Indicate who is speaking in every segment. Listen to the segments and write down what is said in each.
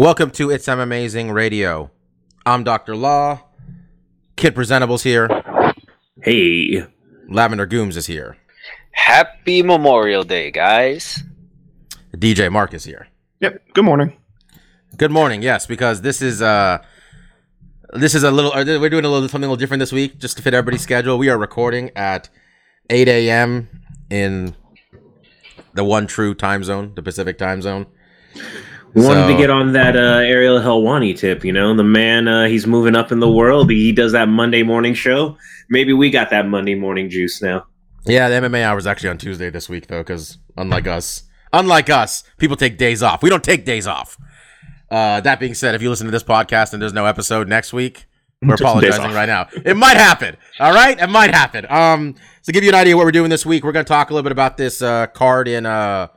Speaker 1: Welcome to It's I'm Amazing Radio. I'm Dr. Law. Kid Presentable's here.
Speaker 2: Hey.
Speaker 1: Lavender Gooms is here.
Speaker 3: Happy Memorial Day, guys.
Speaker 1: DJ Mark is here.
Speaker 2: Yep. Good morning.
Speaker 1: Good morning. Yes, because this is uh this is a little uh, we're doing a little something a little different this week just to fit everybody's schedule. We are recording at 8 a.m. in the one true time zone, the Pacific time zone.
Speaker 2: Wanted
Speaker 1: So-
Speaker 2: to get on that uh, Ariel Helwani tip, you know, the man, uh, he's moving up in the world. He does that Monday morning show. Maybe we got that Monday morning juice now.
Speaker 1: Yeah, the MMA hour is actually on Tuesday this week though, because unlike us, unlike us, people take days off. We don't take days off. Uh, that being said, if you listen to this podcast and there's no episode next week, we're
Speaker 2: Take some days
Speaker 1: apologizing right now. It might happen. All right, it might happen. Um, to give you an idea of what we're doing this week, we're going to talk a little bit about this uh, card in uh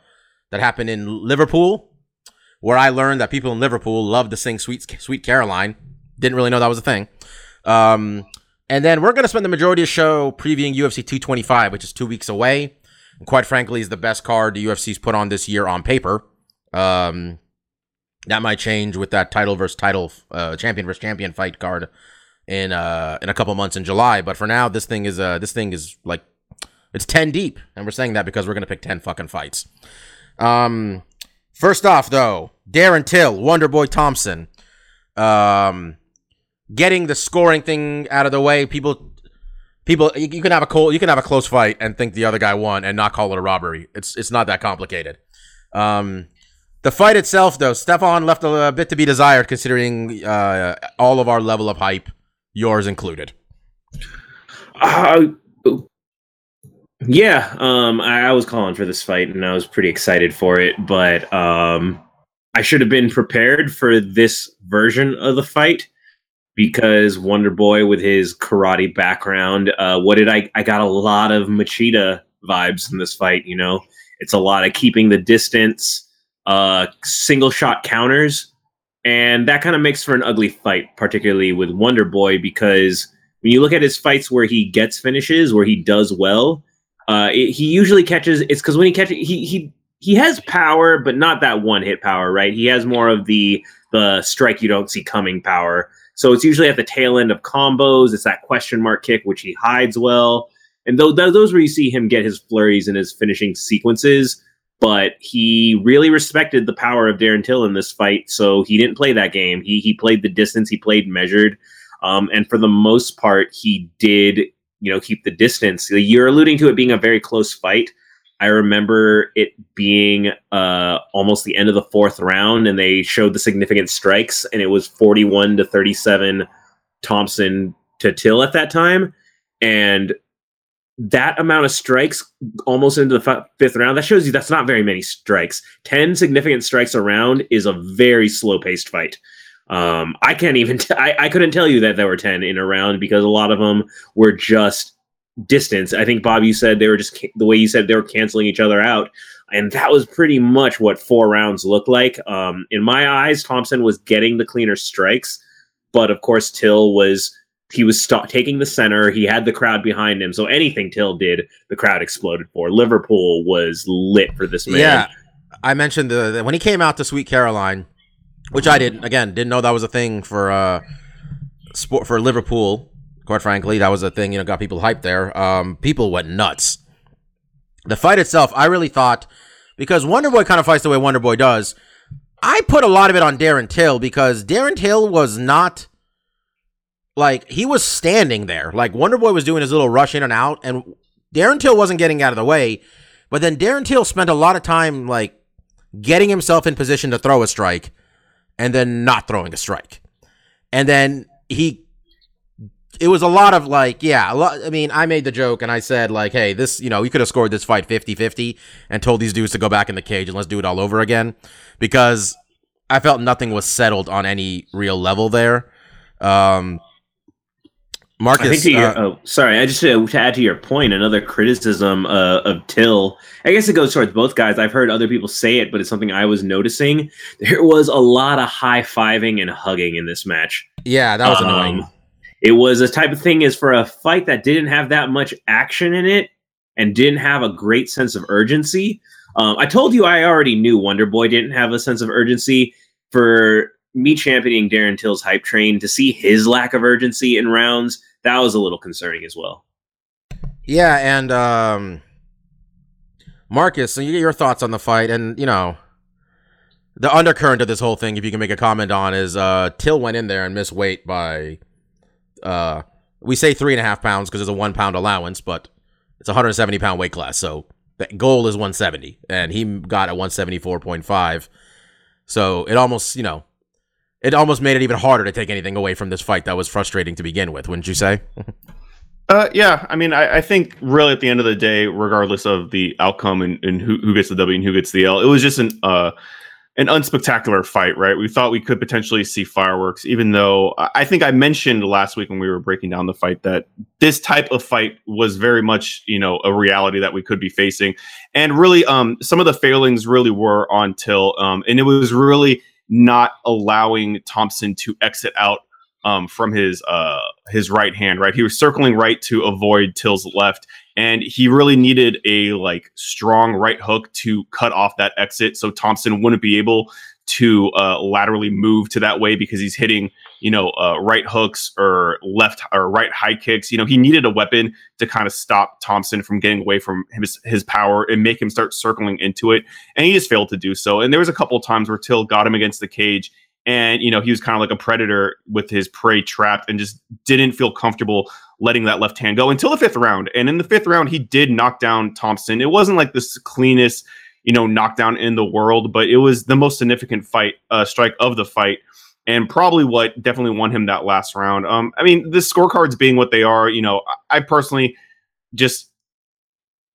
Speaker 1: that happened in Liverpool, where I learned that people in Liverpool love to sing "Sweet Sweet Caroline." Didn't really know that was a thing. Um, and then we're going to spend the majority of the show previewing UFC 225, which is two weeks away. And quite frankly, is the best card the UFC's put on this year on paper. Um, that might change with that title versus title, uh, champion versus champion fight card in uh in a couple months in July. But for now, this thing is uh this thing is like it's ten deep, and we're saying that because we're gonna pick ten fucking fights. Um, first off though, Darren Till, Wonderboy Thompson, um, getting the scoring thing out of the way. People, people, you, can have a cold, you can have a close fight and think the other guy won and not call it a robbery. It's it's not that complicated. Um, the fight itself, though, Stefan left a, bit to be desired, considering uh, all of our level of hype, yours included.
Speaker 2: Uh, yeah, um, I, I was calling for this fight and I was pretty excited for it, but um, I should have been prepared for this version of the fight because Wonder Boy, with his karate background, uh, what did I? I got a lot of Machida vibes in this fight. You know, it's a lot of keeping the distance, uh, single shot counters, and that kind of makes for an ugly fight, particularly with Wonder Boy because when you look at his fights where he gets finishes, where he does well, uh, it, he usually catches. It's because when he catches, he he he has power, but not that one hit power, right? He has more of the the strike you don't see coming power. So it's usually at the tail end of combos. It's that question mark kick which he hides well, and those those where you see him get his flurries and his finishing sequences. But he really respected the power of Darren Till in this fight, so he didn't play that game. He he played the distance. He played measured. Um, and for the most part, he did, you know, keep the distance. You're alluding to it being a very close fight. I remember it being uh, almost the end of the fourth round, and they showed the significant strikes, and it was 41 to 37 Thompson to Till at that time. And that amount of strikes almost into the f- fifth round, that shows you that's not very many strikes. 10 significant strikes around is a very slow paced fight. Um, I can't even, t- I, I couldn't tell you that there were 10 in a round because a lot of them were just distance. I think, Bob, you said they were just, ca- the way you said they were canceling each other out. And that was pretty much what four rounds looked like. Um, in my eyes, Thompson was getting the cleaner strikes, but of course, Till was he was st- taking the center. He had the crowd behind him, so anything Till did, the crowd exploded for. Liverpool was lit for this man.
Speaker 1: Yeah, I mentioned the, the- when he came out to Sweet Caroline, which I didn't. again didn't know that was a thing for uh sport for Liverpool. Quite frankly, that was a thing. You know, got people hyped there. Um, people went nuts. The fight itself, I really thought because Wonder Boy kind of fights the way Wonder Boy does. I put a lot of it on Darren Till because Darren Till was not like he was standing there. Like Wonder Boy was doing his little rush in and out, and Darren Till wasn't getting out of the way. But then Darren Till spent a lot of time like getting himself in position to throw a strike and then not throwing a strike. And then he it was a lot of like, yeah, a lot, I mean, I made the joke and I said like, hey, this, you know, you could have scored this fight 50-50 and told these dudes to go back in the cage and let's do it all over again because I felt nothing was settled on any real level there. Um, Marcus,
Speaker 2: I think to your,
Speaker 1: uh,
Speaker 2: oh, sorry, I just uh, to add to your point, another criticism uh, of Till. I guess it goes towards both guys. I've heard other people say it, but it's something I was noticing. There was a lot of high fiving and hugging in this match.
Speaker 1: yeah, that was
Speaker 2: Um,
Speaker 1: annoying.
Speaker 2: It was a type of thing is for a fight that didn't have that much action in it and didn't have a great sense of urgency. Um, I told you I already knew Wonder Boy didn't have a sense of urgency. For me championing Darren Till's hype train to see his lack of urgency in rounds, that was a little concerning as well.
Speaker 1: Yeah, and um, Marcus, so you get your thoughts on the fight, and you know, the undercurrent of this whole thing, if you can make a comment on, is uh, Till went in there and missed weight by, uh, we say three and a half pounds because there's a one pound allowance, but it's a 170 pound weight class, so the goal is 170, and he got at 174.5. So it almost, you know, it almost made it even harder to take anything away from this fight that was frustrating to begin with, wouldn't you say?
Speaker 4: Uh, yeah, I mean, I, I think really at the end of the day, regardless of the outcome and, and who, who gets the W and who gets the L, it was just an uh, an unspectacular fight, right? We thought we could potentially see fireworks, even though I think I mentioned last week when we were breaking down the fight that this type of fight was very much, you know, a reality that we could be facing, and really, um, some of the failings really were on Till, um, and it was really not allowing Thompson to exit out um, from his uh, his right hand. Right, he was circling right to avoid Till's left, and he really needed a like strong right hook to cut off that exit, so Thompson wouldn't be able to uh, laterally move to that way because he's hitting you know uh, right hooks or left or right high kicks. You know, he needed a weapon to kind of stop Thompson from getting away from his his power and make him start circling into it, and he just failed to do so. And there was a couple of times where Till got him against the cage and you know he was kind of like a predator with his prey trapped and just didn't feel comfortable letting that left hand go until the fifth round and in the fifth round he did knock down thompson it wasn't like this cleanest you know knockdown in the world but it was the most significant fight uh, strike of the fight and probably what definitely won him that last round. Um i mean the scorecards being what they are you know i personally just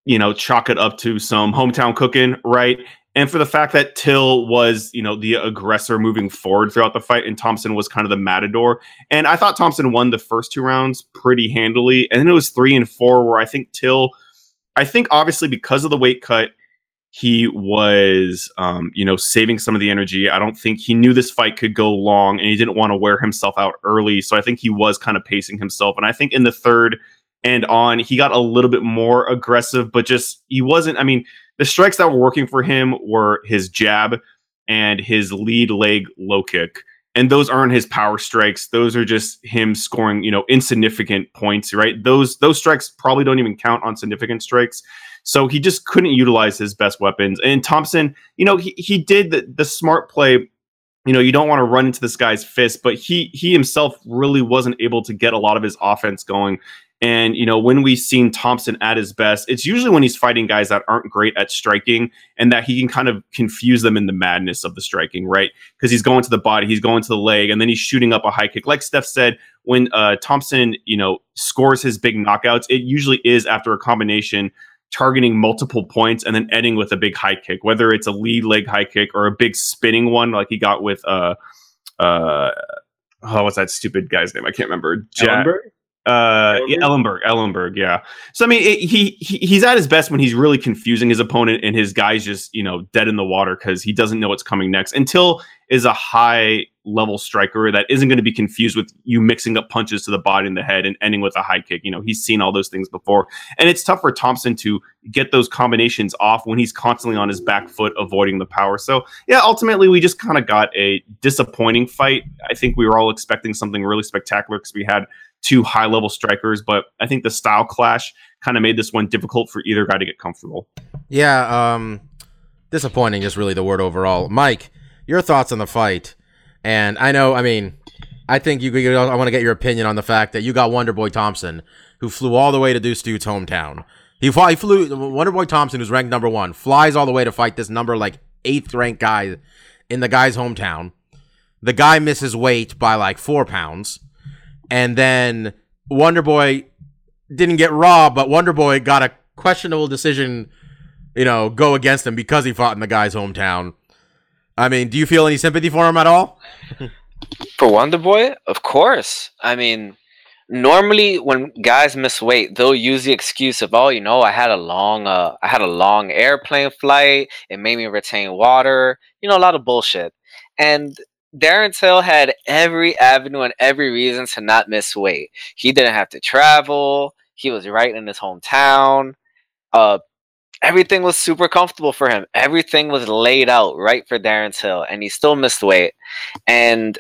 Speaker 4: you know chalk it up to some hometown cooking right? And for the fact that Till was, you know, the aggressor moving forward throughout the fight, and Thompson was kind of the matador. And I thought Thompson won the first two rounds pretty handily, and then it was three and four where I think Till, I think obviously because of the weight cut, he was, um, you know, saving some of the energy. I don't think he knew this fight could go long, and he didn't want to wear himself out early. So I think he was kind of pacing himself. And I think in the third and on, he got a little bit more aggressive, but just he wasn't. I mean the strikes that were working for him were his jab and his lead leg low kick. And those aren't his power strikes. Those are just him scoring, you know, insignificant points, right? Those those strikes probably don't even count on significant strikes. So he just couldn't utilize his best weapons. And Thompson, you know, he, he did the, the smart play. You know, you don't want to run into this guy's fist, but he he himself really wasn't able to get a lot of his offense going. And, you know, when we've seen Thompson at his best, it's usually when he's fighting guys that aren't great at striking and that he can kind of confuse them in the madness of the striking, right? Because he's going to the body, he's going to the leg, and then he's shooting up a high kick. Like Steph said, when uh, Thompson, you know, scores his big knockouts, it usually is after a combination targeting multiple points and then ending with a big high kick, whether it's a lead leg high kick or a big spinning one like he got with, uh, uh, oh, what's that stupid guy's name? I can't remember.
Speaker 2: Ellenberg?
Speaker 4: uh, yeah, Ellenberg, Ellenberg, yeah. So I mean, it, he, he he's at his best when he's really confusing his opponent, and his guy's just you know dead in the water because he doesn't know what's coming next. Until is a high level striker that isn't going to be confused with you mixing up punches to the body and the head and ending with a high kick. You know, he's seen all those things before, and it's tough for Thompson to get those combinations off when he's constantly on his back foot avoiding the power. So yeah, ultimately we just kind of got a disappointing fight. I think we were all expecting something really spectacular because we had two high level strikers, but I think the style clash kind of made this one difficult for either guy to get comfortable.
Speaker 1: Yeah, um, disappointing is really the word overall. Mike, your thoughts on the fight? And I know, I mean, I think you. I want to get your opinion on the fact that you got Wonder Boy Thompson, who flew all the way to Deuce Dude's hometown. He, fly, he flew Wonder Boy Thompson, who's ranked number one, flies all the way to fight this number like eighth ranked guy in the guy's hometown. The guy misses weight by like four pounds, and then Wonder Boy didn't get raw, but Wonder Boy got a questionable decision, you know, go against him because he fought in the guy's hometown. I mean, do you feel any sympathy for him at all?
Speaker 3: For Wonder Boy, of course. I mean, normally when guys miss weight, they'll use the excuse of, "Oh, you know, I had a long, uh, I had a long airplane flight. It made me retain water." You know, a lot of bullshit. And Darren Till had every avenue and every reason to not miss weight. He didn't have to travel. He was right in his hometown. Uh, everything was super comfortable for him. Everything was laid out right for Darren Till, and he still missed weight. And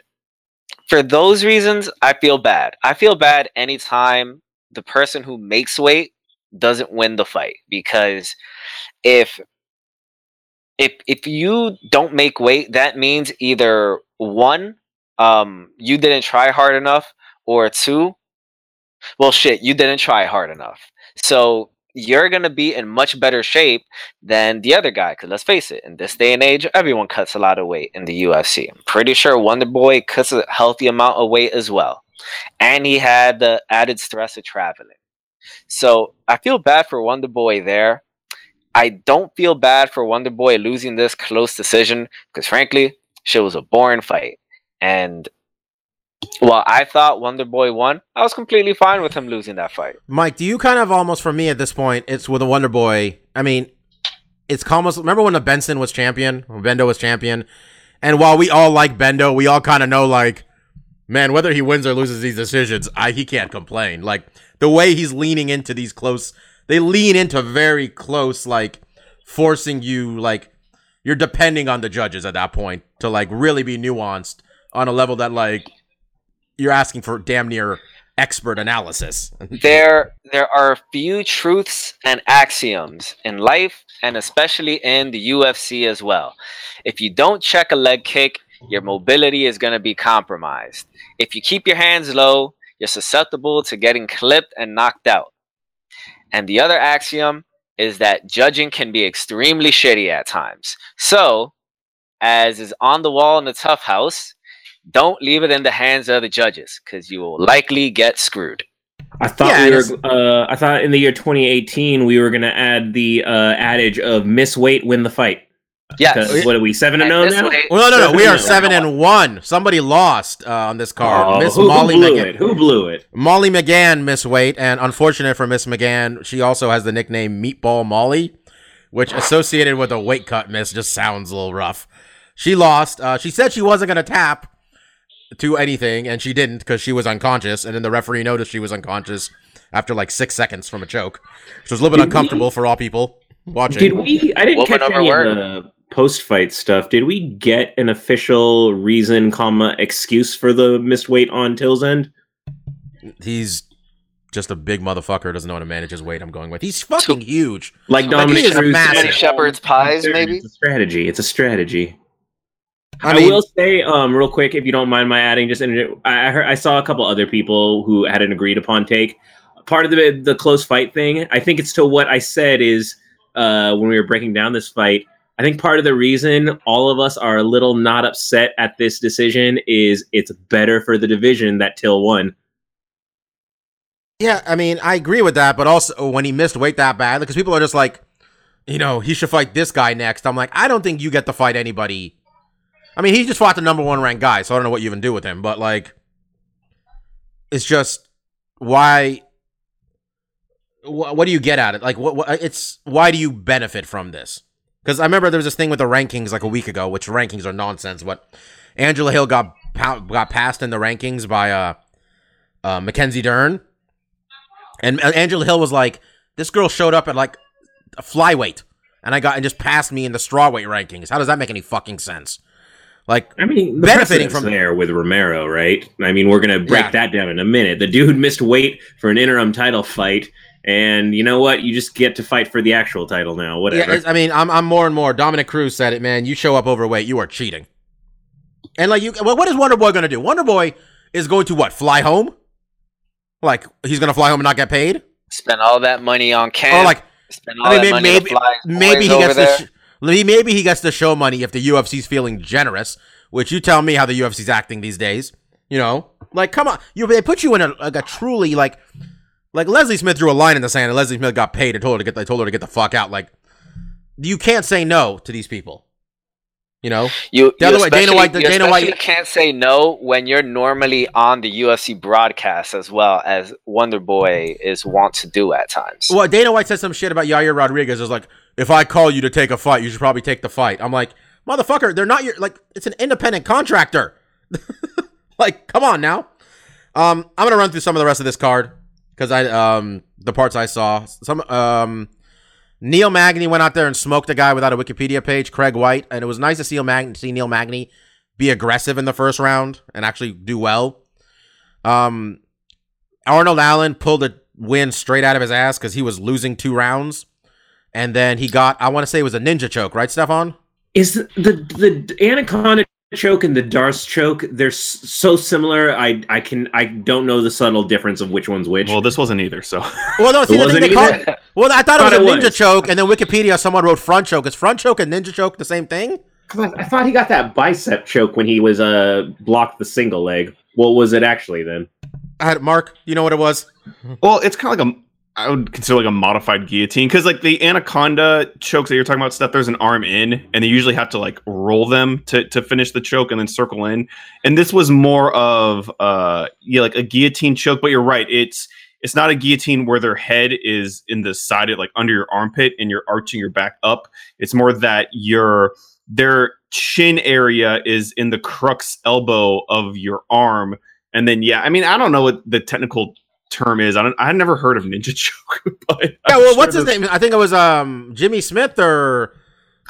Speaker 3: for those reasons, I feel bad. I feel bad anytime the person who makes weight doesn't win the fight because if if if you don't make weight, that means either one, um, you didn't try hard enough, or two, well, shit, you didn't try hard enough. So you're gonna be in much better shape than the other guy. Because let's face it, in this day and age, everyone cuts a lot of weight in the UFC. I'm pretty sure Wonder Boy cuts a healthy amount of weight as well, and he had the added stress of traveling. So I feel bad for Wonder Boy there. I don't feel bad for Wonder Boy losing this close decision because, frankly, shit was a boring fight. And while I thought Wonder Boy won, I was completely fine with him losing that fight.
Speaker 1: Mike, do you kind of almost for me at this point, it's with a Wonder Boy. I mean, it's almost remember when the Benson was champion, Bendo was champion, and while we all like Bendo, we all kind of know like, man, whether he wins or loses these decisions, I he can't complain. Like the way he's leaning into these close, they lean into very close, like forcing you like you're depending on the judges at that point to like really be nuanced on a level that like you're asking for damn near expert analysis.
Speaker 3: there there are a few truths and axioms in life and especially in the UFC as well. If you don't check a leg kick, your mobility is going to be compromised. If you keep your hands low, you're susceptible to getting clipped and knocked out. And the other axiom is that judging can be extremely shitty at times. So, as is on the wall in the tough house, don't leave it in the hands of the judges because you will likely get screwed.
Speaker 2: I thought
Speaker 1: Yeah,
Speaker 2: we were. Uh, I thought in the year 2018 we were going to add the uh, adage of miss weight, win the fight.
Speaker 3: Yes.
Speaker 2: What are we seven and
Speaker 3: And
Speaker 2: zero now?
Speaker 3: way-
Speaker 1: Well, no, no, no. We are
Speaker 2: Seven
Speaker 1: seven and one. Somebody lost uh, on this card.
Speaker 2: Oh,
Speaker 1: Miss
Speaker 2: who, who
Speaker 1: Molly
Speaker 2: blew
Speaker 1: McCann.
Speaker 2: it? Who blew it?
Speaker 1: Molly McCann missed weight, and unfortunate for Miss McCann, she also has the nickname Meatball Molly, which associated with a weight cut miss just sounds a little rough. She lost. Uh, she said she wasn't gonna tap to anything, and she didn't because she was unconscious. And then the referee noticed she was unconscious after like six seconds from a choke, which was a little bit
Speaker 2: Did we-
Speaker 1: uncomfortable for all people watching.
Speaker 2: Did we? I didn't
Speaker 3: Woman
Speaker 2: catch any
Speaker 3: word.
Speaker 2: of the post-fight stuff. Did we get an official reason, comma excuse for the missed weight on Till's end?
Speaker 1: He's just a big motherfucker. Doesn't know how to manage his weight. I'm going with. He's fucking huge.
Speaker 2: Like
Speaker 1: Like,
Speaker 2: Dominick
Speaker 1: he is
Speaker 2: Cruz
Speaker 1: massive.
Speaker 3: Shepherd's pies, maybe?
Speaker 2: It's a strategy. It's a strategy.
Speaker 1: I
Speaker 2: I, will say, um, real quick, if you don't mind my adding, just inter- I I heard I saw a couple other people who had an agreed upon take. Part of the the close fight thing, I think it's to what I said is uh, when we were breaking down this fight. I think part of the reason all of us are a little not upset at this decision is it's better for the division that Till won.
Speaker 1: Yeah, I mean, I agree with that, but also when he missed weight that bad, because people are just like, you know, he should fight this guy next. I'm like, I don't think you get to fight anybody. I mean, he just fought the number one ranked guy, so I don't know what you even do with him, but like, it's just why. Wh- what do you get at it? Like, what, what? It's why do you benefit from this? Because I remember there was this thing with the rankings like a week ago, which rankings are nonsense. But Angela Hill got got passed in the rankings by uh, uh Mackenzie Dern, and Angela Hill was like, "This girl showed up at like a flyweight, and I got and just passed me in the strawweight rankings. How does that make any fucking sense? Like,
Speaker 2: I mean, the
Speaker 1: Benefiting
Speaker 2: benefiting
Speaker 1: from-
Speaker 2: from there with Romero, right? I mean, we're gonna break
Speaker 1: Yeah.
Speaker 2: that down in a minute. The dude missed weight for an interim title fight, and you know what? You just get to fight for the actual title now. Whatever.
Speaker 1: Yeah, I mean, I'm I'm more and more. Dominick Cruz said it, man. You show up overweight, you are cheating. And like you, well, what is Wonder Boy going to do? Wonder Boy is going to what? Fly home? Like he's going to fly home and not get paid?
Speaker 3: Spend all that money on camp.
Speaker 1: Or like
Speaker 3: spend all
Speaker 1: I mean,
Speaker 3: that
Speaker 1: maybe
Speaker 3: money
Speaker 1: maybe
Speaker 3: to fly
Speaker 1: maybe he gets
Speaker 3: over
Speaker 1: the
Speaker 3: there.
Speaker 1: sh- maybe he gets the show money if the UFC's feeling generous. Which you tell me how the UFC's acting these days. You know, like come on, you they put you in a like a truly like like Leslie Smith drew a line in the sand, and Leslie Smith got paid and told her to get they told her to get the fuck out. Like you can't say no to these people. You know,
Speaker 3: You,
Speaker 1: The other way, Dana White-
Speaker 3: you
Speaker 1: Dana White-
Speaker 3: can't say no when you're normally on the UFC broadcast as well as Wonder Boy is wont to do at times.
Speaker 1: well, Dana White said some shit about Yair Rodriguez. Is like, if I call you to take a fight, you should probably take the fight. I'm like, motherfucker, they're not your like. It's an independent contractor. like, come on now. Um, I'm gonna run through some of the rest of this card because I um the parts I saw. Some um. Neil Magny went out there and smoked a guy without a Wikipedia page, Craig White, and it was nice to see, Mag- see Neil Magny be aggressive in the first round and actually do well. Um, Arnold Allen pulled a win straight out of his ass because he was losing two rounds, and then he got I want to say it was a ninja choke, right, Stefan?
Speaker 2: Is the, the the anaconda choke and the Darce choke? They're s- so similar. I I can I don't know the subtle difference of which one's which.
Speaker 4: Well, this wasn't either. So
Speaker 1: Well, no, see, the
Speaker 2: wasn't
Speaker 1: they call
Speaker 2: either?
Speaker 1: well, I thought it was
Speaker 2: Thought
Speaker 1: a
Speaker 2: it
Speaker 1: ninja
Speaker 2: was.
Speaker 1: choke, and then Wikipedia someone wrote front choke. Is front choke and ninja choke the same thing
Speaker 2: I, I thought he got that bicep choke when he was uh blocked the single leg. What was it actually then?
Speaker 1: I had Mark. You know what it was?
Speaker 4: Well, it's kind of like a I would consider like a modified guillotine because like the anaconda chokes that you're talking about, stuff there's an arm in, and they usually have to like roll them to to finish the choke and then circle in. And this was more of uh yeah like a guillotine choke, but you're right, it's it's not a guillotine where their head is in the side, like under your armpit, and you're arching your back up. It's more that your their chin area is in the crux elbow of your arm, and then yeah, I mean I don't know what the technical term is. I don't. I had never heard of ninja choke, but
Speaker 1: Yeah.
Speaker 4: I'm
Speaker 1: Well,
Speaker 4: sure
Speaker 1: what's his name? I think it was um Jimmy Smith or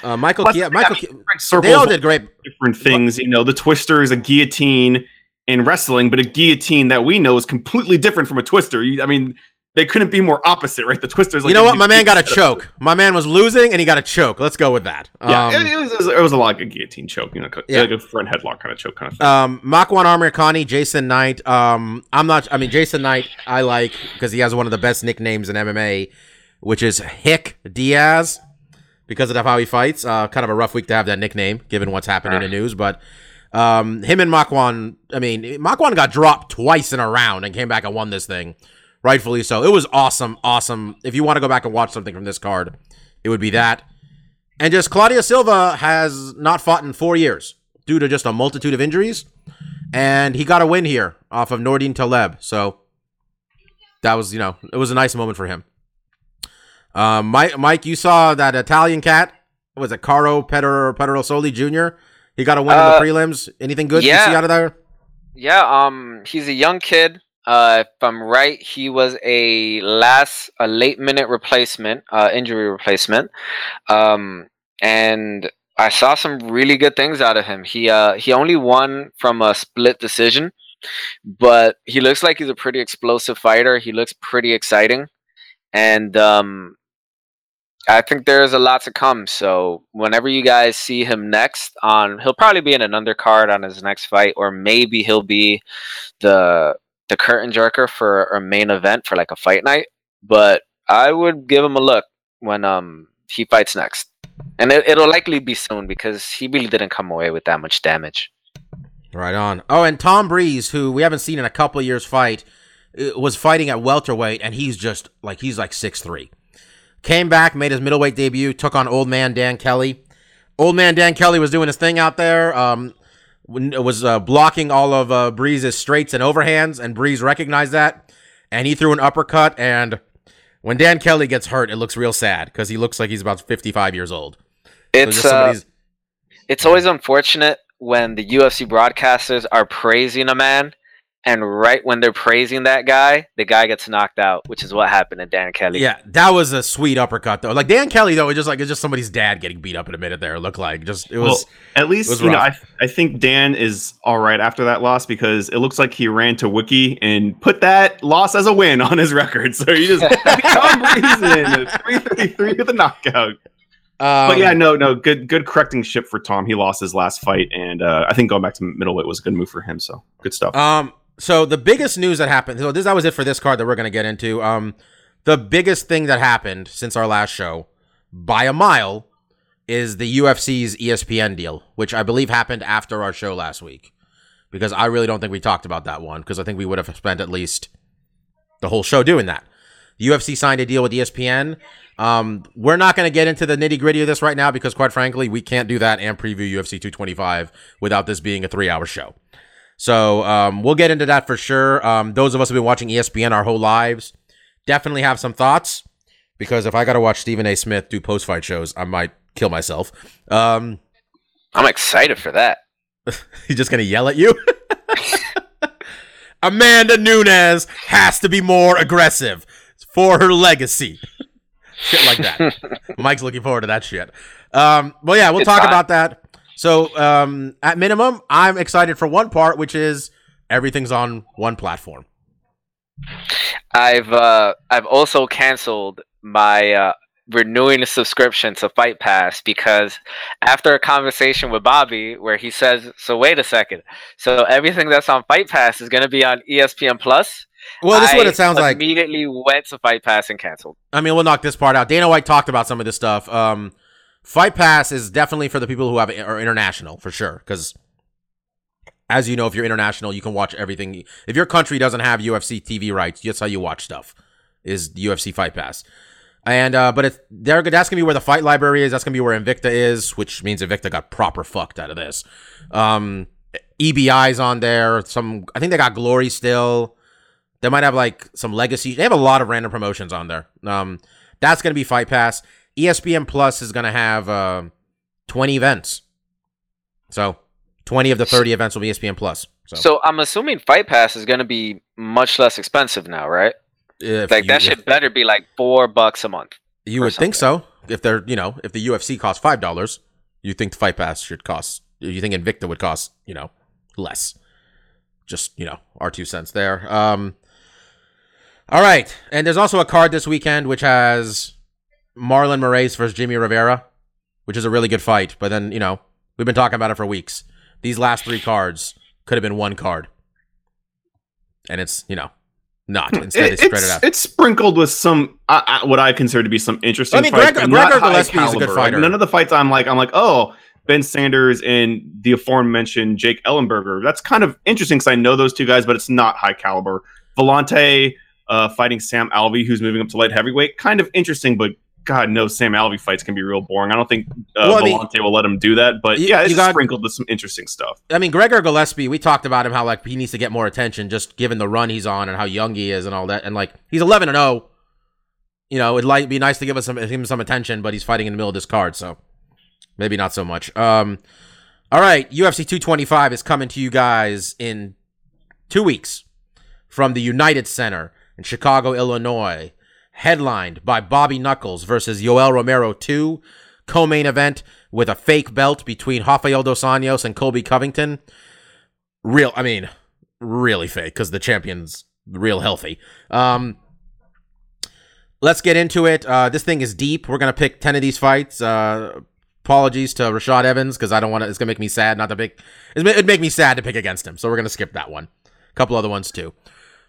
Speaker 1: uh, Michael.
Speaker 4: Yeah,
Speaker 1: Michael.
Speaker 4: I different circles
Speaker 1: they all did great.
Speaker 4: different things. You know, the twister is a guillotine in wrestling, but a guillotine that we know is completely different from a twister. I mean, they couldn't be more opposite, right? The Twisters. like
Speaker 1: you know what? My man got a choke. My man was losing, and he got a choke. Let's go with that.
Speaker 4: Yeah,
Speaker 1: Um,
Speaker 4: it, was, it was a lot a guillotine choke, you know,
Speaker 1: Yeah.
Speaker 4: like a front headlock kind of choke kind of thing.
Speaker 1: Um, Makwan Amirkhani, Jason Knight. Um, I'm not, I mean, Jason Knight, I like because he has one of the best nicknames in MMA, which is Hick Diaz because of how he fights. Uh, kind of a rough week to have that nickname given what's happened in the news, but um, him and Makwan, I mean, Makwan got dropped twice in a round and came back and won this thing, rightfully so. It was awesome, awesome. If you want to go back and watch something from this card, it would be that. And just Claudio Silva has not fought in four years due to just a multitude of injuries. And he got a win here off of Nordine Taleb. So that was, you know, it was a nice moment for him. Um, Mike, Mike, you saw that Italian cat. Was it Carlo Pedro Pedersoli Jr.? He got a win
Speaker 3: Uh,
Speaker 1: in the prelims. Anything good you
Speaker 3: yeah.
Speaker 1: see out of there?
Speaker 3: Yeah, um, he's a young kid. Uh, if I'm right, he was a last, a late minute replacement, uh, injury replacement. Um, and I saw some really good things out of him. He, uh, he only won from a split decision, but he looks like he's a pretty explosive fighter. He looks pretty exciting, and um, I think there's a lot to come. So whenever you guys see him next on, he'll probably be in an undercard on his next fight, or maybe he'll be the the curtain jerker for a main event for like a fight night. But I would give him a look when um he fights next, and it, it'll likely be soon because he really didn't come away with that much damage.
Speaker 1: Right on. Oh, and Tom Breeze, who we haven't seen in a couple years fight, uh, was fighting at welterweight, and he's just like he's like six three. Came back, made his middleweight debut, took on old man Dan Kelly. Old man Dan Kelly was doing his thing out there. Um, was uh, blocking all of uh, Breeze's straights and overhands, and Breeze recognized that, and he threw an uppercut. And when Dan Kelly gets hurt, it looks real sad because he looks like he's about fifty five years old. So
Speaker 3: It's
Speaker 1: just
Speaker 3: uh, it's always unfortunate when the UFC broadcasters are praising a man, and right when they're praising that guy, the guy gets knocked out, which is what happened to Dan Kelly.
Speaker 1: Yeah, that was a sweet uppercut though. Like Dan Kelly though, it just like it's just somebody's dad getting beat up in a minute there. It looked like just it was.
Speaker 4: well, at least
Speaker 1: was
Speaker 4: you know I. I think Dan is all right after that loss because it looks like he ran to Wiki and put that loss as a win on his record. So he just Tom Breeze in three thirty three with a knockout.
Speaker 1: um,
Speaker 4: but yeah, no, no, good, good correcting ship for Tom. He lost his last fight, and uh, I think going back to middleweight was a good move for him. So good stuff.
Speaker 1: Um. So the biggest news that happened. So this that was it for this card that we're gonna get into. Um, the biggest thing that happened since our last show, by a mile, is the UFC's ESPN deal, which I believe happened after our show last week. Because I really don't think we talked about that one because I think we would have spent at least the whole show doing that. The UFC signed a deal with ESPN. Um, we're not going to get into the nitty gritty of this right now because, quite frankly, we can't do that and preview UFC 225 without this being a three hour show. So um, we'll get into that for sure. Um, those of us who have been watching ESPN our whole lives definitely have some thoughts because if I got to watch Stephen A. Smith do post fight shows, I might kill myself. Um,
Speaker 3: I'm excited for that.
Speaker 1: he's just going to yell at you. Amanda Nunes has to be more aggressive for her legacy. shit like that. Mike's looking forward to that shit. Um, well, yeah, we'll
Speaker 3: It's
Speaker 1: talk
Speaker 3: fine.
Speaker 1: about that. So, um, at minimum, I'm excited for one part, which is everything's on one platform.
Speaker 3: I've uh, I've also canceled my uh, renewing the subscription to Fight Pass because after a conversation with Bobby where he says, "So wait a second, so everything that's on Fight Pass is going to be on ESPN Plus."
Speaker 1: Well, this is what it sounds like.
Speaker 3: Immediately went to Fight Pass and canceled.
Speaker 1: I mean, we'll knock this part out. Dana White talked about some of this stuff. Um, Fight Pass is definitely for the people who have are international for sure. Because as you know, if you're international, you can watch everything. If your country doesn't have UFC TV rights, that's how you watch stuff. Is UFC Fight Pass. And uh, but it's they're that's gonna be where the fight library is. That's gonna be where Invicta is, which means Invicta got proper fucked out of this. Um, EBI's on there. Some I think they got Glory still. They might have like some legacy. They have a lot of random promotions on there. Um, that's gonna be Fight Pass. ESPN Plus is gonna have uh, 20 events. So 20 of the 30 events will be ESPN Plus. So,
Speaker 3: So I'm assuming Fight Pass is going to be much less expensive now, right?
Speaker 1: if
Speaker 3: Like
Speaker 1: you,
Speaker 3: that should better be like four bucks a month.
Speaker 1: you would think so. If they're you know if the UFC costs five dollars, you think the Fight Pass should cost. You think Invicta would cost you know less. Just you know our two cents there. Um. All right, and there's also a card this weekend which has Marlon Moraes versus Jimmy Rivera, which is a really good fight. But then you know we've been talking about it for weeks. These last three cards could have been one card, and it's you know not. Instead,
Speaker 4: It-
Speaker 1: spread it
Speaker 4: it's,
Speaker 1: out.
Speaker 4: it's sprinkled with some uh, uh, what I consider to be some interesting.
Speaker 1: I mean,
Speaker 4: fights,
Speaker 1: Gregor- Gillespie is a good
Speaker 4: caliber. Like, none of the fights I'm like I'm like oh Ben Saunders and the aforementioned Jake Ellenberger. That's kind of interesting because I know those two guys, but it's not high caliber. Villante uh, fighting Sam Alvey, who's moving up to light heavyweight, kind of interesting, but God knows Sam Alvey fights can be real boring. I don't think uh,
Speaker 1: Well, I mean-
Speaker 4: will let him do that. But
Speaker 1: You-
Speaker 4: yeah, it's
Speaker 1: got-
Speaker 4: sprinkled with some interesting stuff.
Speaker 1: I mean, Gregor Gillespie, we talked about him how like he needs to get more attention just given the run he's on and how young he is and all that. And like he's 11 and 0. You know, it'd like be nice to give us some him some attention, but he's fighting in the middle of this card, so maybe not so much. Um all right, UFC 225 is coming to you guys in 2 weeks from the United Center in Chicago, Illinois, headlined by Bobby Knuckles versus Yoel Romero 2, co-main event with a fake belt between Rafael Dos Anjos and Colby Covington. Real, I mean, really fake because the champion's real healthy. Um, let's get into it. Uh, this thing is deep. We're gonna pick ten of these fights. Uh, apologies to Rashad Evans because I don't want to. It's gonna make me sad not to pick. It'd make me sad to pick against him, so we're gonna skip that one. A couple other ones too.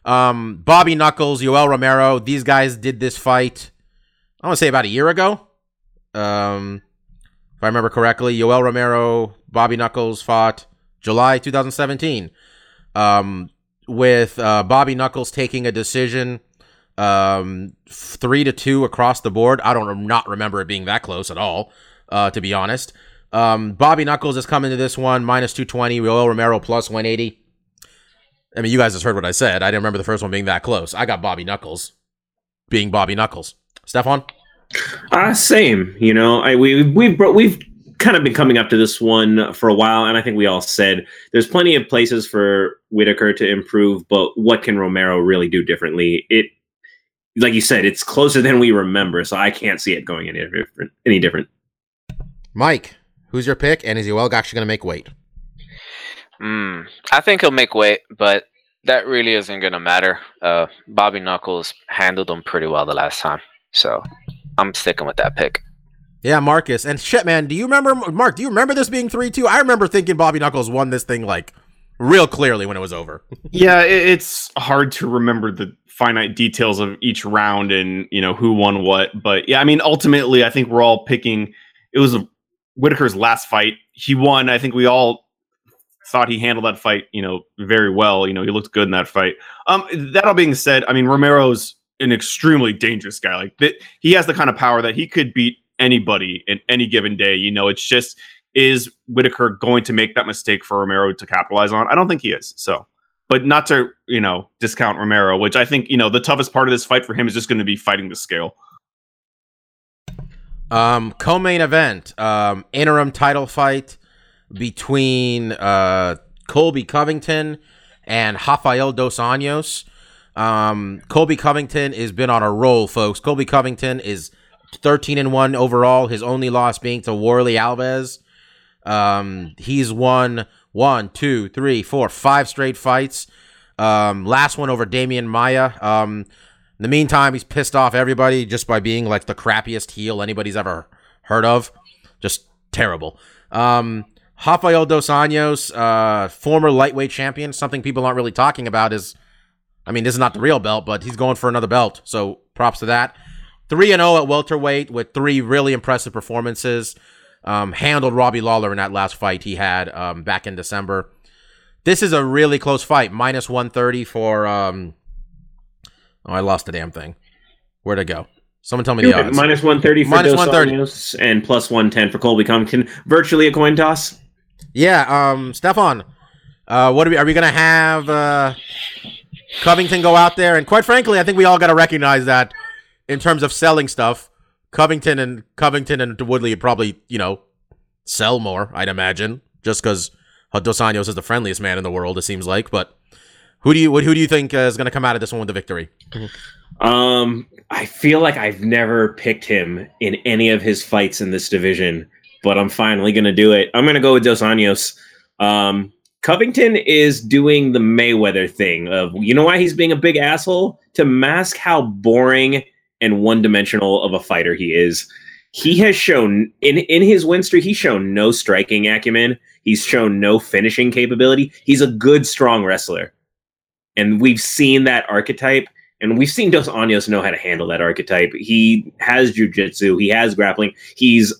Speaker 1: Um, Bobby Knuckles, Yoel Romero. These guys did this fight. I want to say about a year ago. Um, if I remember correctly, Yoel Romero, Bobby Knuckles fought July 2017. Um, with uh, Bobby Knuckles taking a decision, um, three to two across the board. I don't not remember it being that close at all, uh, to be honest. Um, Bobby Knuckles is coming to this one minus 220. Yoel Romero plus 180. I mean, you guys just heard what I said. I didn't remember the first one being that close. I got Bobby Knuckles being Bobby Knuckles. Stefan?
Speaker 2: Uh, same. You know, I we we've bro- we've kind of been coming up to this one for a while, and I think we all said there's plenty of places for Whittaker to improve, but what can Romero really do differently? It, like you said, it's closer than we remember, so I can't see it going any different. Any different.
Speaker 1: Mike, who's your pick? And is Yoel actually going to make weight?
Speaker 3: Mm, I think he'll make weight, but that really isn't gonna matter. Uh, Bobby Knuckles handled him pretty well the last time, so I'm sticking with that pick.
Speaker 1: Yeah, Marcus. And shit, man, do you remember, Mark, do you remember this being 3 2? I remember thinking Bobby Knuckles won this thing, like, real clearly when it was over.
Speaker 4: yeah, it, it's hard to remember the finite details of each round and you know who won what. But yeah, I mean, ultimately, I think we're all picking. It was Whittaker's last fight. He won. I think we all thought he handled that fight, you know, very well. You know, he looked good in that fight. Um, that all being said, I mean, Romero's an extremely dangerous guy. Like that, he has the kind of power that he could beat anybody in any given day. You know, it's just is Whittaker going to make that mistake for Romero to capitalize on? I don't think he is. So, but not to you know discount Romero, which I think you know the toughest part of this fight for him is just going to be fighting the scale.
Speaker 1: Um, co-main event, um, interim title fight between uh Colby Covington and Rafael dos Anjos. Um, Colby Covington has been on a roll, folks. Colby Covington is 13 and 1 overall, his only loss being to Warley Alves. Um, he's won one, two, three, four, five straight fights. Um, last one over Demian Maia. Um, in the meantime, he's pissed off everybody just by being like the crappiest heel anybody's ever heard of. Just terrible. Um, Rafael Dos Anjos, uh, former lightweight champion. Something people aren't really talking about is, I mean, this is not the real belt, but he's going for another belt. So props to that. 3 and 0 at welterweight with three really impressive performances. Um, handled Robbie Lawler in that last fight he had um, back in December. This is a really close fight. Minus 130 for. Um, oh, I lost the damn thing. Where'd it go? Someone tell me the odds.
Speaker 2: Minus 130 for
Speaker 1: Minus
Speaker 2: Dos
Speaker 1: 130.
Speaker 2: Anjos and plus 110 for Colby Covington. Virtually a coin toss.
Speaker 1: Yeah, um, Stefan, uh, what are we, are we gonna have uh, Covington go out there? And quite frankly, I think we all got to recognize that in terms of selling stuff, Covington and Covington and Woodley probably you know sell more. I'd imagine just because Dos Anjos is the friendliest man in the world. It seems like, but. Who do you who do you think uh, is to come out of this one with the victory?
Speaker 2: Um, I feel like I've never picked him in any of his fights in this division, but I'm finally going to do it. I'm going to go with Dos Anjos. Um, Covington is doing the Mayweather thing of, you know why he's being a big asshole? To mask how boring and one dimensional of a fighter he is. He has shown in in his win streak, he's shown no striking acumen. He's shown no finishing capability. He's a good, strong wrestler. And we've seen that archetype, and we've seen Dos Anjos know how to handle that archetype. He has jujitsu, he has grappling, he's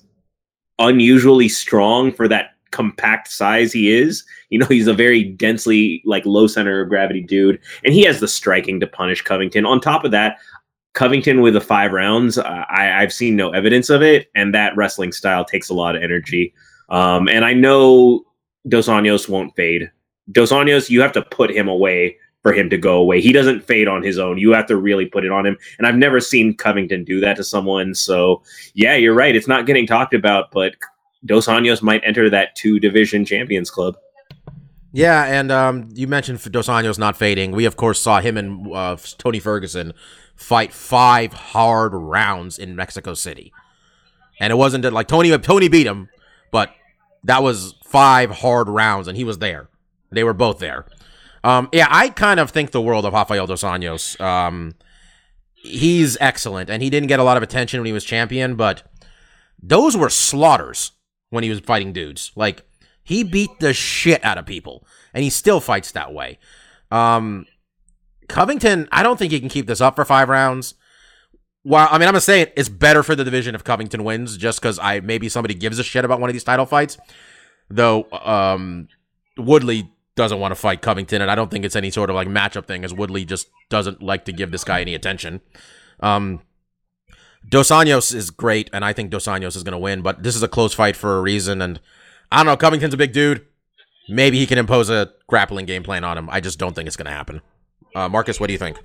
Speaker 2: unusually strong for that compact size he is. You know, he's a very densely, like, low center of gravity dude, and he has the striking to punish Covington. On top of that, Covington with the five rounds, uh, I, I've seen no evidence of it, and that wrestling style takes a lot of energy. Um, and I know Dos Anjos won't fade. Dos Anjos, you have to put him away for him to go away. He doesn't fade on his own. You have to really put it on him. And I've never seen Covington do that to someone. So, yeah, you're right. It's not getting talked about, but Dos Anjos might enter that two division champions club.
Speaker 1: Yeah, and um, you mentioned Dos Anjos not fading. We of course saw him and uh, Tony Ferguson fight five hard rounds in Mexico City, and it wasn't like Tony Tony beat him, but that was five hard rounds, and he was there. They were both there. Um, yeah, I kind of think the world of Rafael Dos Anjos. Um, he's excellent, and he didn't get a lot of attention when he was champion, but those were slaughters when he was fighting dudes. Like he beat the shit out of people, and he still fights that way. Um, Covington, I don't think he can keep this up for five rounds. Well, I mean, I'm gonna say it, it's better for the division if Covington wins, just because I maybe somebody gives a shit about one of these title fights. Though um, Woodley doesn't want to fight Covington, and I don't think it's any sort of like matchup thing, as Woodley just doesn't like to give this guy any attention. Um, Dos Anjos is great, and I think Dos Anjos is going to win, but this is a close fight for a reason. And I don't know, Covington's a big dude. Maybe he can impose a grappling game plan on him. I just don't think it's going to happen. Uh, Marcus, what do you think?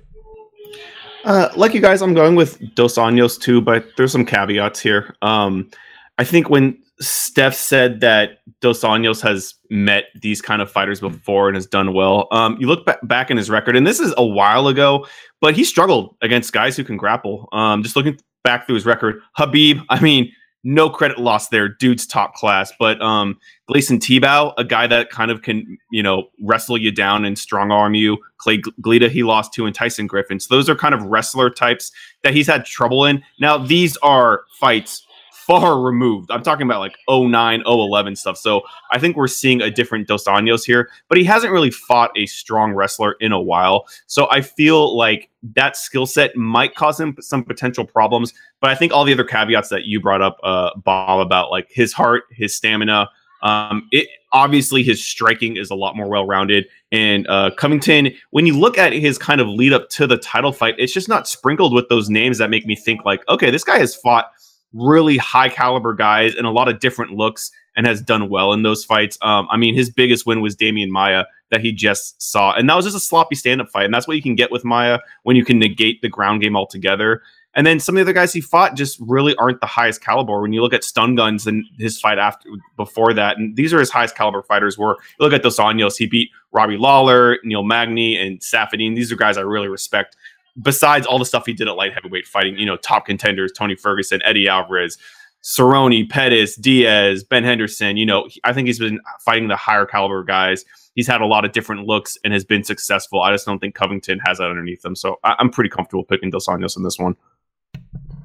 Speaker 4: Uh, like you guys, I'm going with Dos Anjos too, but there's some caveats here. Um, I think when Steph said that Dos Anjos has met these kind of fighters before and has done well, um, you look ba- back in his record, and this is a while ago, but he struggled against guys who can grapple. Um, just looking back through his record, Khabib, I mean, no credit lost there. Dude's top class. But um, Gleison Tibau, a guy that kind of can, you know, wrestle you down and strong arm you. Clay Guida, he lost to, and Tyson Griffin. So those are kind of wrestler types that he's had trouble in. Now, these are fights far removed. I'm talking about like 09, 011 stuff. So I think we're seeing a different Dos Anjos here, but he hasn't really fought a strong wrestler in a while. So I feel like that skill set might cause him some potential problems. But I think all the other caveats that you brought up, uh, Bob, about like his heart, his stamina, um, it obviously his striking is a lot more well-rounded and uh covington when you look at his kind of lead up to the title fight it's just not sprinkled with those names that make me think like okay this guy has fought really high caliber guys and a lot of different looks and has done well in those fights um i mean his biggest win was demian maia that he just saw and that was just a sloppy stand-up fight and that's what you can get with maya when you can negate the ground game altogether and then some of the other guys he fought just really aren't the highest caliber. When you look at Stun Guns and his fight after before that, and these are his highest caliber fighters. Were look at Dos Anjos, he beat Robbie Lawler, Neil Magny, and Saffiedine. These are guys I really respect. Besides all the stuff he did at light heavyweight fighting, you know, top contenders, Tony Ferguson, Eddie Alvarez, Cerrone, Pettis, Diaz, Ben Henderson. You know, I think he's been fighting the higher caliber guys. He's had a lot of different looks and has been successful. I just don't think Covington has that underneath him. So I- I'm pretty comfortable picking Dos Anjos in this one.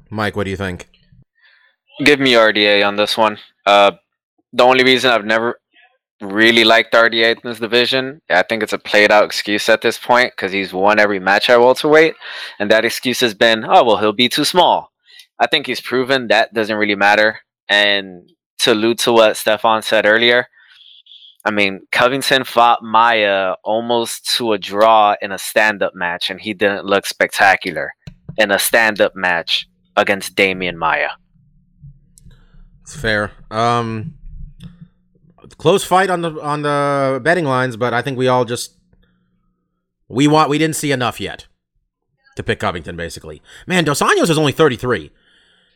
Speaker 1: Mike, what do you think?
Speaker 3: Give me RDA on this one. Uh, the only reason I've never really liked RDA in this division, I think it's a played out excuse at this point because he's won every match at welterweight, and that excuse has been, oh well, he'll be too small. I think he's proven that doesn't really matter. And to allude to what Stefan said earlier, I mean, Covington fought Maia almost to a draw in a stand up match, and he didn't look spectacular in a stand up match against Demian Maia.
Speaker 1: It's fair. Um, close fight on the on the betting lines, but I think we all just we want we didn't see enough yet to pick Covington. Basically, man, Dos Anjos is only thirty three.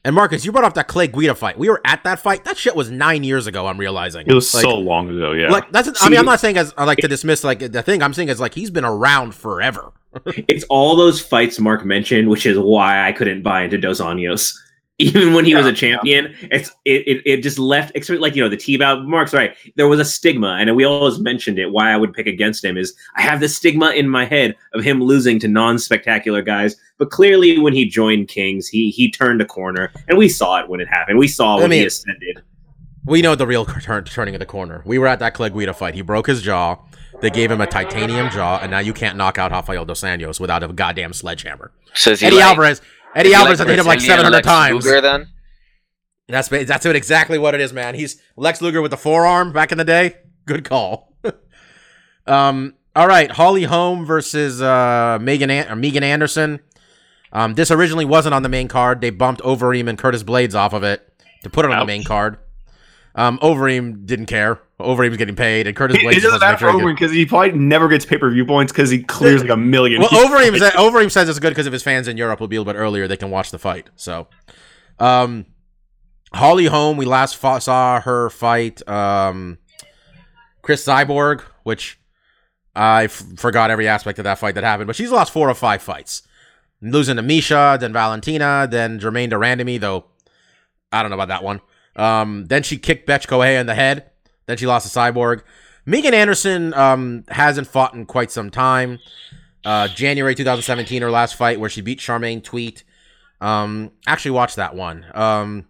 Speaker 1: And Marcus, you brought up that Clay Guida fight. We were at that fight. That shit was nine years ago. I'm realizing
Speaker 4: It was
Speaker 1: Like-
Speaker 4: so long ago, yeah.
Speaker 1: Like that's. I mean, I'm not saying as I like to dismiss like the thing. I'm saying is like he's been around forever.
Speaker 2: It's all those fights Mark mentioned, which is why I couldn't buy into Dos Anjos. Even when he was a champion, it's it, it, it just left except like you know the T bout. Mark's right. There was a stigma, and we always mentioned it. Why I would pick against him is I have this stigma in my head of him losing to non-spectacular guys. But clearly, when he joined Kings, he he turned a corner, and we saw it when it happened. We saw
Speaker 1: I
Speaker 2: when he ascended.
Speaker 1: We know the real turn, turning of the corner. We were at that Clay fight. He broke his jaw. They gave him a titanium jaw, and now you can't knock out Rafael Dos Anjos without a goddamn sledgehammer.
Speaker 3: Says
Speaker 1: Eddie
Speaker 3: like,
Speaker 1: Alvarez. Eddie Alvarez
Speaker 3: like
Speaker 1: had hit him like 700 times.
Speaker 3: Luger then?
Speaker 1: That's that's what exactly what it is, man. He's Lex Luger with the forearm back in the day. Good call. um. All right, Holly Holm versus uh, Megan An- or Megan Anderson. Um, this originally wasn't on the main card. They bumped Overeem and Curtis Blaydes off of it to put it on the main card. Um, Overeem didn't care. Overeem's getting paid, and Curtis Blaydes
Speaker 4: it doesn't matter for Overeem because he probably never gets pay per view points because he clears like a million.
Speaker 1: Well, Overeem, said, Overeem says it's good because if his fans in Europe will be a little bit earlier, they can watch the fight. So, um, Holly Holm, we last fought, saw her fight um, Cris Cyborg, which I f- forgot every aspect of that fight that happened, but she's lost four or five fights. Losing to Miesha, then Valentina, then Germaine de Randamie, though I don't know about that one. Um, then she kicked Bethe Correia in the head. Then she lost to Cyborg. Megan Anderson um, hasn't fought in quite some time. Uh, January 2017, her last fight where she beat Charmaine Tweet. Um, actually watched that one. Um,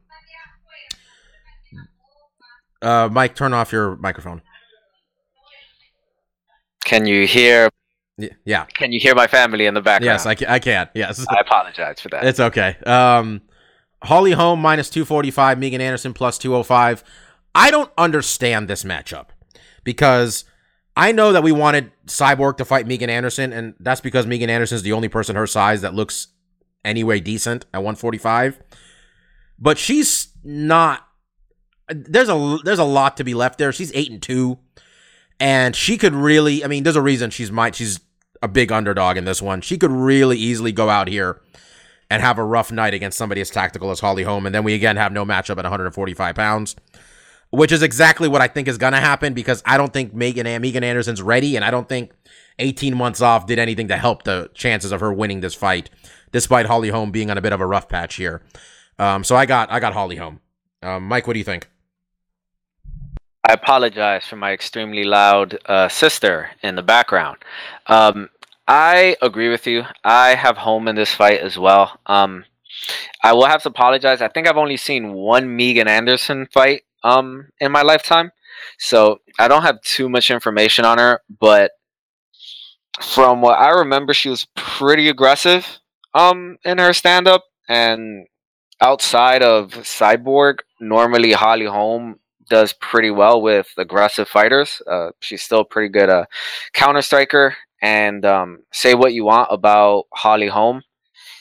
Speaker 1: uh, Mike, turn off your microphone.
Speaker 3: Can you hear?
Speaker 1: Yeah.
Speaker 3: Can you hear my family in the background?
Speaker 1: Yes, I, ca- I can. Yes.
Speaker 3: I apologize for that.
Speaker 1: It's okay. Um, Holly Holm minus 245, Megan Anderson plus 205. I don't understand this matchup because I know that we wanted Cyborg to fight Megan Anderson, and that's because Megan Anderson is the only person her size that looks anyway decent at 145. But she's not. There's a there's a lot to be left there. She's eight and two, and she could really. I mean, there's a reason she's might she's a big underdog in this one. She could really easily go out here and have a rough night against somebody as tactical as Holly Holm. And then we again have no matchup at 145 pounds, which is exactly what I think is going to happen because I don't think Megan, Megan Anderson's ready. And I don't think 18 months off did anything to help the chances of her winning this fight, despite Holly Holm being on a bit of a rough patch here. Um, so I got, I got Holly Holm. Um, Mike, what do you think?
Speaker 3: I apologize for my extremely loud uh, sister in the background. Um, I agree with you. I have Holm in this fight as well. Um, I will have to apologize. I think I've only seen one Megan Anderson fight um, in my lifetime, so I don't have too much information on her. But from what I remember, she was pretty aggressive um, in her stand up, and outside of Cyborg, normally Holly Holm does pretty well with aggressive fighters. Uh, she's still a pretty good uh, counter striker. And um, say what you want about Holly Holm,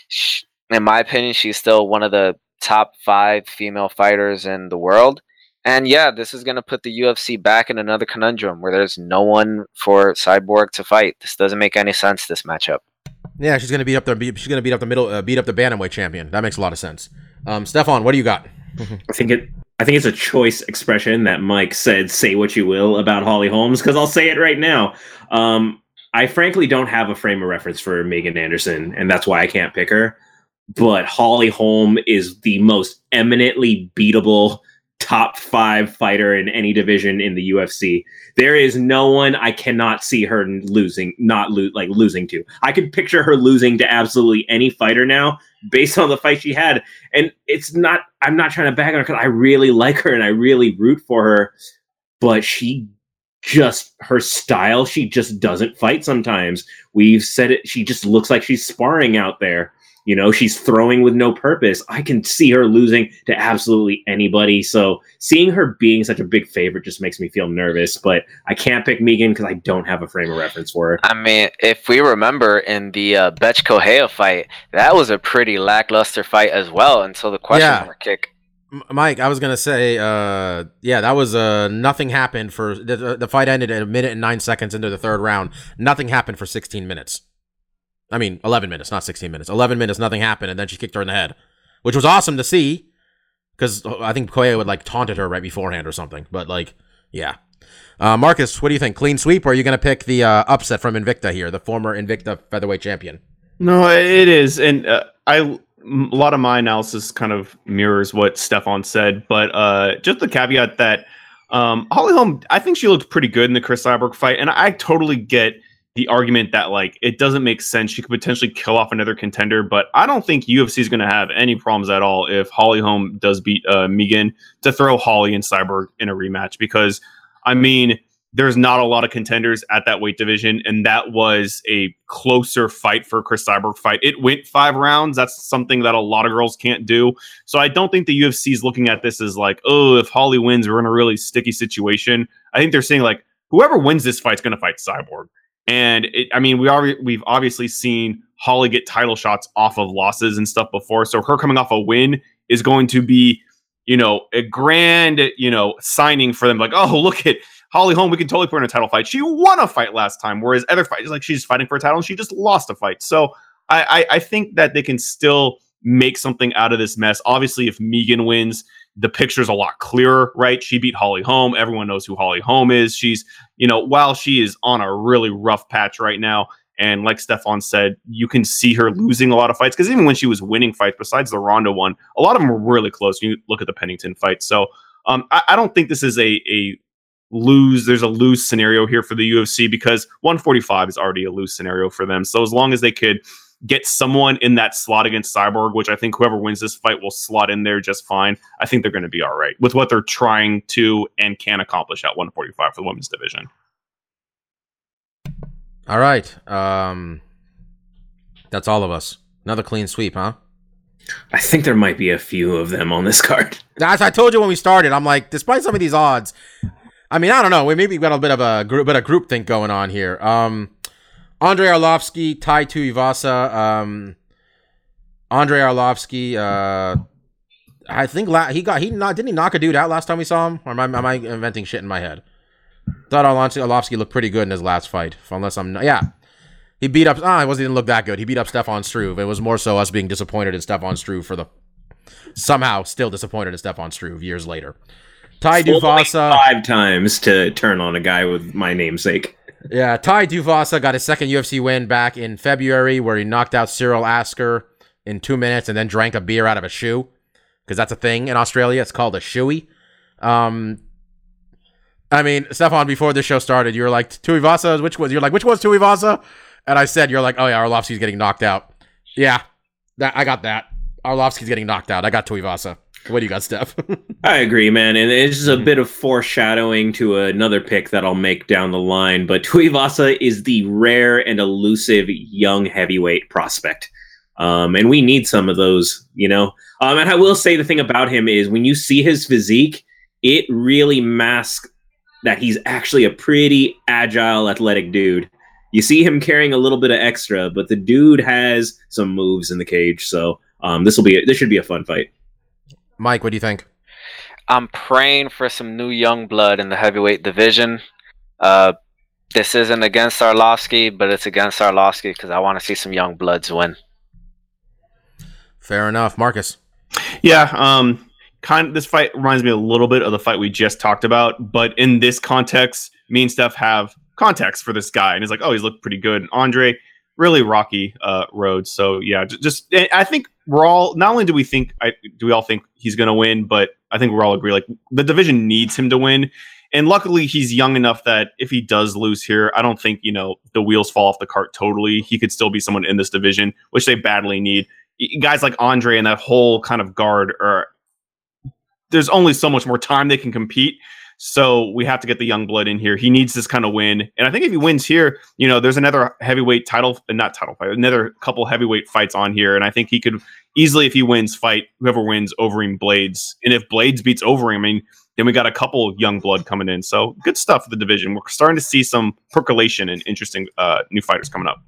Speaker 3: sh in my opinion, she's still one of the top five female fighters in the world. And yeah, this is going to put the UFC back in another conundrum where there's no one for Cyborg to fight. This doesn't make any sense. This matchup.
Speaker 1: Yeah, she's gonna beat up the she's gonna beat up the middle uh, beat up the bantamweight champion. That makes a lot of sense. Um, Stefan, what do you got?
Speaker 2: I think it. I think it's a choice expression that Mike said. Say what you will about Holly Holmes, because I'll say it right now. Um, I frankly don't have a frame of reference for Megan Anderson, and that's why I can't pick her. But Holly Holm is the most eminently beatable top five fighter in any division in the UFC. There is no one I cannot see her losing, not lo- like losing to. I could picture her losing to absolutely any fighter now based on the fight she had. And it's not, I'm not trying to bag on her because I really like her and I really root for her, but she just, her style, she just doesn't fight sometimes. We've said it, she just looks like she's sparring out there. You know, she's throwing with no purpose. I can see her losing to absolutely anybody. So seeing her being such a big favorite just makes me feel nervous. But I can't pick Megan because I don't have a frame of reference for her.
Speaker 3: I mean, if we remember in the uh, Bethe Correia fight, that was a pretty lackluster fight as well until the question
Speaker 1: Yeah.
Speaker 3: mark kick.
Speaker 1: Mike, I was gonna say, uh, yeah, that was uh, nothing happened for the, the fight ended at a minute and nine seconds into the third round. Nothing happened for 16 minutes. I mean, 11 minutes, not 16 minutes. 11 minutes, nothing happened, and then she kicked her in the head, which was awesome to see, because I think Koya would like taunted her right beforehand or something. But like, yeah. Uh, Marcus, what do you think? Clean sweep, or are you gonna pick the uh, upset from Invicta here, the former Invicta featherweight champion?
Speaker 4: No, it is, and uh, I a lot of my analysis kind of mirrors what Stefan said, but uh, just the caveat that um, Holly Holm, I think she looked pretty good in the Cris Cyborg fight, and I totally get the argument that like it doesn't make sense. She could potentially kill off another contender, but I don't think UFC is going to have any problems at all if Holly Holm does beat uh, Megan to throw Holly and Cyborg in a rematch because I mean there's not a lot of contenders at that weight division, and that was a closer fight for Cris Cyborg fight. It went five rounds. That's something that a lot of girls can't do. So I don't think the UFC is looking at this as like, oh, if Holly wins, we're in a really sticky situation. I think they're saying like, whoever wins this fight's going to fight Cyborg. And it, I mean, we already we've obviously seen Holly get title shots off of losses and stuff before. So her coming off a win is going to be, you know, a grand, you know, signing for them. Like, oh, look at Holly Holm, we can totally put her in a title fight. She won a fight last time, whereas other fights, like she's fighting for a title and she just lost a fight. So I, I, I think that they can still make something out of this mess. Obviously, if Megan wins, the picture's a lot clearer, right? She beat Holly Holm. Everyone knows who Holly Holm is. She's, you know, while she is on a really rough patch right now, and like Stefan said, you can see her losing a lot of fights because even when she was winning fights, besides the Ronda one, a lot of them were really close. You look at the Pennington fight. So um, I, I don't think this is a a lose. There's a lose scenario here for the UFC because 145 is already a lose scenario for them. So as long as they could get someone in that slot against Cyborg, which I think whoever wins this fight will slot in there just fine. I think they're going to be all right with what they're trying to and can accomplish at 145 for the women's division.
Speaker 1: All right. Um, that's all of us. Another clean sweep, huh?
Speaker 2: I think there might be a few of them on this card.
Speaker 1: As I told you when we started, I'm like, despite some of these odds, I mean, I don't know. We maybe got a bit of a group, bit of group think going on here. Um, Andre Arlovsky, Tai Tuivasa, um, Andre Arlovsky. Uh, I think la- he got he not didn't he knock a dude out last time we saw him? Or am I, am I inventing shit in my head? Thought Arlovsky, looked pretty good in his last fight, unless I'm not, yeah. He beat up. Ah, it wasn't didn't look that good. He beat up Stefan Struve. It was more so us being disappointed in Stefan Struve for the somehow still disappointed in Stefan Struve years later.
Speaker 2: Tai
Speaker 1: Tuivasa.
Speaker 2: five times to turn on a guy with my namesake.
Speaker 1: Yeah, Tai Tuivasa got his second UFC win back in February, where he knocked out Cyril Asker in two minutes and then drank a beer out of a shoe, because that's a thing in Australia. It's called a shoey. Um, I mean, Stefan, before the show started, you were like Tuivasa. Which was you're like which was Tuivasa? And I said you're like, oh yeah, Arlovsky's getting knocked out. Yeah, that I got that. Arlovsky's getting knocked out. I got Tuivasa. What do you got, Steph?
Speaker 2: I agree, man, and it's just a bit of foreshadowing to another pick that I'll make down the line. But Tuivasa is the rare and elusive young heavyweight prospect, um, and we need some of those, you know. Um, and I will say the thing about him is when you see his physique, it really masks that he's actually a pretty agile, athletic dude. You see him carrying a little bit of extra, but the dude has some moves in the cage. So um, this will be this should be a fun fight.
Speaker 1: Mike, what do you think?
Speaker 3: I'm praying for some new young blood in the heavyweight division. Uh, this isn't against Arlovsky, but it's against Arlovsky because I want to see some young bloods win.
Speaker 1: Fair enough, Marcus.
Speaker 4: Yeah, um, kind of, this fight reminds me a little bit of the fight we just talked about, but in this context, me and Steph have context for this guy, and he's like, oh, he's looked pretty good. And Andre, really rocky uh, road. So yeah, just eh, I think we're all not only do we think I do we all think he's going to win, but I think we're all agree like the division needs him to win. And luckily, he's young enough that if he does lose here, I don't think you know the wheels fall off the cart totally. He could still be someone in this division, which they badly need. Guys like Andre and that whole kind of guard are. There's only so much more time they can compete. So we have to get the young blood in here. He needs this kind of win, and I think if he wins here, you know, there's another heavyweight title, uh, not title fight, another couple heavyweight fights on here, and I think he could easily, if he wins, fight whoever wins Overeem Blaydes, and if Blaydes beats Overeem, I mean, then we got a couple young blood coming in. So good stuff for the division. We're starting to see some percolation and interesting uh, new fighters coming up.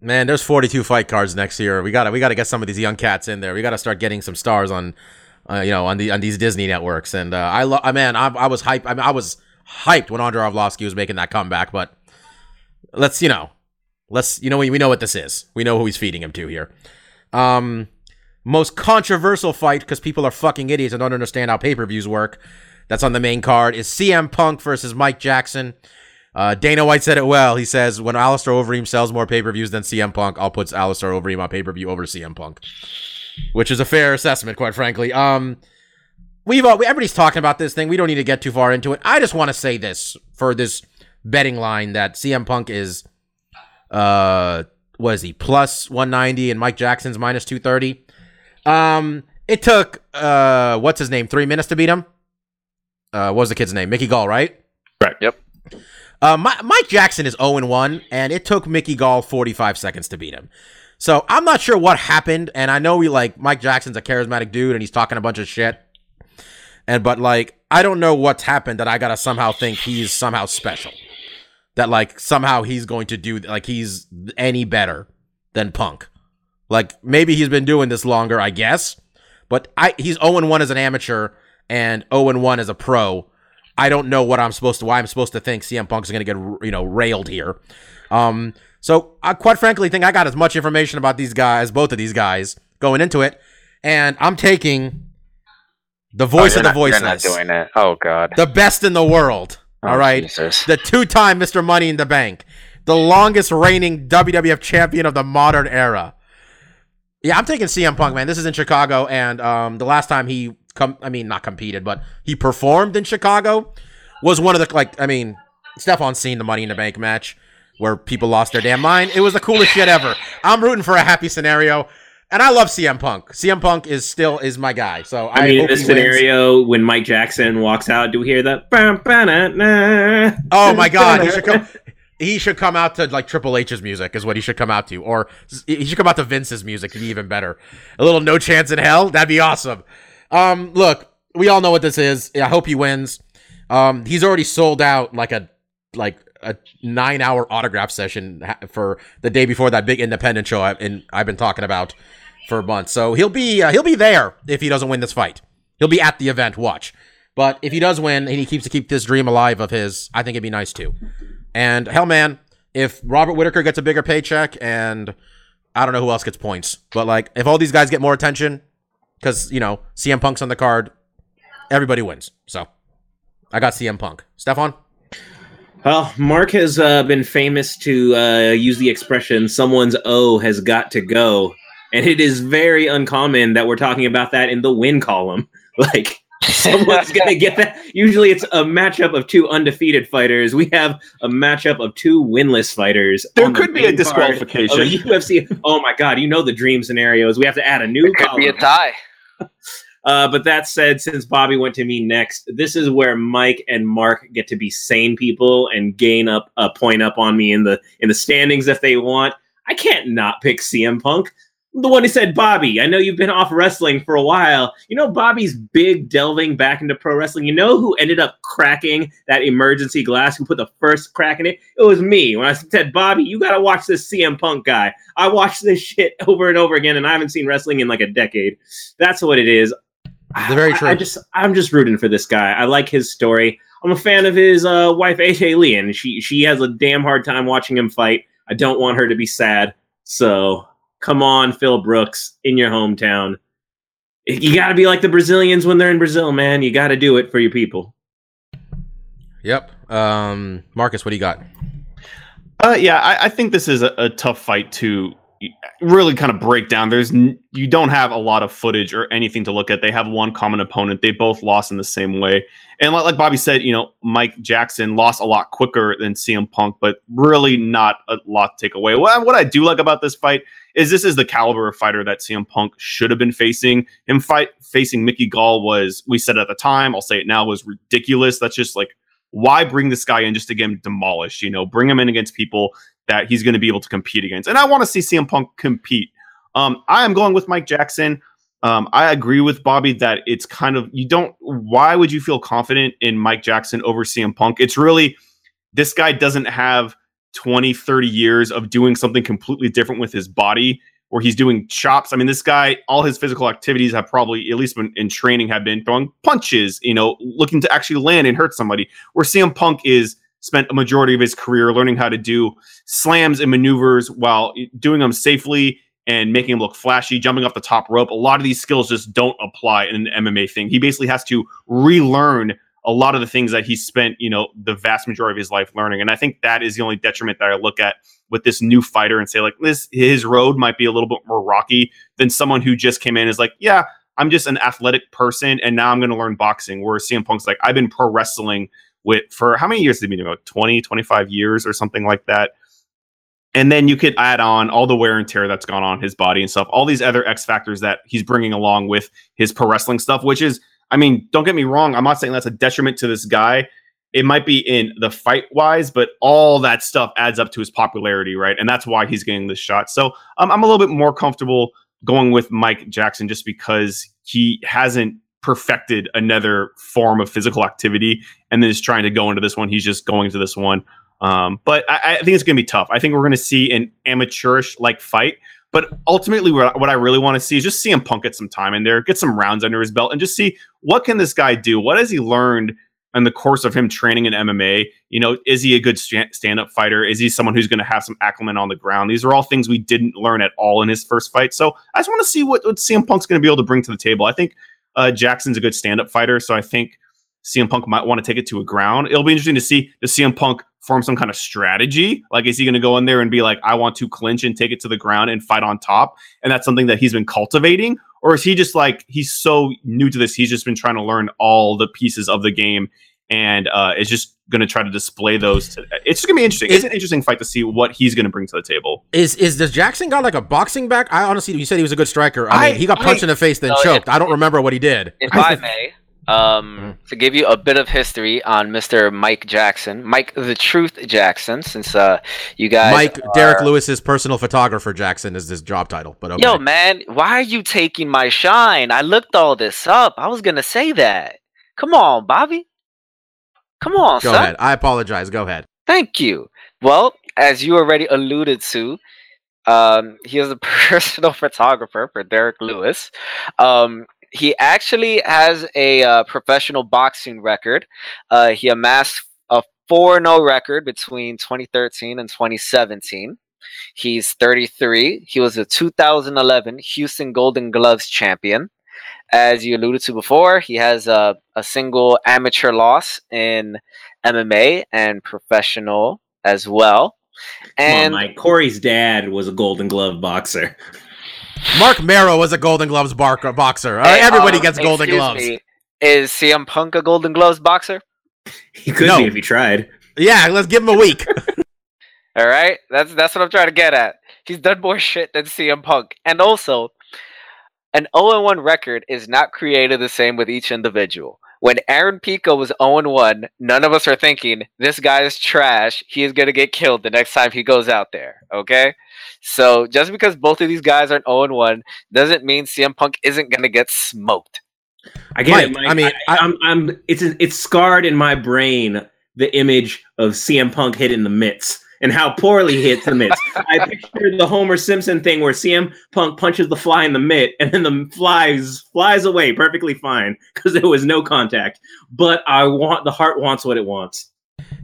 Speaker 1: Man, there's 42 fight cards next year. We got to we got to get some of these young cats in there. We got to start getting some stars on, uh, you know, on the on these Disney networks. And uh, I love, man, I, I was hyped. I, mean, I was hyped when Andrei Arlovsky was making that comeback. But let's, you know, let's, you know, we, we know what this is. We know who he's feeding him to here. Um, most controversial fight because people are fucking idiots and don't understand how pay per views work. That's on the main card is CM Punk versus Mike Jackson. Uh, Dana White said it well. He says, when Alistair Overeem sells more pay per views than CM Punk, I'll put Alistair Overeem on pay per view over CM Punk, which is a fair assessment, quite frankly. Um, we've all, everybody's talking about this thing. We don't need to get too far into it. I just want to say this for this betting line that CM Punk is, uh, what is he plus 190 and Mike Jackson's minus 230. Um, it took uh, what's his name, three minutes to beat him. Uh, what was the kid's name? Mickey Gall, right?
Speaker 4: Right.
Speaker 3: Yep.
Speaker 1: Uh, Mi- Mike Jackson is 0 1, and it took Mickey Gall 45 seconds to beat him. So I'm not sure what happened, and I know we like Mike Jackson's a charismatic dude, and he's talking a bunch of shit. And but like I don't know what's happened that I gotta somehow think he's somehow special. That like somehow he's going to do like he's any better than Punk. Like maybe he's been doing this longer, I guess. But I he's 0 1 as an amateur and 0 1 as a pro. I don't know what I'm supposed to why I'm supposed to think CM Punk's going to get you know railed here. Um, so I quite frankly think I got as much information about these guys, both of these guys, going into it, and I'm taking the voice
Speaker 3: Oh,
Speaker 1: of the
Speaker 3: not- you're not doing it. Oh God.
Speaker 1: the best in the world.
Speaker 3: Oh,
Speaker 1: all right,
Speaker 3: Jesus.
Speaker 1: the two-time Mr. Money in the Bank, the longest reigning WWF champion of the modern era. Yeah, I'm taking CM Punk, man. This is in Chicago, and um, the last time he come, I mean, not competed, but he performed in Chicago was one of the like, I mean, Stefan seen the Money in the Bank match where people lost their damn mind. It was the coolest shit ever. I'm rooting for a happy scenario, and I love CM Punk. CM Punk is still is my guy. So I,
Speaker 2: I mean, in this
Speaker 1: he wins.
Speaker 2: scenario, when Mike Jackson walks out, do we hear that?
Speaker 1: Oh my god, he should come. He should come out to like Triple H's music is what he should come out to, or he should come out to Vince's music to be even better. A little No Chance in Hell, that'd be awesome. Um, look, we all know what this is. I hope he wins. Um, he's already sold out like a like a nine hour autograph session for the day before that big independent show I, and I've been talking about for months. So he'll be uh, he'll be there if he doesn't win this fight. He'll be at the event. Watch. But if he does win and he keeps to keep this dream alive of his, I think it'd be nice too. And hell, man, if Robert Whittaker gets a bigger paycheck and I don't know who else gets points, but like if all these guys get more attention, because you know CM Punk's on the card, everybody wins. So I got CM Punk. Stefan.
Speaker 2: Well, Mark has uh, been famous to uh, use the expression "someone's O has got to go," and it is very uncommon that we're talking about that in the win column. Like someone's gonna get that. Usually, it's a matchup of two undefeated fighters. We have a matchup of two winless fighters.
Speaker 4: There
Speaker 2: on the
Speaker 4: could be a disqualification.
Speaker 2: UFC. Oh my God! You know the dream scenarios. We have to add a new
Speaker 3: It could be a tie.
Speaker 2: Uh, but that said, since Bobby went to me next, this is where Mike and Mark get to be sane people and gain up a point up on me in the in the standings if they want. I can't not pick CM Punk. the one who said, Bobby, I know you've been off wrestling for a while. You know, Bobby's big delving back into pro wrestling. You know who ended up cracking that emergency glass, who put the first crack in it? It was me. When I said, Bobby, you got to watch this CM Punk guy. I watched this shit over and over again, and I haven't seen wrestling in like a decade. That's what it is.
Speaker 1: It's very
Speaker 2: I-
Speaker 1: true.
Speaker 2: I, just, I'm just rooting for this guy. I like his story. I'm a fan of his uh, wife, AJ Lee, and she, she has a damn hard time watching him fight. I don't want her to be sad. So come on, Phil Brooks, in your hometown. You got to be like the Brazilians when they're in Brazil, man. You got to do it for your people.
Speaker 1: Yep. Um, Marcus, what do you got?
Speaker 4: Uh, yeah, I, I think this is a, a tough fight to really kind of break down. There's n- you don't have a lot of footage or anything to look at. They have one common opponent. They both lost in the same way, and like, like Bobby said, you know, Mike Jackson lost a lot quicker than CM Punk, but really not a lot to take away. What, what I do like about this fight is this is the caliber of fighter that CM Punk should have been facing. Him fight facing Mickey Gall was we said at the time, I'll say it now, was ridiculous. That's just like why bring this guy in just to get him demolished? You know, bring him in against people that he's going to be able to compete against. And I want to see CM Punk compete. Um, I am going with Mike Jackson. Um, I agree with Bobby that it's kind of you don't. Why would you feel confident in Mike Jackson over CM Punk? It's really this guy doesn't have 20, 30 years of doing something completely different with his body where he's doing chops. I mean, this guy, all his physical activities have probably, at least in, in training, have been throwing punches, you know, looking to actually land and hurt somebody. Where CM Punk is spent a majority of his career learning how to do slams and maneuvers while doing them safely and making him look flashy, jumping off the top rope. A lot of these skills just don't apply in an MMA thing. He basically has to relearn a lot of the things that he spent, you know, the vast majority of his life learning. And I think that is the only detriment that I look at with this new fighter and say like this his road might be a little bit more rocky than someone who just came in is like, yeah, I'm just an athletic person and now I'm going to learn boxing. Where CM Punk's like, I've been pro wrestling with for how many years did he been about 20, 25 years or something like that. And then you could add on all the wear and tear that's gone on his body and stuff, all these other X factors that he's bringing along with his pro wrestling stuff, which is, I mean, don't get me wrong, I'm not saying that's a detriment to this guy. It might be in the fight wise, but all that stuff adds up to his popularity, right? And that's why he's getting this shot. So um, I'm a little bit more comfortable going with Mike Jackson just because he hasn't perfected another form of physical activity and then is trying to go into this one. He's just going to this one. Um, but I, I think it's going to be tough. I think we're going to see an amateurish like fight. But ultimately, what, I really want to see is just CM Punk get some time in there, get some rounds under his belt, and just see what can this guy do. What has he learned in the course of him training in MMA? You know, is he a good stand up fighter? Is he someone who's going to have some acumen on the ground? These are all things we didn't learn at all in his first fight. So I just want to see what, what CM Punk's going to be able to bring to the table. I think uh, Jackson's a good stand up fighter, so I think CM Punk might want to take it to a ground. It'll be interesting to see does CM Punk form some kind of strategy? Like, is he going to go in there and be like, I want to clinch and take it to the ground and fight on top? And that's something that he's been cultivating? Or is he just like, he's so new to this, he's just been trying to learn all the pieces of the game and uh, is just going to try to display those? To, it's just going to be interesting. It's an interesting fight to see what he's going to bring to the table.
Speaker 1: Is is does Jackson got like a boxing back? I honestly, you said he was a good striker. I,
Speaker 4: I-
Speaker 1: mean, he got punched
Speaker 4: I-
Speaker 1: in the face then
Speaker 3: No,
Speaker 1: choked. I don't remember what he did.
Speaker 3: If
Speaker 4: I-
Speaker 3: I may, um, to give you a bit of history on Mr. Mike Jackson, Mike the Truth Jackson, since uh, you guys,
Speaker 1: Mike
Speaker 3: are-
Speaker 1: Derrick Lewis's personal photographer Jackson is his job title. But okay.
Speaker 3: Yo, man, why are you taking my shine? I looked all this up. I was gonna say that. Come on, Bobby. Come on,
Speaker 1: go
Speaker 3: son.
Speaker 1: ahead. I apologize. Go ahead.
Speaker 3: Thank you. Well, as you already alluded to, um, he is a personal photographer for Derrick Lewis. Um, he actually has a uh, professional boxing record. Uh, he amassed a 4 0 record between 2013 and 2017. He's 33. He was a 2011 Houston Golden Gloves champion. As you alluded to before, he has a, a single amateur loss in MMA and professional as well.
Speaker 2: Come
Speaker 3: And
Speaker 2: on, Mike. Corey's dad was a Golden Glove boxer.
Speaker 1: Mark Merrow was a Golden Gloves barker, boxer. All right,
Speaker 3: Hey,
Speaker 1: everybody
Speaker 3: um,
Speaker 1: gets Golden Gloves.
Speaker 3: me, is CM Punk a Golden Gloves boxer?
Speaker 2: He could
Speaker 1: No.
Speaker 2: be if he tried.
Speaker 1: Yeah, let's give him a week.
Speaker 3: All right, that's that's what I'm trying to get at. He's done more shit than CM Punk, and also, an 0-1 record is not created the same with each individual. when Aaron Pico was 0 1, none of us are thinking this guy is trash. He is going to get killed the next time he goes out there. Okay. So just because both of these guys aren't 0 1 doesn't mean CM Punk isn't going to get smoked.
Speaker 2: I get
Speaker 1: Mike,
Speaker 2: it. Mike.
Speaker 1: I mean,
Speaker 2: I, am I'm. It's it's scarred in my brain the image of CM Punk hitting the mitts and how poorly he hits the mitts. I picture the Homer Simpson thing where CM Punk punches the fly in the mitt and then the flies flies away perfectly fine because there was no contact. But I want the heart wants what it wants.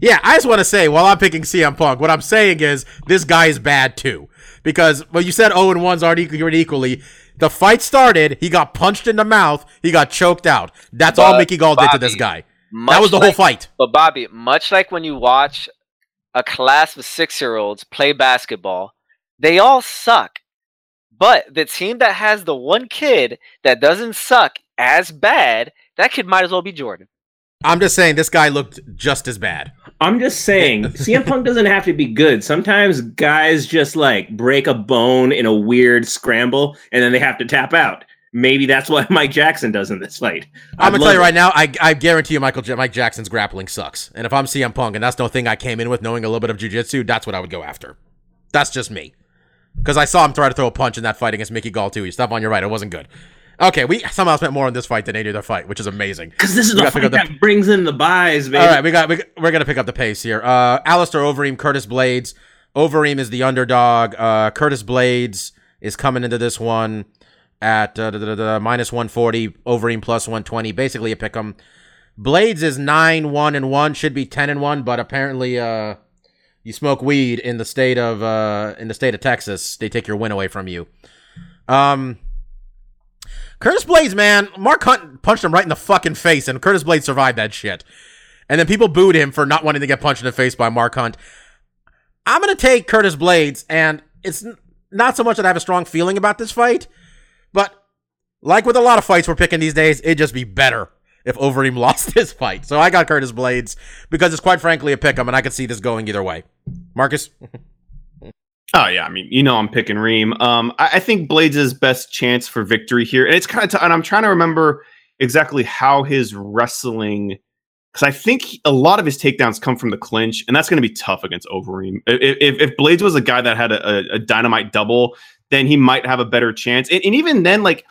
Speaker 1: Yeah, I just want to say, while I'm picking CM Punk, what I'm saying is this guy is bad too. Because well, you said 0 and 1s aren't equal, equally. The fight started, he got punched in the mouth, he got choked out. That's all Mickey Gall did to this guy. That was the
Speaker 3: like,
Speaker 1: whole fight.
Speaker 3: But Bobby, much like when you watch a class of six year olds play basketball, they all suck. But the team that has the one kid that doesn't suck as bad, that kid might as well be Jordan.
Speaker 1: I'm just saying this guy looked just as bad.
Speaker 2: I'm just saying, CM Punk doesn't have to be good. Sometimes guys just like break a bone in a weird scramble and then they have to tap out. Maybe that's what Mike Jackson does in this fight.
Speaker 1: I'm gonna tell you
Speaker 2: it.
Speaker 1: right now, I, I guarantee you, Michael J- Mike Jackson's grappling sucks. And if I'm CM Punk and that's the thing I came in with, knowing a little bit of jujitsu, that's what I would go after. That's just me, because I saw him try to throw a punch in that fight against Mickey Gall too. You stop on your right, it wasn't good. Okay, we somehow spent more on this fight than any other fight, which is amazing.
Speaker 2: Because this is
Speaker 1: We
Speaker 2: the fight
Speaker 1: the-
Speaker 2: that brings in the buys, baby.
Speaker 1: All right, we got we, we're gonna pick up the pace here. Uh, Alistair Overeem, Curtis Blaydes. Overeem is the underdog. Uh, Curtis Blaydes is coming into this one at uh, da, da, da, minus 140. Overeem plus 120. Basically a pick 'em. Blaydes is nine one and one. Should be ten and one, but apparently, uh, you smoke weed in the state of uh in the state of Texas, they take your win away from you. Um. Curtis Blaydes, man, Mark Hunt punched him right in the fucking face, and Curtis Blaydes survived that shit. And then people booed him for not wanting to get punched in the face by Mark Hunt. I'm to take Curtis Blaydes, and it's not so much that I have a strong feeling about this fight, but like with a lot of fights we're picking these days, it'd just be better if Overeem lost this fight. So I got Curtis Blaydes because it's quite frankly a pick 'em, and I could see this going either way. Marcus?
Speaker 4: Oh yeah, I mean, you know, I'm picking Reem. Um, I, I think Blaydes' best chance for victory here, and it's kind of, t- and I'm trying to remember exactly how his wrestling, because I think a lot of his takedowns come from the clinch, and that's going to be tough against Overeem. If, if, if Blaydes was a guy that had a, a, a dynamite double, then he might have a better chance. And, and even then, like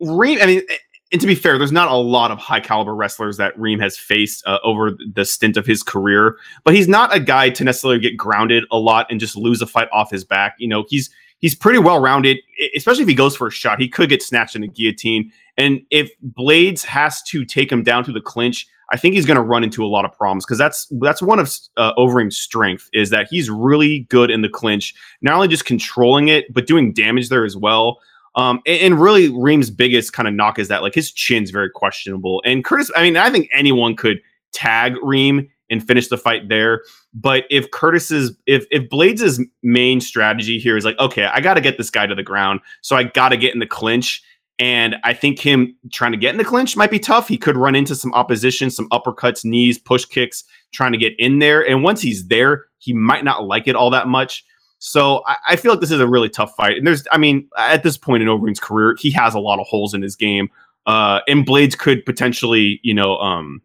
Speaker 4: Reem, I mean. And to be fair, there's not a lot of high caliber wrestlers that Reem has faced uh, over the stint of his career but he's not a guy to necessarily get grounded a lot and just lose a fight off his back. You know, he's he's pretty well rounded, especially if he goes for a shot. He could get snatched in a guillotine, and if Blaydes has to take him down to the clinch, I think he's going to run into a lot of problems because that's that's one of uh, Overeem's strength is that he's really good in the clinch, not only just controlling it but doing damage there as well. Um, and, and really, Reem's biggest kind of knock is that like his chin's very questionable. And Curtis, I mean, I think anyone could tag Reem and finish the fight there. But if Curtis's if if Blaydes' main strategy here is like, okay, I got to get this guy to the ground, so I got to get in the clinch. And I think him trying to get in the clinch might be tough. He could run into some opposition, some uppercuts, knees, push kicks, trying to get in there. And once he's there, he might not like it all that much. So I, I feel like this is a really tough fight. And there's, I mean, at this point in Overeem's career, he has a lot of holes in his game. Uh, and Blaydes could potentially, you know, um,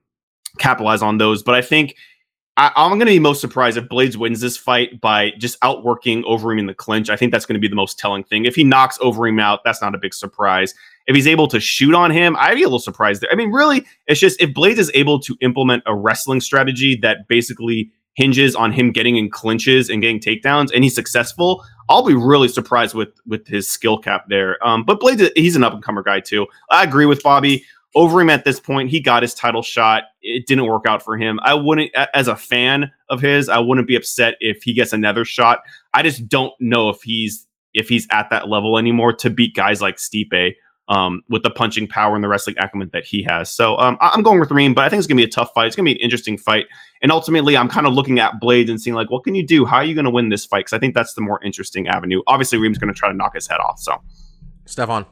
Speaker 4: capitalize on those. But I think I, I'm going to be most surprised if Blaydes wins this fight by just outworking Overeem in the clinch. I think that's going to be the most telling thing. If he knocks Overeem out, that's not a big surprise. If he's able to shoot on him, I'd be a little surprised there. I mean, really, it's just if Blaydes is able to implement a wrestling strategy that basically hinges on him getting in clinches and getting takedowns, and he's successful, I'll be really surprised with with his skill cap there. Um, but Blaydes, he's an up and comer guy too. I agree with Bobby. Overeem at this point, he got his title shot. It didn't work out for him. I wouldn't, as a fan of his, I wouldn't be upset if he gets another shot. I just don't know if he's if he's at that level anymore to beat guys like Stipe um, with the punching power and the wrestling acumen that he has. So um, I- I'm going with Reem, but I think it's gonna be a tough fight. It's gonna be an interesting fight, and ultimately, I'm kind of looking at Blaydes and seeing like, what can you do? How are you gonna win this fight? Because I think that's the more interesting avenue. Obviously, Reem's gonna try to knock his head off. So
Speaker 1: Stefan.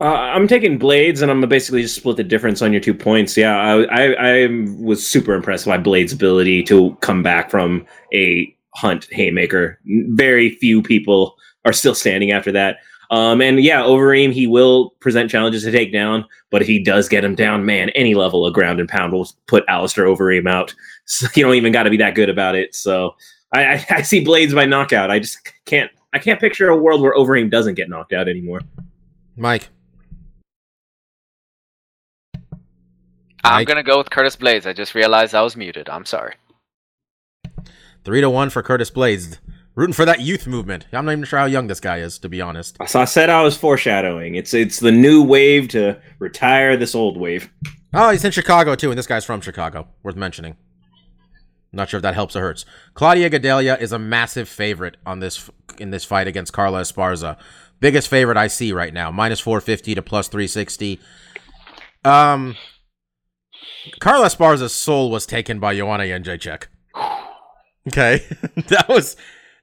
Speaker 2: Uh, I'm taking Blaydes, and I'm gonna basically just split the difference on your two points. Yeah, I, I, I was super impressed by Blaydes' ability to come back from a Hunt haymaker. Very few people are still standing after that. Um, and yeah, Overeem, he will present challenges to take down, but if he does get him down, man, any level of ground and pound will put Alistair Overeem out. So you don't even got to be that good about it. So I, I, I see Blaydes by knockout. I just can't. I can't picture a world where Overeem doesn't get knocked out anymore.
Speaker 1: Mike.
Speaker 3: I'm
Speaker 1: Mike?
Speaker 3: gonna go with Curtis Blaydes. I just realized I was muted. I'm sorry.
Speaker 1: Three to one for Curtis Blaydes. Rooting for that youth movement. I'm not even sure how young this guy is, to be honest.
Speaker 2: So I said I was foreshadowing. It's it's the new wave to retire this old wave.
Speaker 1: Oh, he's in Chicago too, and this guy's from Chicago. Worth mentioning. Not sure if that helps or hurts. Claudia Gadelha is a massive favorite on this in this fight against Carla Esparza. Biggest favorite I see right now, minus 450 to plus 360. Um, Carla Esparza's soul was taken by Joanna Jędrzejczyk. Okay, that was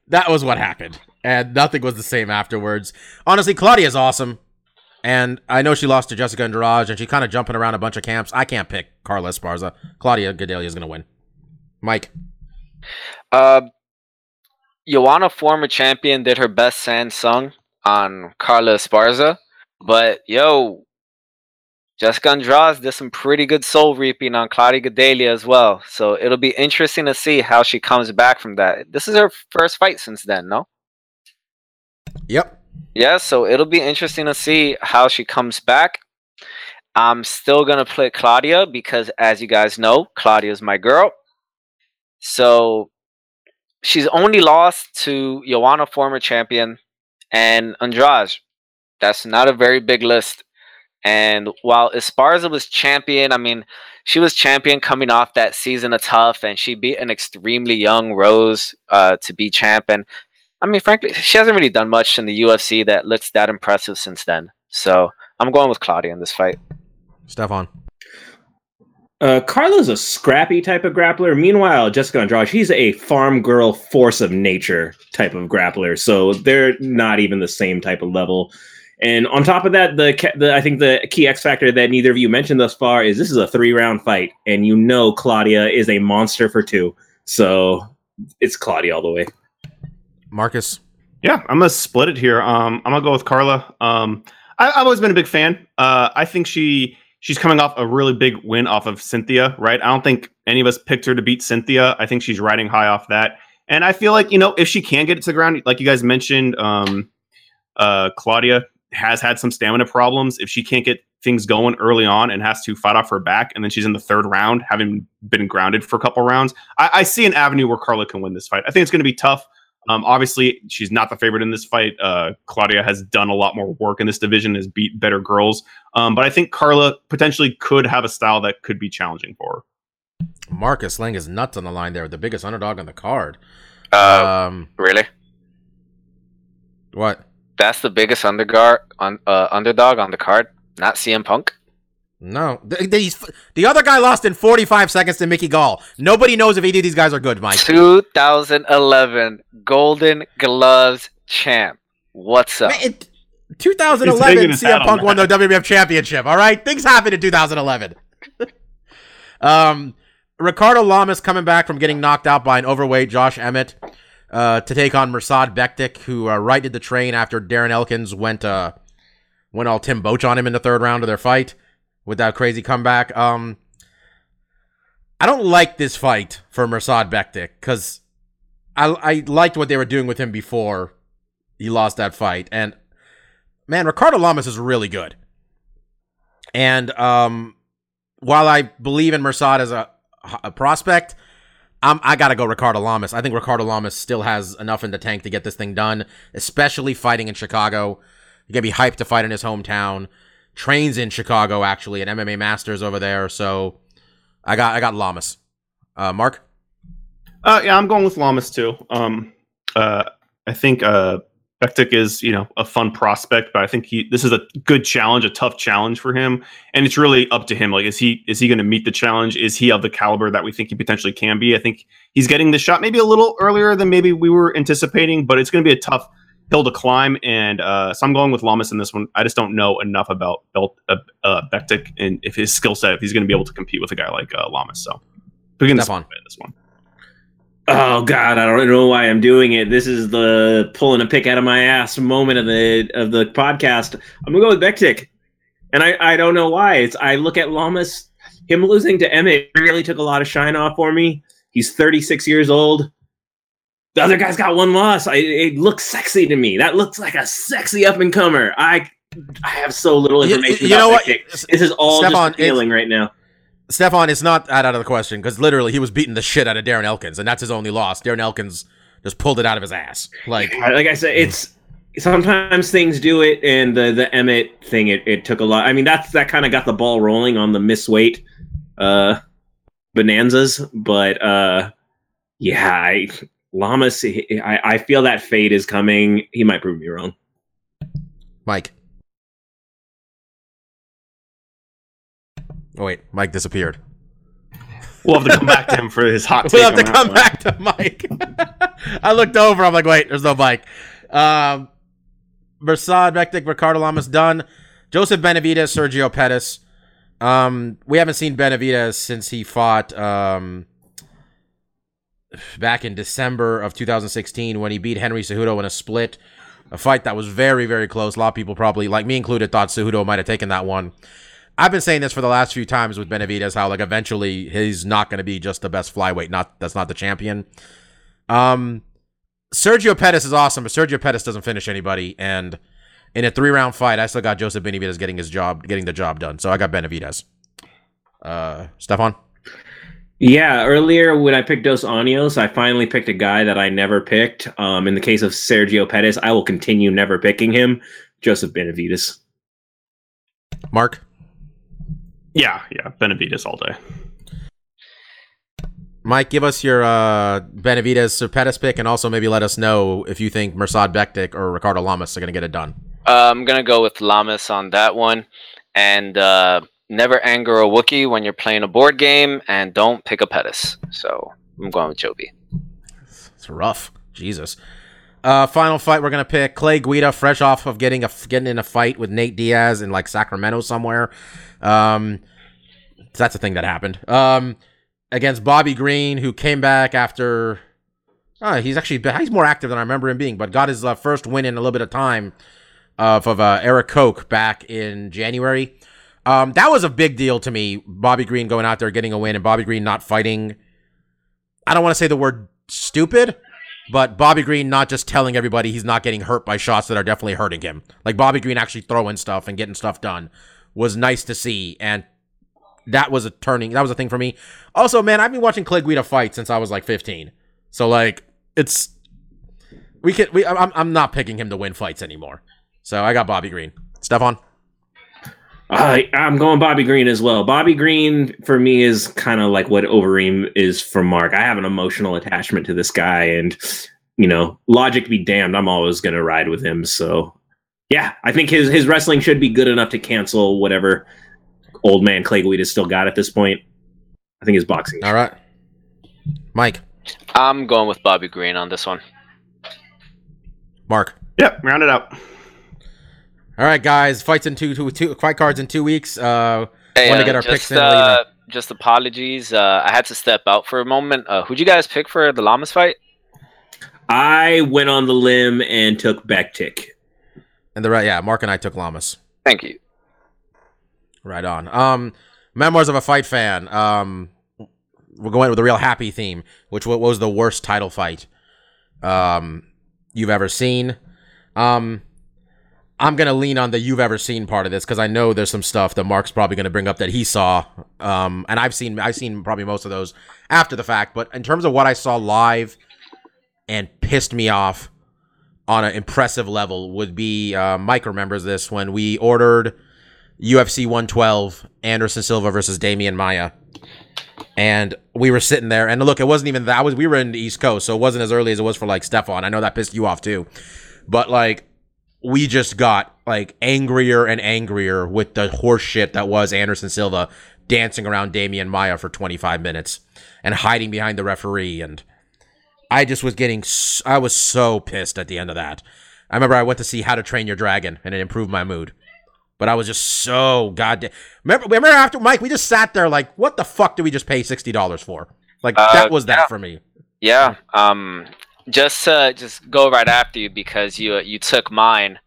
Speaker 1: that was what happened, and nothing was the same afterwards. Honestly, Claudia's awesome. And I know she lost to Jessica Andrade, and she's kind of jumping around a bunch of camps. I can't pick Carla Esparza. Claudia Gadelha is to win. Mike.
Speaker 3: Uh, Joanna, former champion, did her best San sung on Carla Esparza, but yo, Jessica Andrade did some pretty good soul reaping on Claudia Gadelha as well. So it'll be interesting to see how she comes back from that. This is her first fight since then, no?
Speaker 1: Yep.
Speaker 3: Yeah, so it'll be interesting to see how she comes back. I'm still gonna play Claudia because, as you guys know, Claudia's my girl. So she's only lost to Joanna, former champion, and Andrade. That's not a very big list. And while Esparza was champion, I mean, she was champion coming off that season of Tough, and she beat an extremely young Rose uh, to be champion. I mean, frankly, she hasn't really done much in the UFC that looks that impressive since then. So I'm going with Claudia in this fight.
Speaker 1: Stefan.
Speaker 2: Uh, Carla's a scrappy type of grappler. Meanwhile, Jessica Andrade, she's a farm girl, force of nature type of grappler. So they're not even the same type of level. And on top of that, the, the I think the key X factor that neither of you mentioned thus far is this is a three round fight, and you know Claudia is a monster for two. So it's Claudia all the way.
Speaker 1: Marcus.
Speaker 4: Yeah, I'm gonna split it here. Um, I'm gonna go with Carla. Um, I, I've always been a big fan. Uh, I think she she's coming off a really big win off of Cynthia, right? I don't think any of us picked her to beat Cynthia. I think she's riding high off that, and I feel like you know if she can get it to the ground, like you guys mentioned, um, uh, Claudia has had some stamina problems. If she can't get things going early on and has to fight off her back, and then she's in the third round, having been grounded for a couple rounds, I, I see an avenue where Carla can win this fight. I think it's going to be tough. Um, obviously, she's not the favorite in this fight. Uh, Claudia has done a lot more work in this division, has beat better girls. Um, but I think Carla potentially could have a style that could be challenging for her.
Speaker 1: Marcus laying his nuts on the line there, the biggest underdog on the card.
Speaker 3: Uh,
Speaker 1: Um,
Speaker 3: really?
Speaker 1: what?
Speaker 3: That's the biggest underguard, un, uh, underdog on the card. Not CM Punk.
Speaker 1: No, the, the, the other guy lost in 45 seconds to Mickey Gall. Nobody knows if either of these guys are good, Mike.
Speaker 3: 2011 Golden Gloves champ. What's up?
Speaker 1: Man, it- 2011
Speaker 4: hanging his
Speaker 1: CM Punk won the
Speaker 4: that.
Speaker 1: WWF Championship. All right, things happened in 2011. um, Ricardo Lamas coming back from getting knocked out by an overweight Josh Emmett uh, to take on Mirsad Bektic, who uh, righted the train after Darren Elkins went uh, went all Tim Boetsch on him in the third round of their fight with that crazy comeback. Um, I don't like this fight for Mirsad Bektic because I I liked what they were doing with him before he lost that fight, and man, Ricardo Lamas is really good. And um, while I believe in Mersad as a, a prospect, I'm, I got to go Ricardo Lamas. I think Ricardo Lamas still has enough in the tank to get this thing done, especially fighting in Chicago. You're going to be hyped to fight in his hometown. Trains in Chicago, actually, at MMA Masters over there. So I got I got Lamas. Uh, Mark?
Speaker 4: Uh, yeah, I'm going with Lamas too. Um, uh, I think uh, Bektic is you know a fun prospect, but I think he this is a good challenge, a tough challenge for him, and it's really up to him. Like, is he is he going to meet the challenge? Is he of the caliber that we think he potentially can be? I think he's getting the shot maybe a little earlier than maybe we were anticipating, but it's going to be a tough hill to climb, and uh, so I'm going with Lamas in this one. I just don't know enough about Belt, uh, uh, Bektic and if his skill set, if he's going to be able to compete with a guy like uh, Lamas. So, to
Speaker 1: Step
Speaker 4: this one.
Speaker 2: Oh God, I don't know why I'm doing it. This is the pulling a pick out of my ass moment of the of the podcast. I'm gonna go with Bektic, and I I don't know why. It's I look at Lamas, him losing to Emmett really took a lot of shine off for me. He's 36 years old. The other guy's got one loss. I, it looks sexy to me. That looks like a sexy up and comer. I I have so little information.
Speaker 1: you know
Speaker 2: about
Speaker 1: what?
Speaker 2: This is all
Speaker 1: Stefan,
Speaker 2: just a feeling right now.
Speaker 1: Stefan, it's not that out of the question because literally he was beating the shit out of Darren Elkins, and that's his only loss. Darren Elkins just pulled it out of his ass. Like,
Speaker 2: I- like I said, it's sometimes things do it, and the the Emmett thing, it, it took a lot. I mean, that's that kind of got the ball rolling on the miss weight uh, bonanzas, but uh, yeah, I, Lamas, I, I feel that fade is coming. He might prove me wrong.
Speaker 1: Mike. Oh wait, Mike disappeared.
Speaker 4: We'll have to come back to him for his hot take.
Speaker 1: We'll have to come
Speaker 4: one.
Speaker 1: back to Mike. I looked over. I'm like, wait, there's no Mike. Um, Mirsad, Bektic, Ricardo Lamas done. Joseph Benavidez, Sergio Pettis. Um, we haven't seen Benavidez since he fought um, back in December of 2016 when he beat Henry Cejudo in a split. A fight that was very, very close. A lot of people probably, like me included, thought Cejudo might have taken that one. I've been saying this for the last few times with Benavidez, how like eventually he's not going to be just the best flyweight. Not that's not the champion. Um, Sergio Pettis is awesome, but Sergio Pettis doesn't finish anybody. And in a three round fight, I still got Joseph Benavidez getting his job, getting the job done. So I got Benavidez. Uh, Stefan.
Speaker 2: Yeah, earlier when I picked Dos Anjos, I finally picked a guy that I never picked. Um, in the case of Sergio Pettis, I will continue never picking him. Joseph Benavidez.
Speaker 1: Mark.
Speaker 4: Yeah, yeah, Benavidez all day.
Speaker 1: Mike, give us your uh, Benavidez or Pettis pick, and also maybe let us know if you think Mirsad Bektic or Ricardo Lamas are going to get it done.
Speaker 3: Uh, I'm gonna go with Lamas on that one, and uh, never anger a Wookiee when you're playing a board game, and don't pick a Pettis. So I'm going with Joby.
Speaker 1: It's rough. Jesus. Uh, final fight we're gonna pick Clay Guida, fresh off of getting a getting in a fight with Nate Diaz in like Sacramento somewhere. Um, that's a thing that happened. Um, against Bobby Green, who came back after. Uh, he's actually he's more active than I remember him being, but got his uh, first win in a little bit of time of of uh, Erik Koch back in January. Um, that was a big deal to me. Bobby Green going out there getting a win, and Bobby Green not fighting. I don't want to say the word stupid, but Bobby Green not just telling everybody he's not getting hurt by shots that are definitely hurting him. Like Bobby Green actually throwing stuff and getting stuff done was nice to see, and that was a turning. That was a thing for me. Also, man, I've been watching Clay Guida fight since I was like 15, so like it's we can we. I'm I'm not picking him to win fights anymore. So I got Bobby Green. Stefan.
Speaker 2: I I'm going Bobby Green as well. Bobby Green for me is kind of like what Overeem is for Mark. I have an emotional attachment to this guy, and you know, logic be damned, I'm always going to ride with him. So, yeah, I think his his wrestling should be good enough to cancel whatever old man Clay Guida still got at this point. I think his boxing.
Speaker 1: All right. Mike.
Speaker 3: I'm going with Bobby Green on this one.
Speaker 1: Mark.
Speaker 4: Yep, round it out.
Speaker 1: All right, guys. Fights in two, two, two fight cards in two weeks. Uh,
Speaker 3: Hey,
Speaker 1: Want to
Speaker 3: uh,
Speaker 1: get our
Speaker 3: just,
Speaker 1: picks in, I'll let you
Speaker 3: uh, just apologies. Uh, I had to step out for a moment. Uh, who'd you guys pick for the Lamas fight?
Speaker 2: I went on the limb and took Bektic.
Speaker 1: And the right, yeah, Mark and I took Lamas.
Speaker 3: Thank you.
Speaker 1: Right on. Um, Memoirs of a Fight Fan. Um, we're going with a real happy theme, which what was the worst title fight um you've ever seen. Um, I'm gonna lean on the you've ever seen part of this because I know there's some stuff that Mark's probably gonna bring up that he saw. Um, and I've seen I've seen probably most of those after the fact. But in terms of what I saw live and pissed me off on an impressive level would be uh, Mike remembers this when we ordered UFC 112 Anderson Silva versus Demian Maia. And we were sitting there, and look, it wasn't even that. Was we were in the East Coast, so it wasn't as early as it was for like Stefan. I know that pissed you off too, but like we just got like angrier and angrier with the horse shit that was Anderson Silva dancing around Demian Maia for 25 minutes and hiding behind the referee. And I just was getting, I was so pissed at the end of that. I remember I went to see How to Train Your Dragon, and it improved my mood. But I was just so goddamn. Remember, remember after Mike, we just sat there like, what the fuck did we just pay sixty dollars for? Like
Speaker 3: Uh,
Speaker 1: that was that
Speaker 3: yeah.
Speaker 1: for me.
Speaker 3: Yeah. Um, just to just go right after you because you you took mine.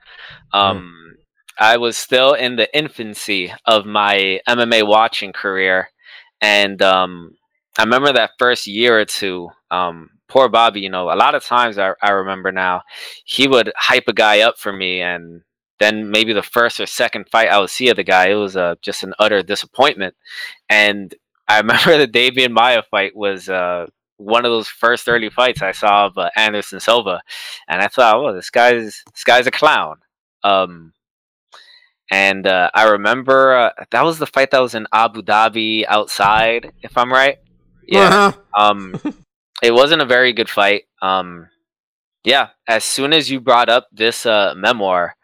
Speaker 3: Um, I was still in the infancy of my MMA watching career, and um, I remember that first year or two. Um, poor Bobby, you know, a lot of times I, I remember now, he would hype a guy up for me, and then maybe the first or second fight I would see of the guy, it was uh, just an utter disappointment. And I remember the Demian Maia fight was uh, one of those first early fights I saw of uh, Anderson Silva, and I thought, oh, this guy's this guy's a clown. Um, and uh, I remember uh, that was the fight that was in Abu Dhabi outside, if I'm right. Yeah.
Speaker 1: Uh-huh.
Speaker 3: Um, it wasn't a very good fight. Um, yeah. As soon as you brought up this uh, memoir,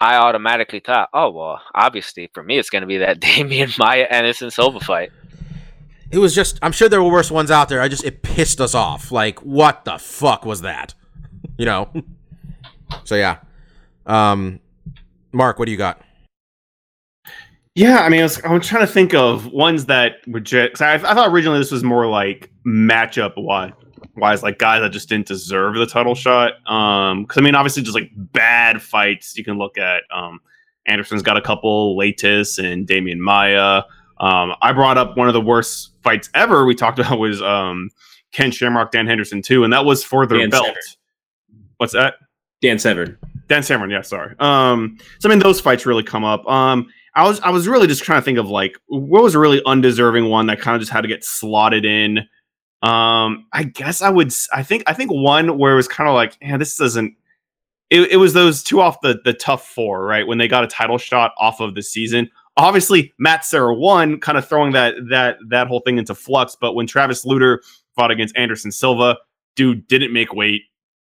Speaker 3: I automatically thought, oh well, obviously for me it's going to be that Demian Maia Anderson Silva fight.
Speaker 1: It was just. I'm sure there were worse ones out there. I just it pissed us off. Like, what the fuck was that? You know. so yeah. Um, Mark, what do you got?
Speaker 4: Yeah, I mean, I was, I was trying to think of ones that were just. I, I thought originally this was more like matchup wise, wise, like guys that just didn't deserve the title shot. Um, because I mean, obviously, just like bad fights. You can look at. Um, Anderson's got a couple, Leites and Demian Maia. Um, I brought up one of the worst fights ever. We talked about was um Ken Shamrock, Dan Henderson too, and that was for the
Speaker 2: Dan
Speaker 4: belt.
Speaker 2: Severn.
Speaker 4: What's that?
Speaker 2: Dan Severn.
Speaker 4: Dan Cameron, yeah, sorry. Um, so I mean, those fights really come up. Um, I was I was really just trying to think of like what was a really undeserving one that kind of just had to get slotted in. Um, I guess I would. I think I think one where it was kind of like, yeah, this doesn't. It, it was those two off the the tough four, right? When they got a title shot off of the season. Obviously, Matt Serra won, kind of throwing that that that whole thing into flux. But when Travis Lutter fought against Anderson Silva, dude didn't make weight,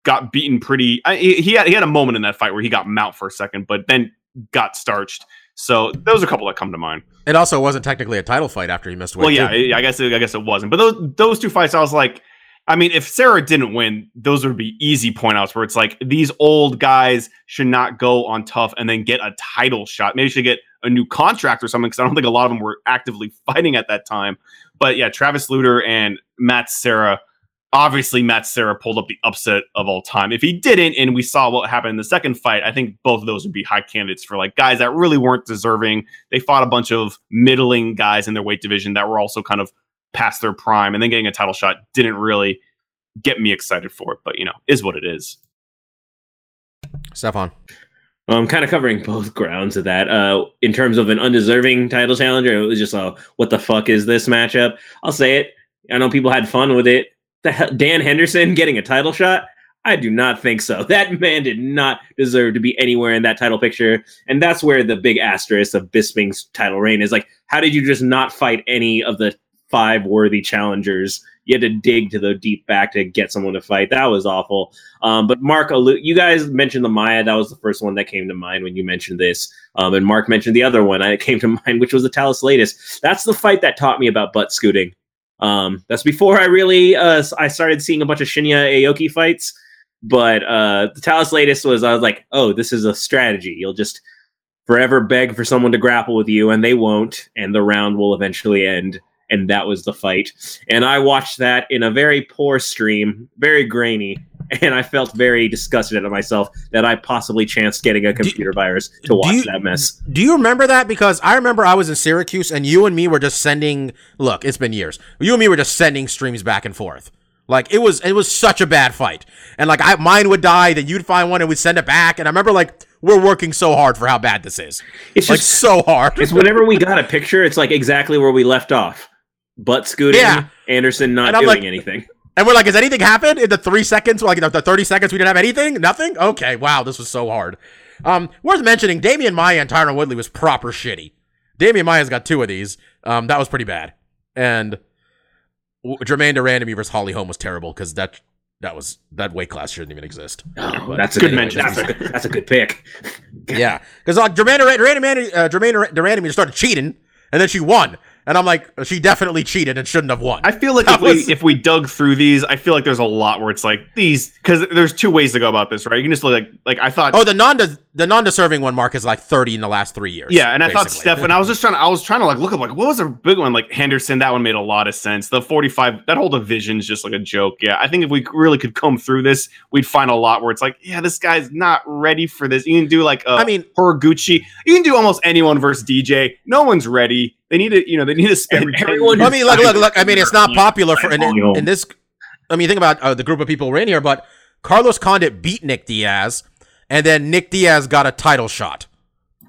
Speaker 4: got beaten pretty. I, he had he had a moment in that fight where he got mount for a second, but then got starched. So those are a couple that come to mind.
Speaker 1: It also wasn't technically a title fight after he missed weight.
Speaker 4: Well, yeah,
Speaker 1: too.
Speaker 4: I guess it, I guess it wasn't. But those those two fights, I was like, I mean, if Serra didn't win, those would be easy point outs where it's like these old guys should not go on tough and then get a title shot. Maybe should get a new contract or something because I don't think a lot of them were actively fighting at that time. But yeah, Travis Lutter and Matt Serra. Obviously, Matt Serra pulled up the upset of all time. If he didn't, and we saw what happened in the second fight, I think both of those would be high candidates for like guys that really weren't deserving. They fought a bunch of middling guys in their weight division that were also kind of past their prime, and then getting a title shot didn't really get me excited for it. But you know, is what it is.
Speaker 1: Stefan.
Speaker 2: I'm kind of covering both grounds of that. Uh, in terms of an undeserving title challenger, it was just a what the fuck is this matchup? I'll say it. I know people had fun with it. The hell, Dan Henderson getting a title shot. I do not think so. That man did not deserve to be anywhere in that title picture, and that's where the big asterisk of Bisping's title reign is. Like, how did you just not fight any of the five worthy challengers? You had to dig to the deep back to get someone to fight. That was awful. Um, but Mark, you guys mentioned the Maia. That was the first one that came to mind when you mentioned this. Um, and Mark mentioned the other one that came to mind, which was the Thales Leites. That's the fight that taught me about butt scooting. Um, that's before I really uh, I started seeing a bunch of Shinya Aoki fights. But uh, the Thales Leites was I was like, oh, this is a strategy. You'll just forever beg for someone to grapple with you, and they won't, and the round will eventually end. And that was the fight. And I watched that in a very poor stream, very grainy, and I felt very disgusted at myself that I possibly chanced getting a computer virus to watch
Speaker 1: you-
Speaker 2: that mess.
Speaker 1: Do you remember that? Because I remember I was in Syracuse and you and me were just sending. Look, it's been years. You and me were just sending streams back and forth. Like it was, it was such a bad fight. And like I, mine would die, then you'd find one and we'd send it back. And I remember like we're working so hard for how bad this is.
Speaker 2: It's
Speaker 1: Like
Speaker 2: just
Speaker 1: so hard.
Speaker 2: it's whenever we got a picture, it's like exactly where we left off. Butt scooting,
Speaker 1: Yeah.
Speaker 2: Anderson not
Speaker 1: And
Speaker 2: doing
Speaker 1: like-
Speaker 2: anything.
Speaker 1: And we're like, has anything happened in the three seconds? Like the, the 30 seconds we didn't have anything? Nothing? Okay, wow, this was so hard. Um, worth mentioning, Demian Maia and Tyron Woodley was proper shitty. Demian Maia's got two of these. Um, that was pretty bad. And w- Germaine de Randamie versus Holly Holm was terrible because that that was that weight class shouldn't even exist.
Speaker 2: Oh, that's a
Speaker 4: Good
Speaker 2: good
Speaker 4: mention.
Speaker 2: That's a good, that's a good pick.
Speaker 1: Yeah, because like Germaine Durand- de Randamie, uh, Jermaine Durandamy just started cheating, and then she won, and I'm like, she definitely cheated and shouldn't have won.
Speaker 4: I feel like
Speaker 1: That
Speaker 4: if we if we dug through these, I feel like there's a lot where it's like these because there's two ways to go about this, right? You can just look like like I thought.
Speaker 1: oh, the non the non-deserving one mark is like 30 in the last three years.
Speaker 4: Yeah, and I thought
Speaker 1: basically.
Speaker 4: Steph, and I was just trying to, I was trying to like look up like what was a big one like Henderson. That one made a lot of sense. The forty five, that whole division is just like a joke. Yeah, I think if we really could comb through this, we'd find a lot where it's like, yeah, this guy's not ready for this. You can do like, uh,
Speaker 1: I mean,
Speaker 4: Horiguchi. You can do almost anyone versus DJ. No one's ready. They need to, you know, they need to spend.
Speaker 2: Everyone-
Speaker 1: I mean, look, look, look. I mean, it's not popular for in, in, in this. I mean, think about uh, the group of people we're in here, but Carlos Condit beat Nick Diaz, and then Nick Diaz got a title shot.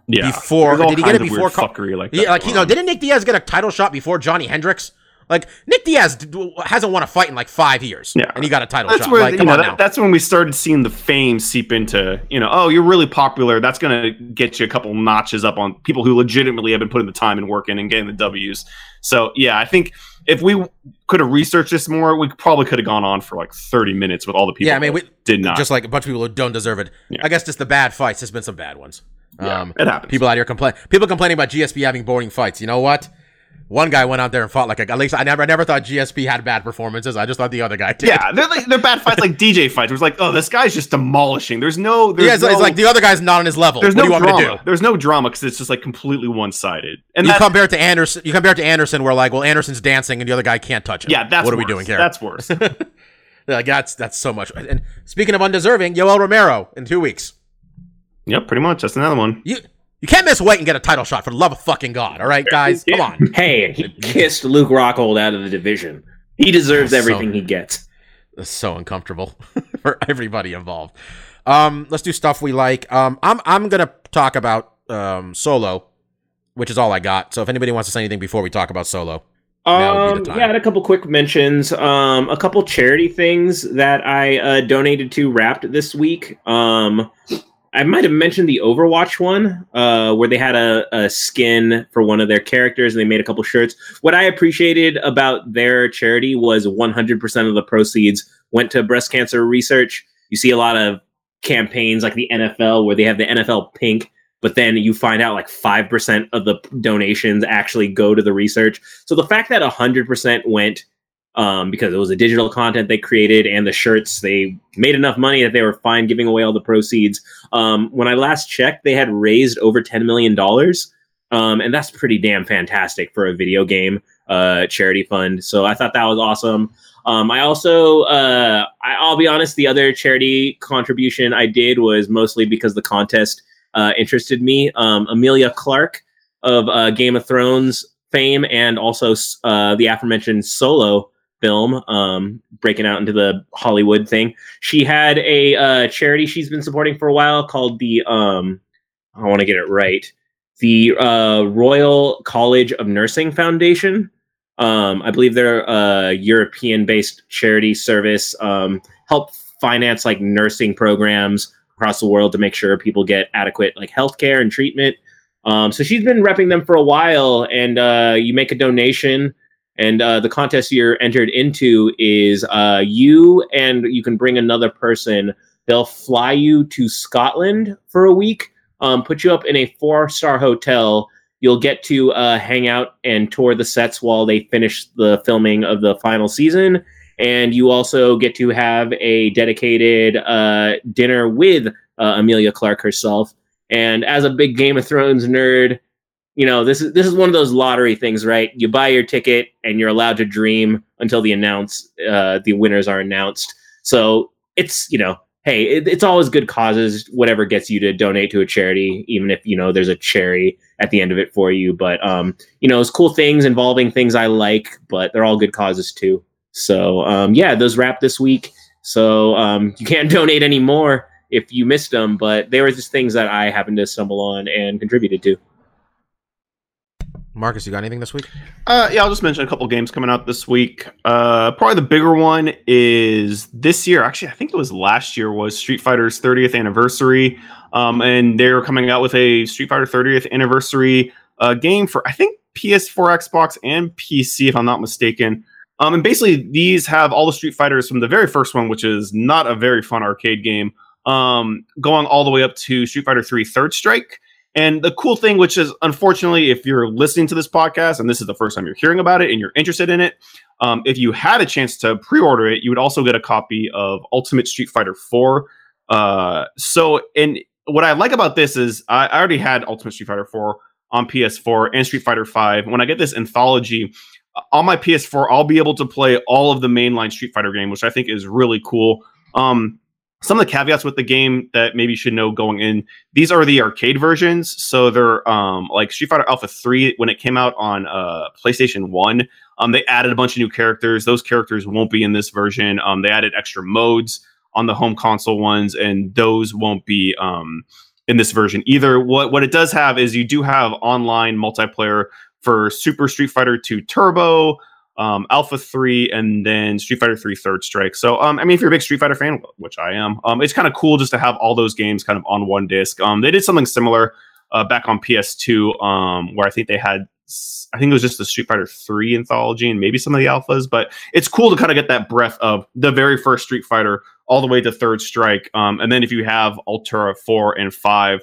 Speaker 4: yeah,
Speaker 1: before-
Speaker 4: all
Speaker 1: did he get it
Speaker 4: of
Speaker 1: before
Speaker 4: weird
Speaker 1: Car-
Speaker 4: fuckery like that?
Speaker 1: Yeah, like you know, didn't Nick Diaz get a title shot before Johnny Hendricks? Like Nick Diaz d- hasn't won a fight in like five years,
Speaker 4: Yeah.
Speaker 1: and he got a title
Speaker 4: That's
Speaker 1: shot.
Speaker 4: where
Speaker 1: like, come
Speaker 4: know
Speaker 1: on
Speaker 4: that-
Speaker 1: now.
Speaker 4: that's when we started seeing the fame seep into you know oh you're really popular that's gonna get you a couple notches up on people who legitimately have been putting the time and work in and getting the W's. So yeah, I think if we could have researched this more, we probably could have gone on for like 30 minutes with all the people.
Speaker 1: Yeah, I mean, we-
Speaker 4: did not.
Speaker 1: just like a bunch of people who don't deserve it.
Speaker 4: Yeah.
Speaker 1: I guess just the bad fights. There's been some bad ones.
Speaker 4: Yeah,
Speaker 1: um,
Speaker 4: it happens.
Speaker 1: People out here complain. People complaining about GSP having boring fights. You know what? One guy went out there and fought like a. At least I never, I never thought GSP had bad performances. I just thought the other guy did.
Speaker 4: yeah, they're like they're bad fights like DJ fights. It was like, oh, this guy's just demolishing. There's no, there's
Speaker 1: yeah. It's,
Speaker 4: no,
Speaker 1: it's like the other guy's not on his level.
Speaker 4: there's
Speaker 1: what
Speaker 4: no
Speaker 1: do you want
Speaker 4: drama.
Speaker 1: me to do?
Speaker 4: There's no drama because it's just like completely one sided. And
Speaker 1: you compare it to Anderson. You compare it to Anderson, where like, well, Anderson's dancing and the other guy can't touch him.
Speaker 4: yeah, that's
Speaker 1: what are we doing here?
Speaker 4: That's worse.
Speaker 1: like that's that's so much. And speaking of undeserving, Yoel Romero in two weeks.
Speaker 4: yep, pretty much. That's another one.
Speaker 1: You you can't miss weight and get a title shot for the love of fucking god. All right, guys, come on.
Speaker 2: Hey, he kissed Luke Rockhold out of the division. He deserves everything he gets.
Speaker 1: It's so uncomfortable for everybody involved. Um, let's do stuff we like. Um, I'm I'm gonna talk about um solo, which is all I got. So if anybody wants to say anything before we talk about solo,
Speaker 2: Um, yeah, I had a couple quick mentions. Um, a couple charity things that I uh, donated to Wrapped this week. Um, I might have mentioned the Overwatch one, uh, where they had a, a skin for one of their characters and they made a couple shirts. What I appreciated about their charity was 100% of the proceeds went to breast cancer research. You see a lot of campaigns like the NFL where they have the NFL pink, but then you find out like 5% of the donations actually go to the research. So the fact that 100% went um, because it was the digital content they created and the shirts, they made enough money that they were fine giving away all the proceeds. Um, when I last checked, they had raised over $10 million. Um, and that's pretty damn fantastic for a video game uh, charity fund. So I thought that was awesome. Um, I also, uh, I, I'll be honest, the other charity contribution I did was mostly because the contest uh, interested me. Um, Emilia Clarke of uh, Game of Thrones fame and also uh, the aforementioned Solo film, um, breaking out into the Hollywood thing. She had a uh, charity she's been supporting for a while called the, um, I want to get it right, the uh, Royal College of Nursing Foundation. Um, I believe they're a European-based charity service. Um, help finance like nursing programs across the world to make sure people get adequate like healthcare and treatment. Um, so she's been repping them for a while, and uh, you make a donation, and uh, the contest you're entered into is uh, you and you can bring another person. They'll fly you to Scotland for a week, um, put you up in a four-star hotel. You'll get to uh, hang out and tour the sets while they finish the filming of the final season, and you also get to have a dedicated uh, dinner with uh, Emilia Clarke herself. And as a big Game of Thrones nerd, you know this is this is one of those lottery things, right? You buy your ticket and you're allowed to dream until the announce uh, the winners are announced. So it's you know, hey, it, it's always good causes. Whatever gets you to donate to a charity, even if you know there's a cherry at the end of it for you. But um, you know, it's cool things involving things I like, but they're all good causes too. So um, yeah, those wrap this week. So um, you can't donate anymore if you missed them, but they were just things that I happened to stumble on and contributed to.
Speaker 1: Marcus, you got anything this week?
Speaker 4: Uh, yeah, I'll just mention a couple games coming out this week. Uh, probably the bigger one is this year. Actually, I think it was last year. Was Street Fighter's 30th anniversary, um, and they're coming out with a Street Fighter 30th anniversary uh, game for I think PS4, Xbox, and PC, if I'm not mistaken. Um, and basically, these have all the Street Fighters from the very first one, which is not a very fun arcade game, um, going all the way up to Street Fighter 3 Third Strike. And the cool thing, which is unfortunately, if you're listening to this podcast and this is the first time you're hearing about it and you're interested in it, um, if you had a chance to pre-order it, you would also get a copy of Ultimate Street Fighter 4. Uh, so, and what I like about this is I, I already had Ultimate Street Fighter 4 on PS4 and Street Fighter 5. When I get this anthology on my PS4, I'll be able to play all of the mainline Street Fighter game, which I think is really cool. Um, some of the caveats with the game that maybe you should know going in these are the arcade versions. So they're um like street fighter alpha 3 when it came out on uh playstation 1 um they added a bunch of new characters. Those characters won't be in this version. Um they added extra modes on the home console ones and those won't be um in this version either. What what it does have is you do have online multiplayer for super street fighter 2 turbo um, Alpha 3, and then Street Fighter 3 Third Strike. So, um, I mean, if you're a big Street Fighter fan, which I am, um, it's kind of cool just to have all those games kind of on one disc. Um, they did something similar uh, back on PS2, um, where I think they had, I think it was just the Street Fighter 3 anthology and maybe some of the alphas, but it's cool to kind of get that breath of the very first Street Fighter all the way to Third Strike. Um, and then if you have Ultra 4 and 5,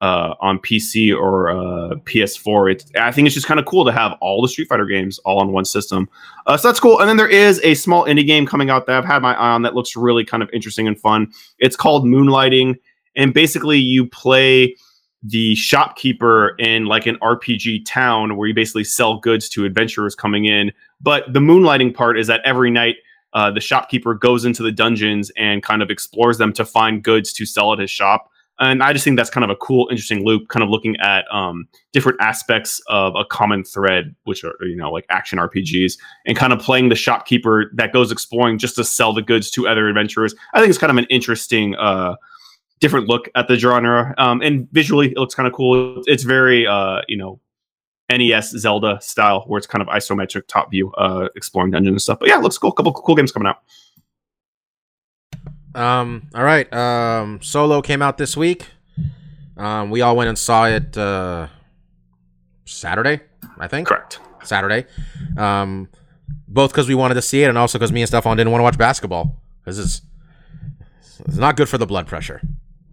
Speaker 4: uh, on PC or uh, PS4. It's, I think it's just kind of cool to have all the Street Fighter games all on one system. Uh, so that's cool. And then there is a small indie game coming out that I've had my eye on that looks really kind of interesting and fun. It's called Moonlighting, and basically you play the shopkeeper in like an RPG town where you basically sell goods to adventurers coming in. But the moonlighting part is that every night uh, the shopkeeper goes into the dungeons and kind of explores them to find goods to sell at his shop and I just think that's kind of a cool, interesting loop, kind of looking at um, different aspects of a common thread, which are you know like action RPGs, and kind of playing the shopkeeper that goes exploring just to sell the goods to other adventurers. I think it's kind of an interesting, uh, different look at the genre, um, and visually it looks kind of cool. It's very uh, you know NES Zelda style, where it's kind of isometric top view, uh, exploring dungeons and stuff. But yeah, it looks cool. A couple cool games coming out.
Speaker 1: Um, all right. Um, Solo came out this week. Um, we all went and saw it uh, Saturday, I think.
Speaker 4: Correct.
Speaker 1: Saturday. Um, both because we wanted to see it, and also because me and Stefan didn't want to watch basketball because it's it's not good for the blood pressure.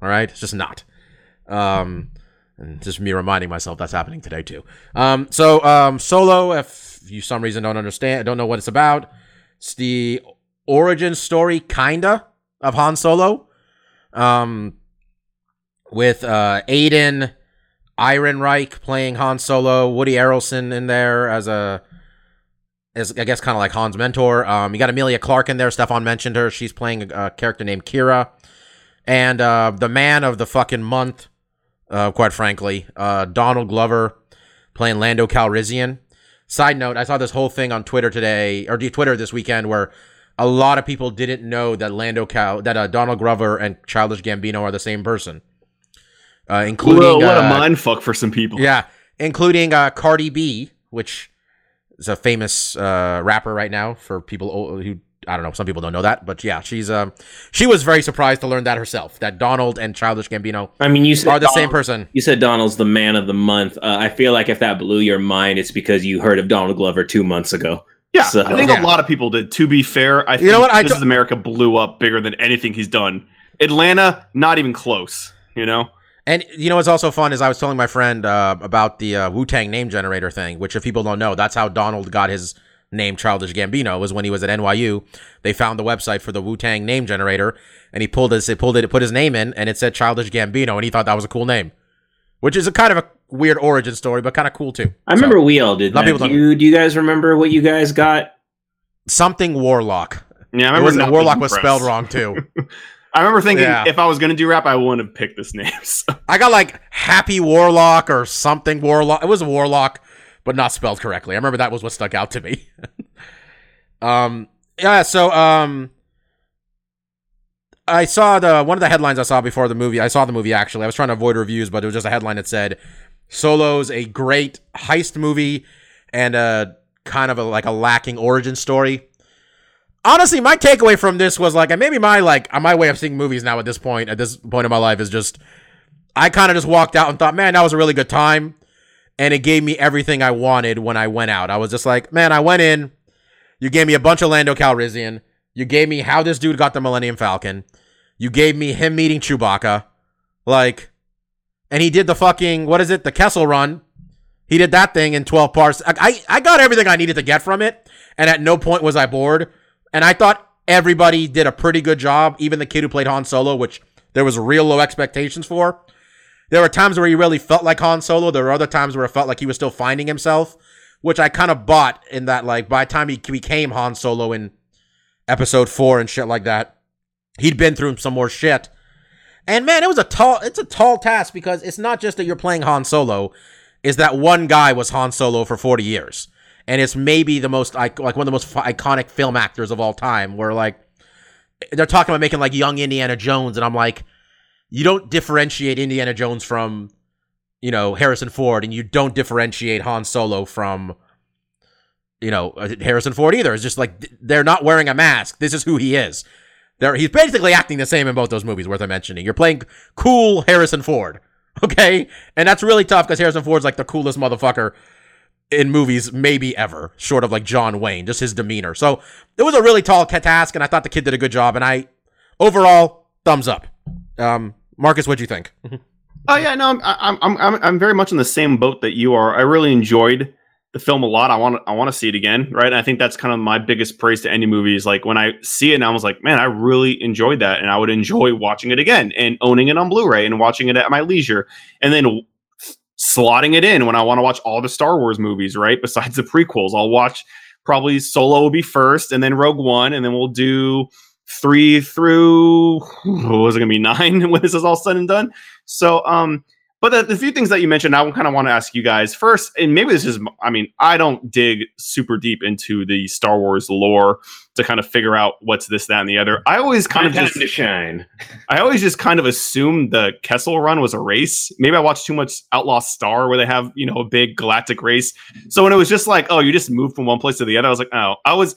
Speaker 1: All right, it's just not. Um, and just me reminding myself that's happening today too. Um, so um, Solo, if you some reason don't understand, don't know what it's about, it's the origin story, kinda of Han Solo. Um, with uh, Alden Ehrenreich playing Han Solo, Woody Harrelson in there as a, as I guess kind of like Han's mentor. Um, you got Emilia Clarke in there. Stefan mentioned her. She's playing a, a character named Kira, and uh, the man of the fucking month, uh, quite frankly, uh, Donald Glover playing Lando Calrissian. Side note: I saw this whole thing on Twitter today, or Twitter this weekend, where a lot of people didn't know that Lando Cal that uh, Donald Glover and Childish Gambino are the same person. Uh, including
Speaker 4: Whoa, what
Speaker 1: uh,
Speaker 4: a mind fuck for some people.
Speaker 1: yeah, including uh, Cardi B, which is a famous uh, rapper right now for people who I don't know. Some people don't know that, but yeah, she's um she was very surprised to learn that herself that Donald and Childish Gambino
Speaker 2: I mean, you said
Speaker 1: are the same person.
Speaker 2: You said Donald's the man of the month. Uh, I feel like if that blew your mind, it's because you heard of Donald Glover two months ago.
Speaker 4: Yeah,
Speaker 2: So-
Speaker 4: I think
Speaker 1: Yeah.
Speaker 4: a lot of people did. To be fair, I think
Speaker 1: know what? I
Speaker 4: This
Speaker 1: t-
Speaker 4: is America blew up bigger than anything he's done. Atlanta, not even close. You know,
Speaker 1: And you know what's also fun is I was telling my friend uh, about the uh, Wu Tang name generator thing, which if people don't know, that's how Donald got his name Childish Gambino was when he was at NYU. They found the website for the Wu Tang name generator, and he pulled his, he pulled it, put his name in, and it said Childish Gambino, and he thought that was a cool name, which is a kind of a weird origin story, but kind of cool too.
Speaker 2: I remember we all did
Speaker 1: A lot of
Speaker 2: that.
Speaker 1: people
Speaker 2: Do
Speaker 1: don't-
Speaker 2: you, do you guys remember what you guys got?
Speaker 1: something Warlock.
Speaker 4: yeah. I remember
Speaker 1: was, Warlock was spelled wrong too.
Speaker 4: I remember thinking
Speaker 1: Yeah.
Speaker 4: if I was going to do rap, I wouldn't have picked this name. So,
Speaker 1: I got like Happy Warlock or something Warlock. It was a Warlock, but not spelled correctly. I remember that was what stuck out to me. um, yeah. So, um, I saw the one of the headlines I saw before the movie. I saw the movie actually. I was trying to avoid reviews, but it was just a headline that said Solo's a great heist movie and a kind of a like a lacking origin story. Honestly, my takeaway from this was like, maybe my like my way of seeing movies now at this point, at this point in my life, is just I kind of just walked out and thought, man, that was a really good time. And it gave me everything I wanted when I went out. I was just like, man, I went in. You gave me a bunch of Lando Calrissian. You gave me how this dude got the Millennium Falcon. You gave me him meeting Chewbacca. Like, and he did the fucking, what is it? The Kessel Run. He did that thing in 12 parts. I, I, I got everything I needed to get from it. And at no point was I bored. And I thought everybody did a pretty good job. Even the kid who played Han Solo, which there was real low expectations for. There were times where he really felt like Han Solo. There were other times where it felt like he was still finding himself, which I kind of bought in that like by the time he became Han Solo in episode four and shit like that, he'd been through some more shit. And man, it was a tall it's a tall task because it's not just that you're playing Han Solo, is that one guy was Han Solo for 40 years. And it's maybe the most like one of the most iconic film actors of all time where like they're talking about making like young Indiana Jones and I'm like you don't differentiate Indiana Jones from you know Harrison Ford and you don't differentiate Han Solo from you know uh, Harrison Ford either. It's just like they're not wearing a mask. This is who he is. There, he's basically acting the same in both those movies. Worth mentioning. You're playing cool Harrison Ford, okay, and that's really tough because Harrison Ford's like the coolest motherfucker in movies maybe ever, short of like John Wayne, just his demeanor. So it was a really tall task, and I thought the kid did a good job. And I, overall, thumbs up. Um, Marcus, what'd you think?
Speaker 4: Oh yeah, no, I'm I'm I'm I'm very much in the same boat that you are. I really enjoyed the film a lot. I want I want to see it again, right? And I think that's kind of my biggest praise to any movie is like when I see it and I was like, man, I really enjoyed that, and I would enjoy watching it again and owning it on Blu-ray and watching it at my leisure, and then slotting it in when I want to watch all the Star Wars movies, right? Besides the prequels, I'll watch probably Solo will be first, and then Rogue One, and then we'll do three through what was it gonna be nine when this is all said and done. So um but the, the few things that you mentioned, I kind of want to ask you guys first, and maybe this is, I mean, I don't dig super deep into the Star Wars lore to kind of figure out what's this, that, and the other. I always kind
Speaker 2: My
Speaker 4: of just,
Speaker 2: to shine.
Speaker 4: I always just kind of assumed the Kessel Run was a race. Maybe I watched too much Outlaw Star where they have, you know, a big galactic race. So when it was just like, oh, you just move from one place to the other, I was like, oh, I was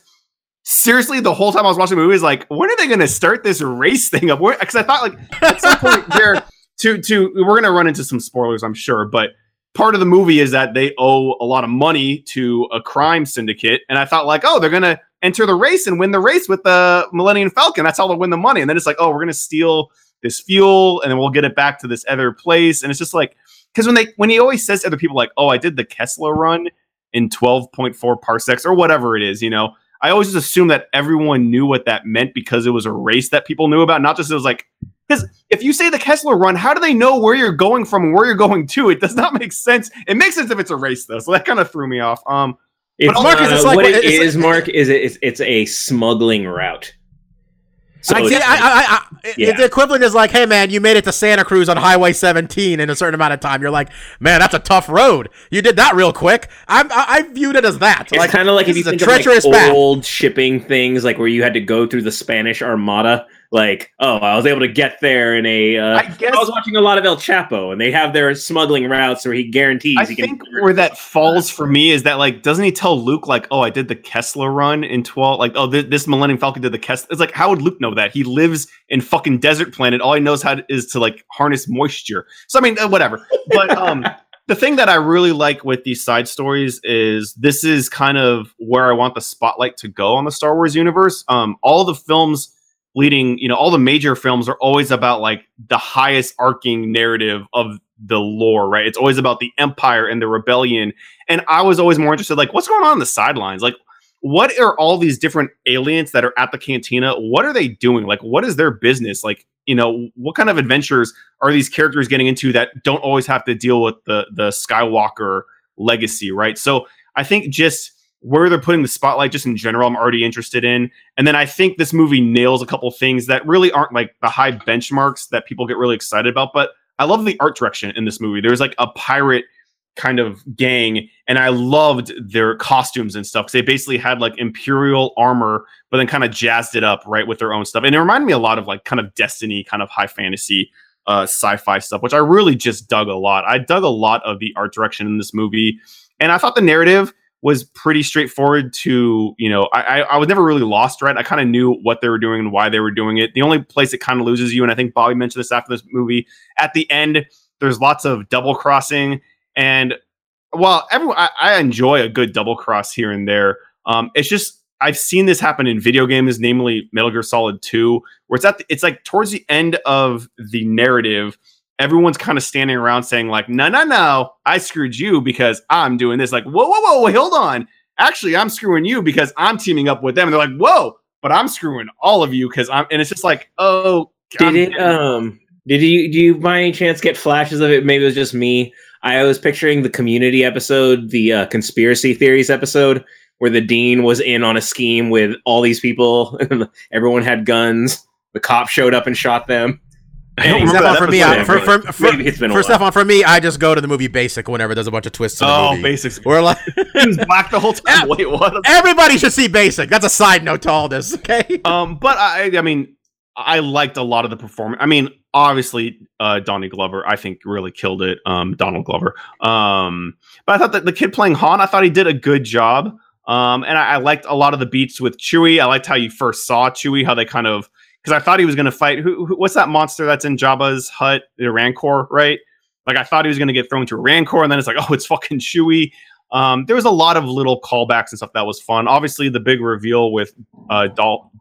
Speaker 4: seriously the whole time I was watching the movie, I was like, when are they going to start this race thing up? Because I thought like at some point there to to we're going to run into some spoilers, I'm sure, but part of the movie is that they owe a lot of money to a crime syndicate, and I thought like, oh, they're going to enter the race and win the race with the Millennium Falcon. That's how they'll win the money, and then it's like, oh, we're going to steal this fuel, and then we'll get it back to this other place, and it's just like because when they when he always says to other people like, oh, I did the Kessler run in 12.4 parsecs or whatever it is, you know. I always just assumed that everyone knew what that meant because it was a race that people knew about, not just it was like because if you say the Kessler run, how do they know where you're going from and where you're going to? It does not make sense. It makes sense if it's a race though, so that kind of threw me off. Um,
Speaker 2: It's,
Speaker 1: Marcus,
Speaker 2: uh,
Speaker 1: it's like-
Speaker 2: what it
Speaker 1: it's
Speaker 2: is,
Speaker 1: like-
Speaker 2: Mark, is it, it's, it's a smuggling route. So
Speaker 1: I, see, I, I, I,
Speaker 2: Yeah.
Speaker 1: The equivalent is like, hey man, you made it to Santa Cruz on Highway 17 in a certain amount of time. You're like, man, that's a tough road. You did that real quick. I'm, I, I viewed it as that.
Speaker 2: It's kind of like if you think
Speaker 1: a treacherous
Speaker 2: of like
Speaker 1: path.
Speaker 2: old shipping things, like where you had to go through the Spanish Armada. Like, oh, I was able to get there in a. Uh,
Speaker 4: I
Speaker 2: I, was watching a lot of El Chapo, and they have their smuggling routes where he guarantees
Speaker 4: I
Speaker 2: he can.
Speaker 4: think where that falls for me is that like doesn't he tell Luke like oh I did the Kessler run in twelve like oh th- this Millennium Falcon did the Kessler it's like how would Luke know that he lives in fucking desert planet all he knows how to, is to like harness moisture so I mean uh, whatever but um the thing that I really like with these side stories is this is kind of where I want the spotlight to go on the Star Wars universe um all the films leading you know all the major films are always about like the highest arcing narrative of the lore right? It's always about the empire and the rebellion. And i was always more interested like what's going on on the sidelines? Like what are all these different aliens that are at the cantina? What are they doing? Like what is their business? Like you know what kind of adventures are these characters getting into that don't always have to deal with the the skywalker legacy right? So i think just where they're putting the spotlight just in general i'm already interested in. And then i think this movie nails a couple things that really aren't like the high benchmarks that people get really excited about but i love the art direction in this movie. There's like a pirate kind of gang and i loved their costumes and stuff they basically had like imperial armor but then kind of jazzed it up right with their own stuff. And it reminded me a lot of like kind of destiny kind of high fantasy uh, sci-fi stuff which i really just dug a lot. I dug a lot of the art direction in this movie and i thought the narrative was pretty straightforward to you know I, I was never really lost right I kind of knew what they were doing and why they were doing it. The only place it kind of loses you, and I think Bobby mentioned this after this movie, at the end there's lots of double crossing, and while everyone I, I enjoy a good double cross here and there, um, it's just I've seen this happen in video games, namely Metal Gear Solid 2, where it's at the, it's like towards the end of the narrative everyone's kind of standing around saying like no no no i screwed you because i'm doing this like whoa whoa whoa wait, hold on actually i'm screwing you because i'm teaming up with them and they're like whoa but i'm screwing all of you because i'm and it's just like oh
Speaker 2: Did it? Um, Did you do you by any chance get flashes of it? Maybe it was just me. I was picturing the community episode, the uh, conspiracy theories episode, where the dean was in on a scheme with all these people. Everyone had guns. The cop showed up and shot them.
Speaker 4: I don't
Speaker 2: And
Speaker 4: remember
Speaker 1: Stefan, for me. I, for, for, for,
Speaker 2: it's been
Speaker 1: for. Stefan, for me, I just go to the movie Basic whenever there's a bunch of twists in the
Speaker 4: oh,
Speaker 1: movie.
Speaker 4: basics.
Speaker 1: We're like,
Speaker 4: He was black the whole time. Wait, what?
Speaker 1: everybody should see Basic. That's a side note to all this, okay?
Speaker 4: Um, but I, I mean, I liked a lot of the performance. I mean, obviously, uh, Donnie Glover, I think, really killed it. Um, Donald Glover. Um, but I thought that the kid playing Han, I thought he did a good job. Um, and I, I liked a lot of the beats with Chewie. I liked how you first saw Chewie, how they kind of because I thought he was going to fight. Who, who? What's that monster that's in Jabba's hut? The Rancor, right? Like I thought he was going to get thrown to a Rancor, and then it's like, oh, it's fucking Chewie. Um, there was a lot of little callbacks and stuff that was fun. Obviously, the big reveal with uh,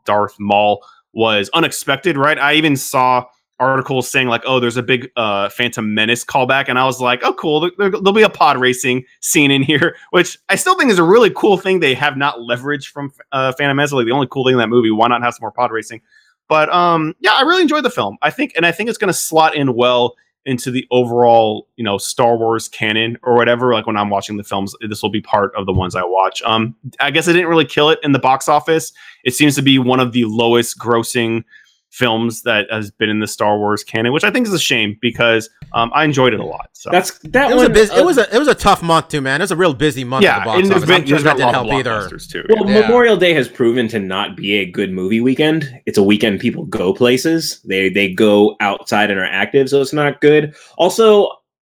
Speaker 4: Darth Maul was unexpected, right? I even saw articles saying like, "Oh, there's a big uh, Phantom Menace callback," and I was like, "Oh, cool. There, there- there'll be a pod racing scene in here," which I still think is a really cool thing they have not leveraged from uh, Phantom Menace. Like the only cool thing in that movie. Why not have some more pod racing? But um, yeah, I really enjoyed the film. I think, and I think it's going to slot in well into the overall, you know, Star Wars canon or whatever. Like when I'm watching the films, this will be part of the ones I watch. Um, I guess it didn't really kill it in the box office. It seems to be one of the lowest grossing films that has been in the Star Wars canon, which I think is a shame because um, I enjoyed it a lot. So
Speaker 2: That's that
Speaker 1: It was a busy,
Speaker 2: uh,
Speaker 1: it was a it was a tough month too, man. It was a real busy month
Speaker 4: yeah,
Speaker 1: at the box
Speaker 4: and there's
Speaker 1: office.
Speaker 4: been,
Speaker 1: I'm sure
Speaker 4: there's
Speaker 1: that
Speaker 4: a
Speaker 1: didn't
Speaker 4: lot
Speaker 1: help
Speaker 4: of
Speaker 1: either.
Speaker 4: blockbusters too.
Speaker 2: Well,
Speaker 1: Yeah.
Speaker 2: Memorial Day has proven to not be a good movie weekend. It's a weekend people go places. They they go outside and are active, so it's not good. Also,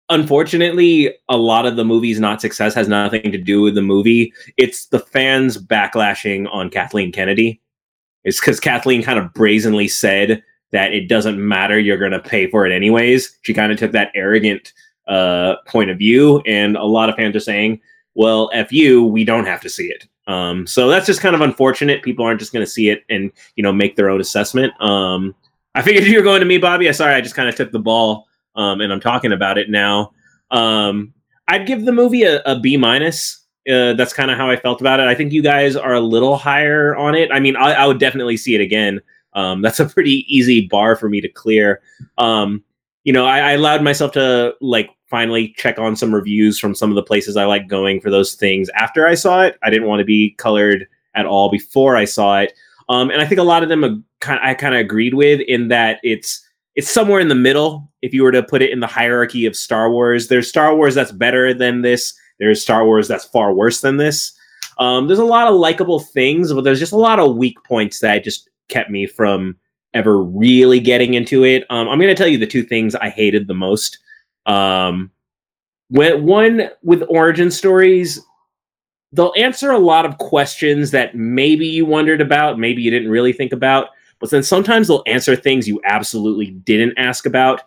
Speaker 2: unfortunately, a lot of the movie's not success has nothing to do with the movie. It's the fans backlashing on Kathleen Kennedy. It's because Kathleen kind of brazenly said that it doesn't matter, you're going to pay for it anyways. She kind of took that arrogant uh, point of view, and a lot of fans are saying, well, F you, we don't have to see it. Um, so that's just kind of unfortunate. People aren't just going to see it and, you know, make their own assessment. Um, I figured you were going to me, Bobby. I sorry, I just kind of took the ball um, and I'm talking about it now. Um, I'd give the movie a, a B minus. Uh, that's kind of how I felt about it. I think you guys are a little higher on it. I mean, I, I would definitely see it again. Um, that's a pretty easy bar for me to clear. Um, you know, I, I allowed myself to like finally check on some reviews from some of the places I like going for those things after I saw it. I didn't want to be colored at all before I saw it. Um, and I think a lot of them kind I kind of agreed with in that it's it's somewhere in the middle. If you were to put it in the hierarchy of Star Wars, there's Star Wars that's better than this. There's Star Wars that's far worse than this. Um, there's a lot of likable things, but there's just a lot of weak points that just kept me from ever really getting into it. Um, I'm going to tell you the two things I hated the most. Um, when one with origin stories, they'll answer a lot of questions that maybe you wondered about, maybe you didn't really think about, but then sometimes they'll answer things you absolutely didn't ask about.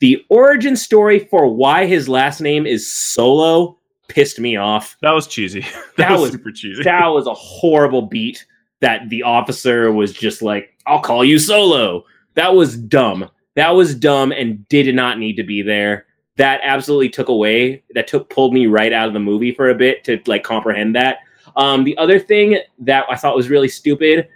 Speaker 2: The origin story for why his last name is Solo pissed me off.
Speaker 4: That was cheesy. that,
Speaker 2: That
Speaker 4: was,
Speaker 2: was-
Speaker 4: super cheesy.
Speaker 2: That was a horrible beat that the officer was just like, I'll call you Solo. That was dumb. That was dumb and did not need to be there. That absolutely took away, that took pulled me right out of the movie for a bit to like comprehend that. Um, the other thing that I thought was really stupid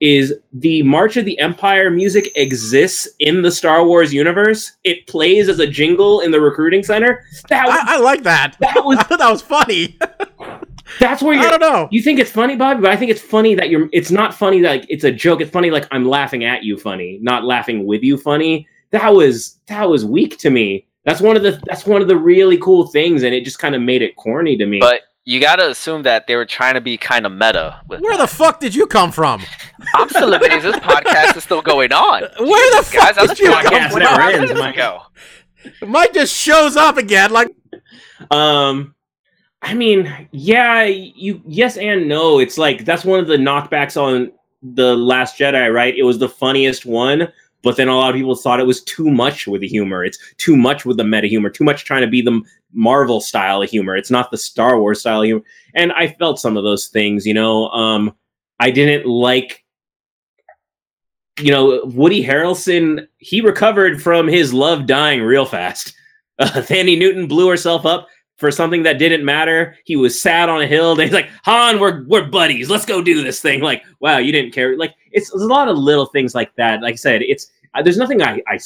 Speaker 2: is the March of the Empire music exists in the Star Wars universe. It plays as a jingle in the recruiting center. That was,
Speaker 1: I, I like that.
Speaker 2: that was
Speaker 1: that was funny.
Speaker 2: that's where
Speaker 1: I
Speaker 2: you're
Speaker 1: don't know.
Speaker 2: you think it's funny, Bobby, but I think it's funny that you're. It's not funny that like, it's a joke. It's funny like I'm laughing at you, funny, not laughing with you, funny. That was that was weak to me. That's one of the that's one of the really cool things, and it just kind of made it corny to me.
Speaker 3: But you gotta assume that they were trying to be kind of meta. With
Speaker 1: Where the fuck did you come from?
Speaker 3: I'm still amazed this podcast is still going on.
Speaker 1: Where the fuck
Speaker 3: Guys, I
Speaker 1: did
Speaker 3: was
Speaker 1: you
Speaker 2: podcast
Speaker 1: come
Speaker 2: never
Speaker 1: from?
Speaker 2: ends,
Speaker 3: minutes
Speaker 2: Mike.
Speaker 3: ago.
Speaker 1: Mike just shows up again. Like,
Speaker 2: Um, I mean, yeah, you yes and no. It's like that's one of the knockbacks on the Last Jedi, right? It was the funniest one, but then a lot of people thought it was too much with the humor. It's too much with the meta humor, too much trying to be the Marvel style of humor. It's not the Star Wars style humor. And I felt some of those things, you know. Um, I didn't like you know, Woody Harrelson, he recovered from his love dying real fast. Uh, Thandie Newton blew herself up for something that didn't matter. He was sad on a hill. He's like, Han, we're we're buddies. Let's go do this thing. Like, wow, you didn't care. Like, it's, there's a lot of little things like that. Like I said, it's there's nothing I, I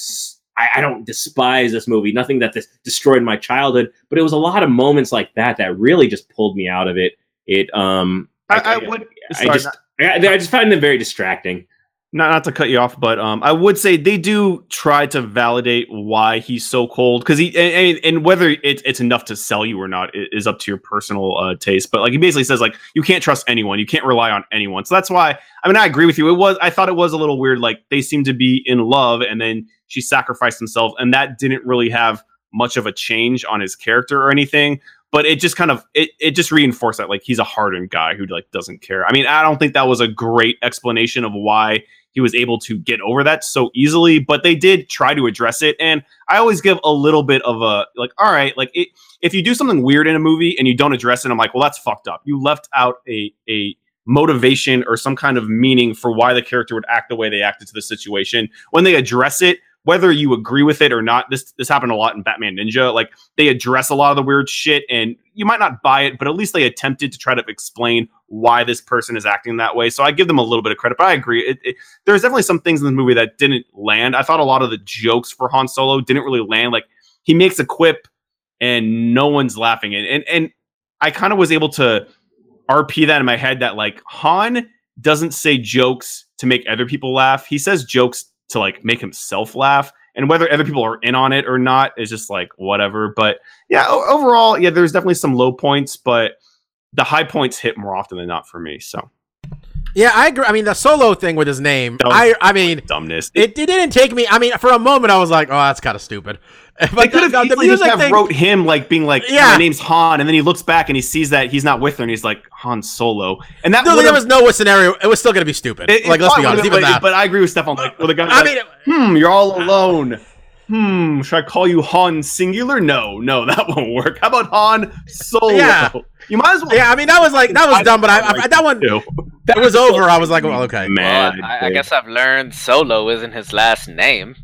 Speaker 2: I don't despise this movie. Nothing that this destroyed my childhood, but it was a lot of moments like that that really just pulled me out of it. It um,
Speaker 4: I, I would.
Speaker 2: I
Speaker 4: sorry,
Speaker 2: just I, I just find them very distracting.
Speaker 4: Not not to cut you off, but um, I would say they do try to validate why he's so cold because he and, and, whether it, it's enough to sell you or not is up to your personal uh, taste. But like he basically says, like you can't trust anyone, you can't rely on anyone. So that's why I mean I agree with you. It was I thought it was a little weird. Like they seem to be in love, and then she sacrificed himself, and that didn't really have much of a change on his character or anything. But it just kind of it, it just reinforced that like he's a hardened guy who like doesn't care. I mean I don't think that was a great explanation of why he was able to get over that so easily but they did try to address it. And i always give a little bit of a like all right like it, if you do something weird in a movie and you don't address it i'm like well that's fucked up. You left out a a motivation or some kind of meaning for why the character would act the way they acted to the situation. When they address it whether you agree with it or not this this happened a lot in batman ninja like they address a lot of the weird shit and you might not buy it but at least they attempted to try to explain why this person is acting that way. So i give them a little bit of credit but i agree. It, it, there's definitely some things in the movie that didn't land. I thought a lot of the jokes for han solo didn't really land. Like he makes a quip and no one's laughing. And and, and i kind of was able to rp that in my head that like han doesn't say jokes to make other people laugh. He says jokes to like make himself laugh and whether other people are in on it or not is just like whatever but yeah o- overall yeah there's definitely some low points but the high points hit more often than not for me so
Speaker 1: Yeah, I agree. I mean, the solo thing with his name,
Speaker 4: That was-
Speaker 1: I I mean,
Speaker 4: dumbness
Speaker 1: it, it didn't take me. I mean, for a moment, I was like, oh, that's kind of stupid.
Speaker 4: They
Speaker 1: But
Speaker 4: could have
Speaker 1: the, the
Speaker 4: easily just have
Speaker 1: thing,
Speaker 4: wrote him like being like,
Speaker 1: Yeah.
Speaker 4: "My name's Han," and then he looks back and he sees that he's not with her, and he's like, "Han Solo," and that
Speaker 1: no,
Speaker 4: would've-
Speaker 1: there was no scenario. It was still gonna be stupid.
Speaker 4: it- it
Speaker 1: like, let's be honest, even
Speaker 4: but,
Speaker 1: that.
Speaker 4: But I agree with Stefan. Like, well, the guy,
Speaker 1: I
Speaker 4: like,
Speaker 1: mean,
Speaker 4: hmm, you're all alone. Hmm, should I call you Han singular? No, no, that won't work. How about Han Solo?
Speaker 1: Yeah.
Speaker 4: You might as well.
Speaker 1: yeah, I mean, that was like that was dumb. But I, I that one
Speaker 4: Ew.
Speaker 1: that was over. I was like, well, okay.
Speaker 3: Well, I, I guess I've learned Solo isn't his last name.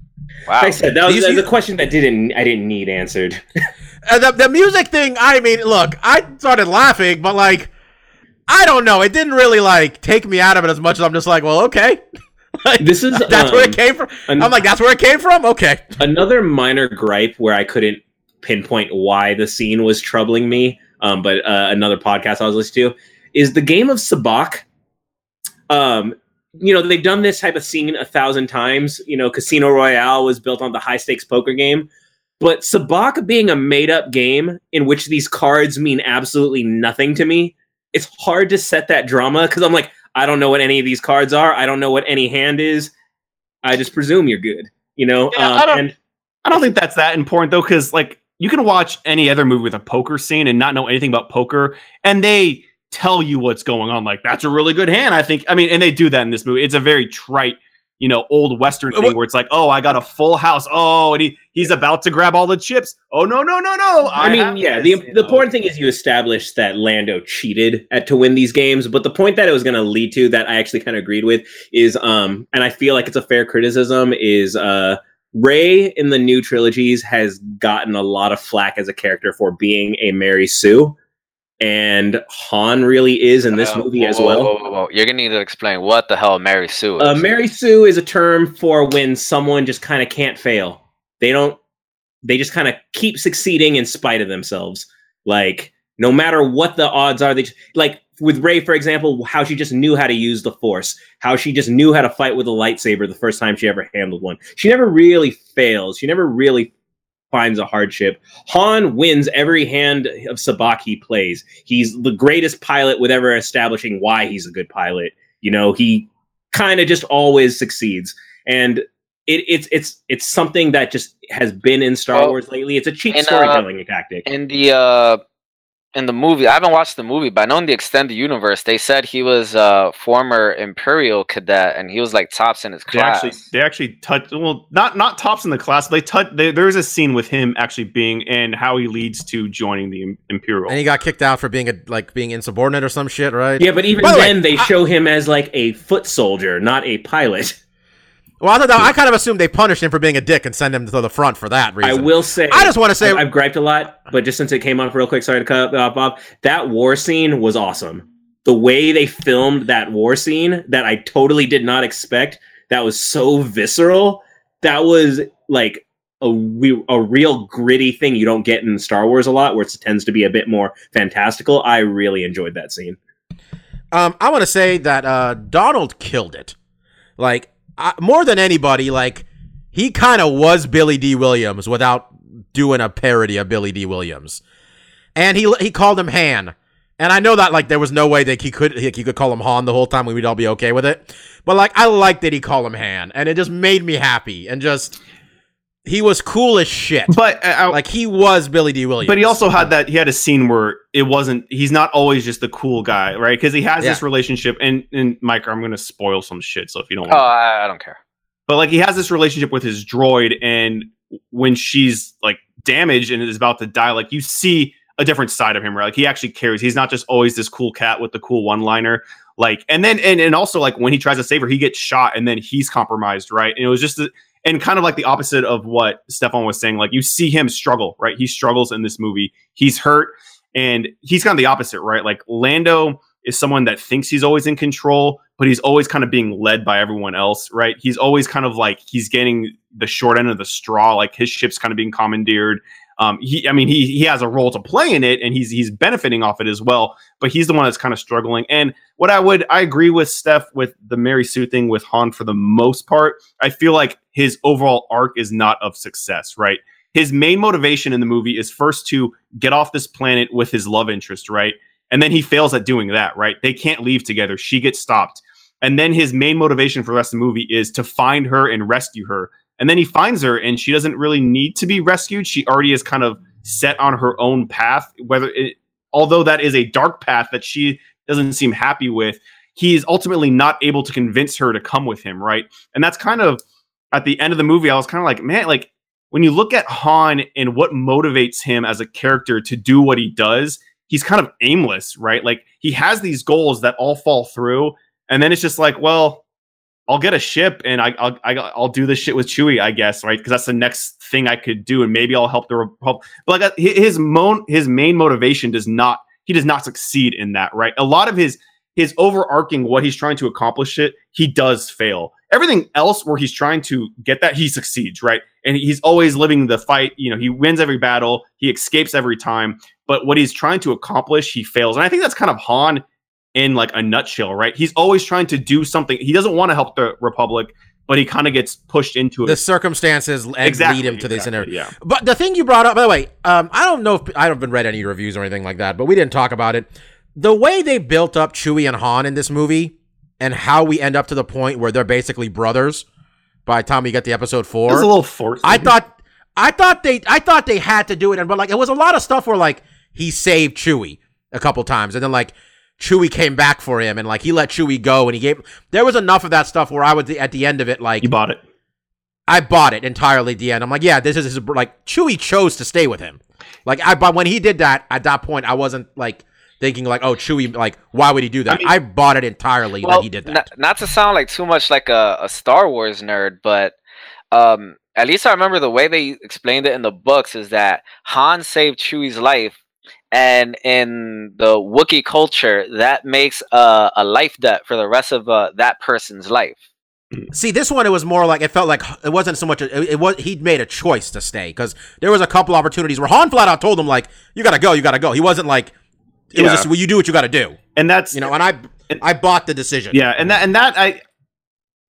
Speaker 3: Wow.
Speaker 2: Like I said that was,
Speaker 1: These-
Speaker 2: that was a question that didn't I didn't need answered.
Speaker 1: Uh, the the music thing. I mean, look, I started laughing, but like, I don't know. It didn't really like take me out of it as much as I'm just like, well, okay. Like,
Speaker 2: This is
Speaker 1: that's where
Speaker 2: um,
Speaker 1: it came from.
Speaker 2: an-
Speaker 1: I'm like, that's where it came from. Okay.
Speaker 2: another minor gripe where I couldn't pinpoint why the scene was troubling me. Um, but uh, another podcast I was listening to is the game of Sabacc. Um, you know they've done this type of scene a thousand times. You know, Casino Royale was built on the high stakes poker game, but Sabacc being a made up game in which these cards mean absolutely nothing to me. It's hard to set that drama because I'm like, I don't know what any of these cards are. I don't know what any hand is. I just presume you're good. You know,
Speaker 4: Yeah,
Speaker 2: Um,
Speaker 4: I don't-
Speaker 2: and
Speaker 4: I don't think that's that important though, because like you can watch any other movie with a poker scene and not know anything about poker, and they tell you what's going on. Like that's a really good hand. I think. I mean, and they do that in this movie. It's a very trite, you know, old western thing where it's like, oh, I got a full house. Oh, and he he's about to grab all the chips. Oh no no no no.
Speaker 2: I mean, yeah.
Speaker 4: this,"
Speaker 2: The the
Speaker 4: know.
Speaker 2: important thing is you establish that Lando cheated at to win these games, but the point that it was going to lead to that I actually kind of agreed with is, um, and I feel like it's a fair criticism is, uh, Rey in the new trilogies has gotten a lot of flack as a character for being a Mary Sue, and Han really is in this
Speaker 3: Uh,
Speaker 2: movie
Speaker 3: whoa,
Speaker 2: as well.
Speaker 3: whoa, whoa, whoa. You're gonna need to explain what the hell Mary Sue is.
Speaker 2: Uh, Mary Sue is a term for when someone just kind of can't fail. They don't. They just kind of keep succeeding in spite of themselves. Like no matter what the odds are, they just, like with Rey, for example, how she just knew how to use the Force, how she just knew how to fight with a lightsaber the first time she ever handled one. She never really fails. She never really finds a hardship. Han wins every hand of Sabacc he plays. He's the greatest pilot with ever establishing why he's a good pilot. You know, he kind of just always succeeds. And it, it's it's it's something that just has been in Star Wars lately. It's a cheap
Speaker 3: in, uh,
Speaker 2: storytelling tactic.
Speaker 3: in the uh in the movie, I haven't watched the movie, but I know in the extended universe, they said he was a former Imperial cadet and he was like tops in his
Speaker 4: They
Speaker 3: class.
Speaker 4: actually, they actually touch. Well, not not tops in the class. They touch. They, there's a scene with him actually being and how he leads to joining the Imperial.
Speaker 1: And he got kicked out for being a like being insubordinate or some shit, right?
Speaker 2: yeah, but even
Speaker 1: By the way,
Speaker 2: then, they
Speaker 1: I-
Speaker 2: show him as like a foot soldier, not a pilot.
Speaker 1: Well, I, thought that, I kind of assumed they punished him for being a dick and send him to the front for that reason.
Speaker 2: I will say,
Speaker 1: I just want to say,
Speaker 2: I've, I've griped a lot, but just since it came up real quick, sorry to cut off, Bob. That war scene was awesome. The way they filmed that war scene that I totally did not expect. That was so visceral. That was like a we, a real gritty thing you don't get in Star Wars a lot, where it tends to be a bit more fantastical. I really enjoyed that scene.
Speaker 1: Um, I want to say that uh, Donald killed it. Like More than anybody, like he kind of was Billy Dee Williams without doing a parody of Billy Dee Williams, and he he called him Han. And I know that like there was no way that he could he, he could call him Han the whole time. We'd all be okay with it. But like I like that he called him Han, and it just made me happy. And just he was cool as shit.
Speaker 4: But uh,
Speaker 1: like he was Billy Dee Williams.
Speaker 4: But he also had that he had a scene where it wasn't he's not always just the cool guy, right? Because he has this relationship and and Mike, I'm gonna spoil some shit, so if you don't
Speaker 3: Oh,
Speaker 4: want
Speaker 3: I, I don't care.
Speaker 4: but like he has this relationship with his droid and when she's like damaged and is about to die, like you see a different side of him, right? Like he actually cares. He's not just always this cool cat with the cool one liner. Like, and then, and, and also like when he tries to save her, he gets shot and then he's compromised, right? And it was just, a, and kind of like the opposite of what Stefan was saying. Like you see him struggle, right? He struggles in this movie. He's hurt and he's kind of the opposite, right? Like Lando is someone that thinks he's always in control, but he's always kind of being led by everyone else, right? He's always kind of like he's getting the short end of the straw, like his ship's kind of being commandeered. Um, he, I mean, he he has a role to play in it, and he's he's benefiting off it as well. But he's the one that's kind of struggling. And what I would I agree with Steph with the Mary Sue thing with Han for the most part. I feel like his overall arc is not of success, right? His main motivation in the movie is first to get off this planet with his love interest, right? And then he fails at doing that, right? They can't leave together. She gets stopped. And then his main motivation for the rest of the movie is to find her and rescue her. And then he finds her and she doesn't really need to be rescued. She already is kind of set on her own path, whether it, although that is a dark path that she doesn't seem happy with, he is ultimately not able to convince her to come with him, right? And that's kind of at the end of the movie, I was kind of like, man, like when you look at Han and what motivates him as a character to do what he does, he's kind of aimless, right? Like he has these goals that all fall through, and then it's just like, well, I'll get a ship and I, I'll I'll do this shit with Chewie, I guess, right? Because that's the next thing I could do, and maybe I'll help the help. But like uh, his mon- his main motivation does not he does not succeed in that, right? A lot of his his overarching what he's trying to accomplish it he does fail everything else where he's trying to get that he succeeds right and he's always living the fight you know he wins every battle he escapes every time but what he's trying to accomplish he fails and i think that's kind of han in like a nutshell right he's always trying to do something he doesn't want to help the republic but he kind of gets pushed into it
Speaker 1: the circumstances
Speaker 4: exactly
Speaker 1: lead him to this
Speaker 4: exactly,
Speaker 1: scenario.
Speaker 4: yeah
Speaker 1: But the thing you brought up, by the way, um, I don't know if I haven't read any reviews or anything like that, but we didn't talk about it. The way they built up Chewie and Han in this movie, and how we end up to the point where they're basically brothers by the time we get to episode four.
Speaker 4: it's a little forced
Speaker 1: I thought, I thought they, I thought they had to do it, and but like it was a lot of stuff where like he saved Chewie a couple times, and then like Chewie came back for him, and like he let Chewie go, and he gave. There was enough of that stuff where I would at the end of it like
Speaker 4: you bought it
Speaker 1: I bought it entirely at the end. I'm like, yeah, this is his, like Chewie chose to stay with him. Like I, but when he did that, at that point, I wasn't like thinking like, oh, Chewie, like, why would he do that? I, bought it entirely that he did that.
Speaker 3: Not, not to sound like too much like a, a Star Wars nerd, but um, at least I remember the way they explained it in the books is that Han saved Chewie's life, and in the Wookiee culture, that makes a, a life debt for the rest of uh, that person's life.
Speaker 1: See, this one, it was more like it felt like it wasn't so much. It, it was he'd made a choice to stay because there was a couple opportunities where Han flat out told him like, "You gotta go, you gotta go." He wasn't like, it was just, "Well, you do what you gotta do,"
Speaker 4: and that's
Speaker 1: you know. And I, I bought the decision.
Speaker 4: Yeah, and that and that I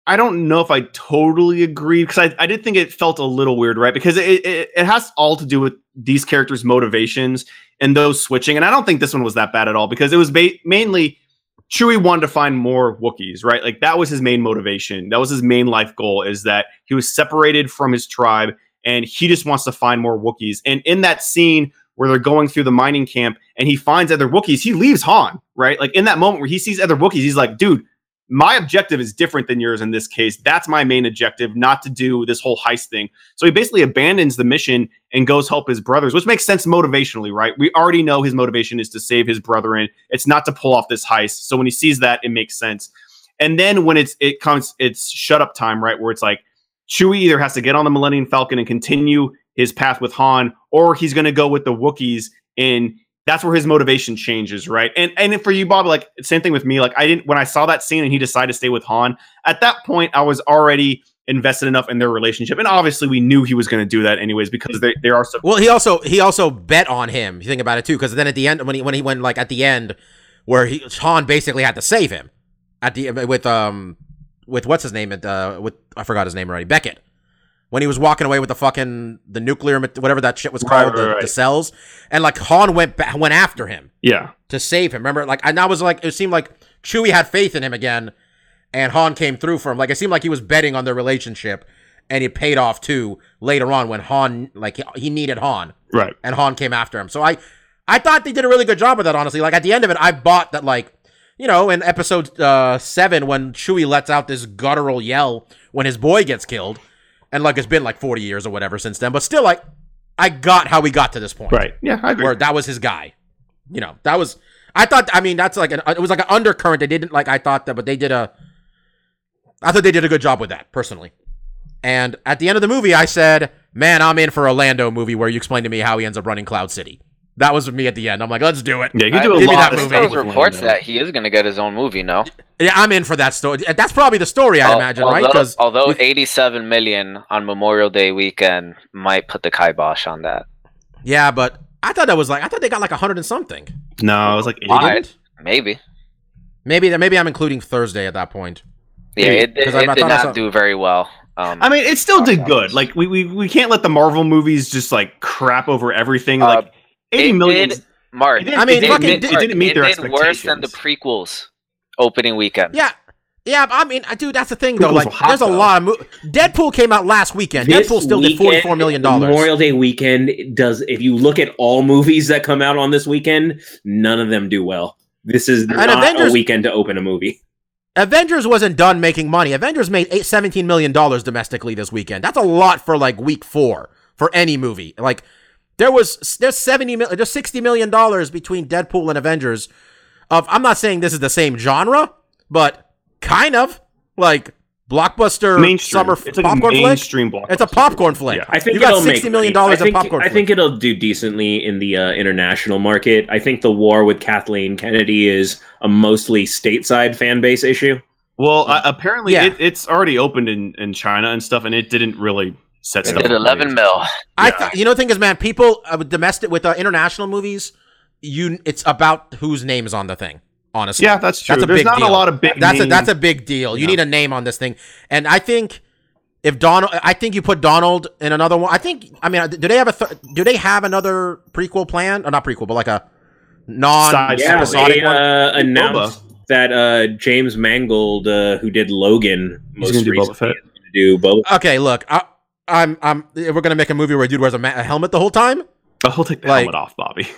Speaker 4: I don't know if I totally agree because I, I did think it felt a little weird, right? Because it, it it has all to do with these characters' motivations and those switching. And I don't think this one was that bad at all because it was ba- mainly Chewie wanted to find more Wookiees, right? Like that was his main motivation. That was his main life goal is that he was separated from his tribe and he just wants to find more Wookiees. And in that scene where they're going through the mining camp and he finds other Wookiees, he leaves Han, right? Like in that moment where he sees other Wookiees, he's like, dude, my objective is different than yours in this case. That's my main objective, not to do this whole heist thing. So he basically abandons the mission and goes help his brothers, which makes sense motivationally, right? We already know his motivation is to save his brethren. It's not to pull off this heist. So when he sees that, it makes sense. And then when it's it comes, it's shut up time, right? Where it's like Chewie either has to get on the Millennium Falcon and continue his path with Han, or he's going to go with the Wookiees and that's where his motivation changes, right? And and for you, Bob, like same thing with me. Like I didn't when I saw that scene and he decided to stay with Han. At that point, I was already invested enough in their relationship. And obviously, we knew he was going to do that anyways because they they are so.
Speaker 1: Well, he also he also bet on him. You think about it too, because then at the end when he when he went like at the end where he Han basically had to save him at the with um with what's his name at uh with I forgot his name already Beckett when he was walking away with the fucking the nuclear whatever that shit was called
Speaker 4: right,
Speaker 1: the,
Speaker 4: right.
Speaker 1: the cells and like Han went ba- went after him
Speaker 4: Yeah,
Speaker 1: to save him. Remember, like, and I was like, it seemed like Chewie had faith in him again, and Han came through for him. Like, it seemed like he was betting on their relationship, and it paid off too later on when Han, like, he- he needed Han,
Speaker 4: right.
Speaker 1: and Han came after him. So I, I thought they did a really good job with that. Honestly, like at the end of it, I bought that, like, you know, in episode uh, seven when Chewie lets out this guttural yell when his boy gets killed, and like it's been like forty years or whatever since then, but still, like, I got how we got to this point
Speaker 4: Right. Yeah, I agree.
Speaker 1: where that was his guy. You know, that was. I thought. I mean, that's like an. It was like an undercurrent. They didn't like. I thought that, but they did a. I thought they did a good job with that personally. And at the end of the movie, I said, "Man, I'm in for a Lando movie where you explain to me how he ends up running Cloud City." That was me at the end. I'm like, "Let's do it."
Speaker 4: Yeah, you can
Speaker 3: I-
Speaker 4: do a
Speaker 1: Give me
Speaker 4: lot
Speaker 1: that
Speaker 4: of
Speaker 1: movie.
Speaker 4: stuff
Speaker 3: Those reports that he is going to get his own movie. No,
Speaker 1: Yeah, I'm in for that story. That's probably the story, I
Speaker 3: Al-
Speaker 1: imagine,
Speaker 3: although,
Speaker 1: right? Because
Speaker 3: although 87 million on Memorial Day weekend might put the kibosh on that.
Speaker 1: yeah, but I thought that was like I thought they got like hundred and something.
Speaker 4: No, it was like 80.
Speaker 3: Why? Maybe.
Speaker 1: Maybe maybe I'm including Thursday at that point.
Speaker 3: Yeah,
Speaker 4: Maybe,
Speaker 3: it, it,
Speaker 1: 'cause I- I
Speaker 3: did not
Speaker 1: saw-
Speaker 3: do very well. Um,
Speaker 4: I mean, it still did good. Like we, we we can't let the Marvel movies just like crap over everything.
Speaker 3: Uh,
Speaker 4: Like eighty
Speaker 3: it
Speaker 4: million.
Speaker 3: did- Mark,
Speaker 4: It didn't-
Speaker 1: I mean,
Speaker 4: it didn't,
Speaker 1: fucking-
Speaker 4: it didn't meet
Speaker 3: it
Speaker 4: their
Speaker 3: did worse than the prequels opening weekend.
Speaker 1: Yeah. Yeah, I mean, uh, dude, that's the thing though. Like,
Speaker 4: hot,
Speaker 1: there's a
Speaker 4: though.
Speaker 1: lot of mo- Deadpool came out last weekend.
Speaker 2: This
Speaker 1: Deadpool still did forty-four million dollars.
Speaker 2: Memorial Day weekend does. If you look at all movies that come out on this weekend, none of them do well. This is not
Speaker 1: Avengers-
Speaker 2: a weekend to open a movie.
Speaker 1: Avengers wasn't done making money. Avengers made eight, $17 million domestically this weekend. That's a lot for like week four for any movie. Like there was there's seventy mil, there's sixty million dollars between Deadpool and Avengers. Of I'm not saying this is the same genre, but kind of like blockbuster
Speaker 4: mainstream.
Speaker 1: summer
Speaker 4: it's like
Speaker 1: popcorn
Speaker 4: a
Speaker 1: flick.
Speaker 4: mainstream blockbuster.
Speaker 1: It's a popcorn flick.
Speaker 4: Yeah.
Speaker 2: I think
Speaker 1: you got
Speaker 2: it'll
Speaker 1: sixty
Speaker 2: make
Speaker 1: million
Speaker 2: money.
Speaker 1: dollars
Speaker 2: I
Speaker 1: in
Speaker 2: think,
Speaker 1: popcorn.
Speaker 2: I
Speaker 1: flick.
Speaker 2: think it'll do decently in the uh, international market. I think the war with Kathleen Kennedy is a mostly stateside fan base issue.
Speaker 4: Well, uh, apparently
Speaker 1: Yeah.
Speaker 4: it, it's already opened in, in China and stuff, and it didn't really set
Speaker 3: It
Speaker 4: stuff.
Speaker 3: did 11 mil.
Speaker 1: I th- you know the thing is, man, people uh, with domestic with uh, international movies, you it's about whose name is on the thing. Honestly,
Speaker 4: Yeah, that's true.
Speaker 1: That's a
Speaker 4: There's
Speaker 1: big
Speaker 4: not
Speaker 1: deal.
Speaker 4: a lot of big.
Speaker 1: that's a that's a big deal. You
Speaker 4: Yeah.
Speaker 1: need a name on this thing, and I think if Donald, I think you put Donald in another one. I think. I mean, do they have a th- do they have another prequel plan or not prequel, but like a non
Speaker 4: Side
Speaker 2: Yeah,
Speaker 1: episodic
Speaker 2: they
Speaker 1: one?
Speaker 2: uh, announced that uh, James Mangold, uh, who did Logan,
Speaker 4: He's
Speaker 2: most
Speaker 4: gonna do Boba
Speaker 2: recently,
Speaker 4: Fett.
Speaker 2: do Boba.
Speaker 1: Okay, look, I, I'm I'm we're gonna make a movie where a dude wears a, ma- a helmet the whole time.
Speaker 4: I'll take the
Speaker 1: like-
Speaker 4: helmet off, Bobby.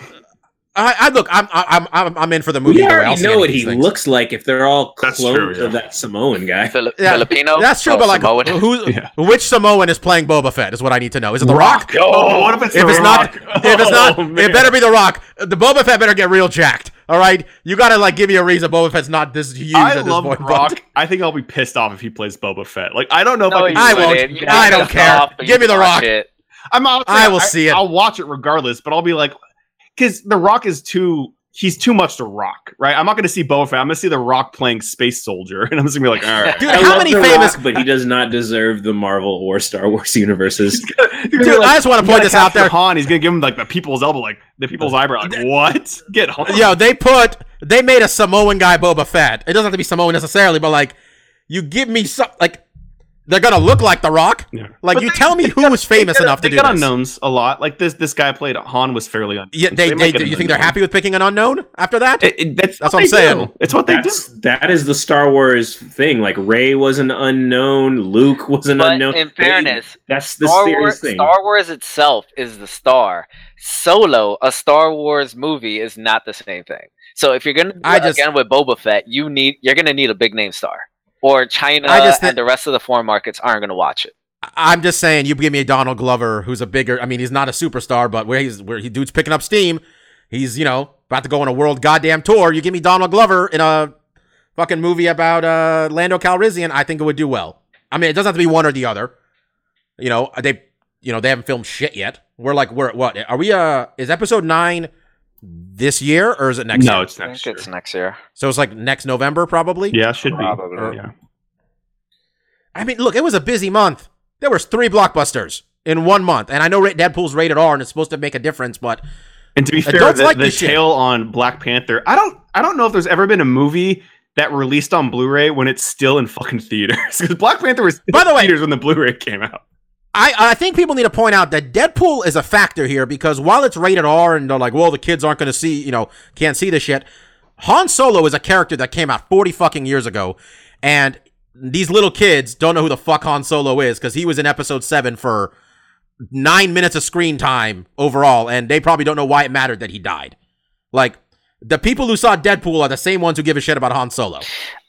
Speaker 1: I, I look, I'm I'm I'm I'm in for the movie.
Speaker 2: We.
Speaker 1: I'll
Speaker 2: already know what he
Speaker 1: things.
Speaker 2: looks like if they're all
Speaker 4: That's
Speaker 2: clones
Speaker 4: true, yeah.
Speaker 2: of that Samoan guy.
Speaker 3: Fili-
Speaker 1: Yeah,
Speaker 3: Filipino.
Speaker 1: That's true,
Speaker 3: Oh,
Speaker 1: but like,
Speaker 3: Samoan.
Speaker 1: who,
Speaker 4: Yeah.
Speaker 1: which Samoan is playing Boba Fett is what I need to know. Is it The Rock?
Speaker 4: Oh, what if it's
Speaker 1: If
Speaker 4: The
Speaker 1: it's not, if it's not,
Speaker 4: Oh,
Speaker 1: it better be The Rock. The Boba Fett better get real jacked. All right, you gotta like give me a reason Boba Fett's not this huge
Speaker 4: I
Speaker 1: at this
Speaker 4: love
Speaker 1: point. but-
Speaker 4: Rock. I think I'll be pissed off if he plays Boba Fett. Like I don't know if I can.
Speaker 1: I won't.
Speaker 3: You'd
Speaker 1: I don't care.
Speaker 3: off,
Speaker 1: Give me The
Speaker 3: watch
Speaker 1: Rock.
Speaker 3: it.
Speaker 4: I'm out.
Speaker 1: I will see it.
Speaker 4: I'll watch it regardless, but I'll be like, because The Rock is too. He's too much to rock, right? I'm not going to see Boba Fett. I'm going to see The Rock playing space soldier, and I'm just going to be like, all right.
Speaker 1: Dude,
Speaker 2: I
Speaker 1: how
Speaker 2: love
Speaker 1: many
Speaker 2: The
Speaker 1: famous?
Speaker 2: Rock, but he does not deserve the Marvel or Star Wars universes.
Speaker 1: Dude, I just want to point this out there.
Speaker 4: Han, he's going to give him like the people's elbow, like the people's eyebrow. Like, what? Get Han.
Speaker 1: Yo, they put they made a Samoan guy Boba Fett. It doesn't have to be Samoan necessarily, but like you give me some like they're gonna look like The Rock.
Speaker 4: Yeah.
Speaker 1: Like
Speaker 4: But
Speaker 1: you
Speaker 4: they-
Speaker 1: tell me
Speaker 4: they
Speaker 1: who
Speaker 4: got-
Speaker 1: was famous
Speaker 4: they got-
Speaker 1: enough to
Speaker 4: they
Speaker 1: do
Speaker 4: got
Speaker 1: this.
Speaker 4: unknowns a lot. Like this, this guy played Han was fairly unknown.
Speaker 1: Yeah, they,
Speaker 4: might
Speaker 1: they,
Speaker 4: get
Speaker 1: you think they're happy with picking an unknown after that?
Speaker 4: It- it- that's,
Speaker 1: That's
Speaker 4: what,
Speaker 1: what I'm
Speaker 4: they
Speaker 1: saying.
Speaker 4: do. It's what they
Speaker 2: That's
Speaker 4: do.
Speaker 2: that is the Star Wars thing. Like Rey was an unknown, Luke was an
Speaker 3: But
Speaker 2: unknown.
Speaker 3: in
Speaker 2: They-
Speaker 3: fairness,
Speaker 2: that's the
Speaker 3: Star
Speaker 2: serious
Speaker 3: Wars,
Speaker 2: thing.
Speaker 3: Star Wars itself is the star. Solo, a Star Wars movie, is not the same thing. So if you're gonna do
Speaker 1: I
Speaker 3: it
Speaker 1: just-
Speaker 3: again with Boba Fett, you need you're gonna need a big name star, or China
Speaker 1: thi-
Speaker 3: and the rest of the foreign markets aren't gonna watch it.
Speaker 1: I'm just saying, you give me a Donald Glover, who's a bigger. I mean, he's not a superstar, but where he's where he dude's picking up steam. He's you know about to go on a world goddamn tour. You give me Donald Glover in a fucking movie about uh, Lando Calrissian, I think it would do well. I mean, it doesn't have to be one or the other. You know, they you know they haven't filmed shit yet. We're like we're what are we? Uh, is episode nine this year or is it next?
Speaker 4: No,
Speaker 1: year?
Speaker 4: it's
Speaker 3: I
Speaker 4: next
Speaker 3: think
Speaker 4: year.
Speaker 3: it's next year.
Speaker 1: So it's like next November probably.
Speaker 4: Yeah, it should be.
Speaker 3: Probably.
Speaker 4: Yeah.
Speaker 1: I mean, look, it was a busy month. There was three blockbusters in one month, and I know Ra- Deadpool's rated R and it's supposed to make a difference, but
Speaker 4: And to be fair,
Speaker 1: Adults
Speaker 4: the,
Speaker 1: like
Speaker 4: the
Speaker 1: this shit.
Speaker 4: tail on Black Panther, I don't, I don't know if there's ever been a movie that released on Blu-ray when it's still in fucking theaters. Because Black Panther was
Speaker 1: By the
Speaker 4: in
Speaker 1: way-
Speaker 4: theaters when the Blu-ray came out.
Speaker 1: I, I think people need to point out that Deadpool is a factor here because while it's rated R and they're like, well, the kids aren't going to see, you know, can't see this shit. Han Solo is a character that came out 40 fucking years ago. And these little kids don't know who the fuck Han Solo is because he was in episode 7 for nine minutes of screen time overall. And they probably don't know why it mattered that he died. Like, the people who saw Deadpool are the same ones who give a shit about Han Solo.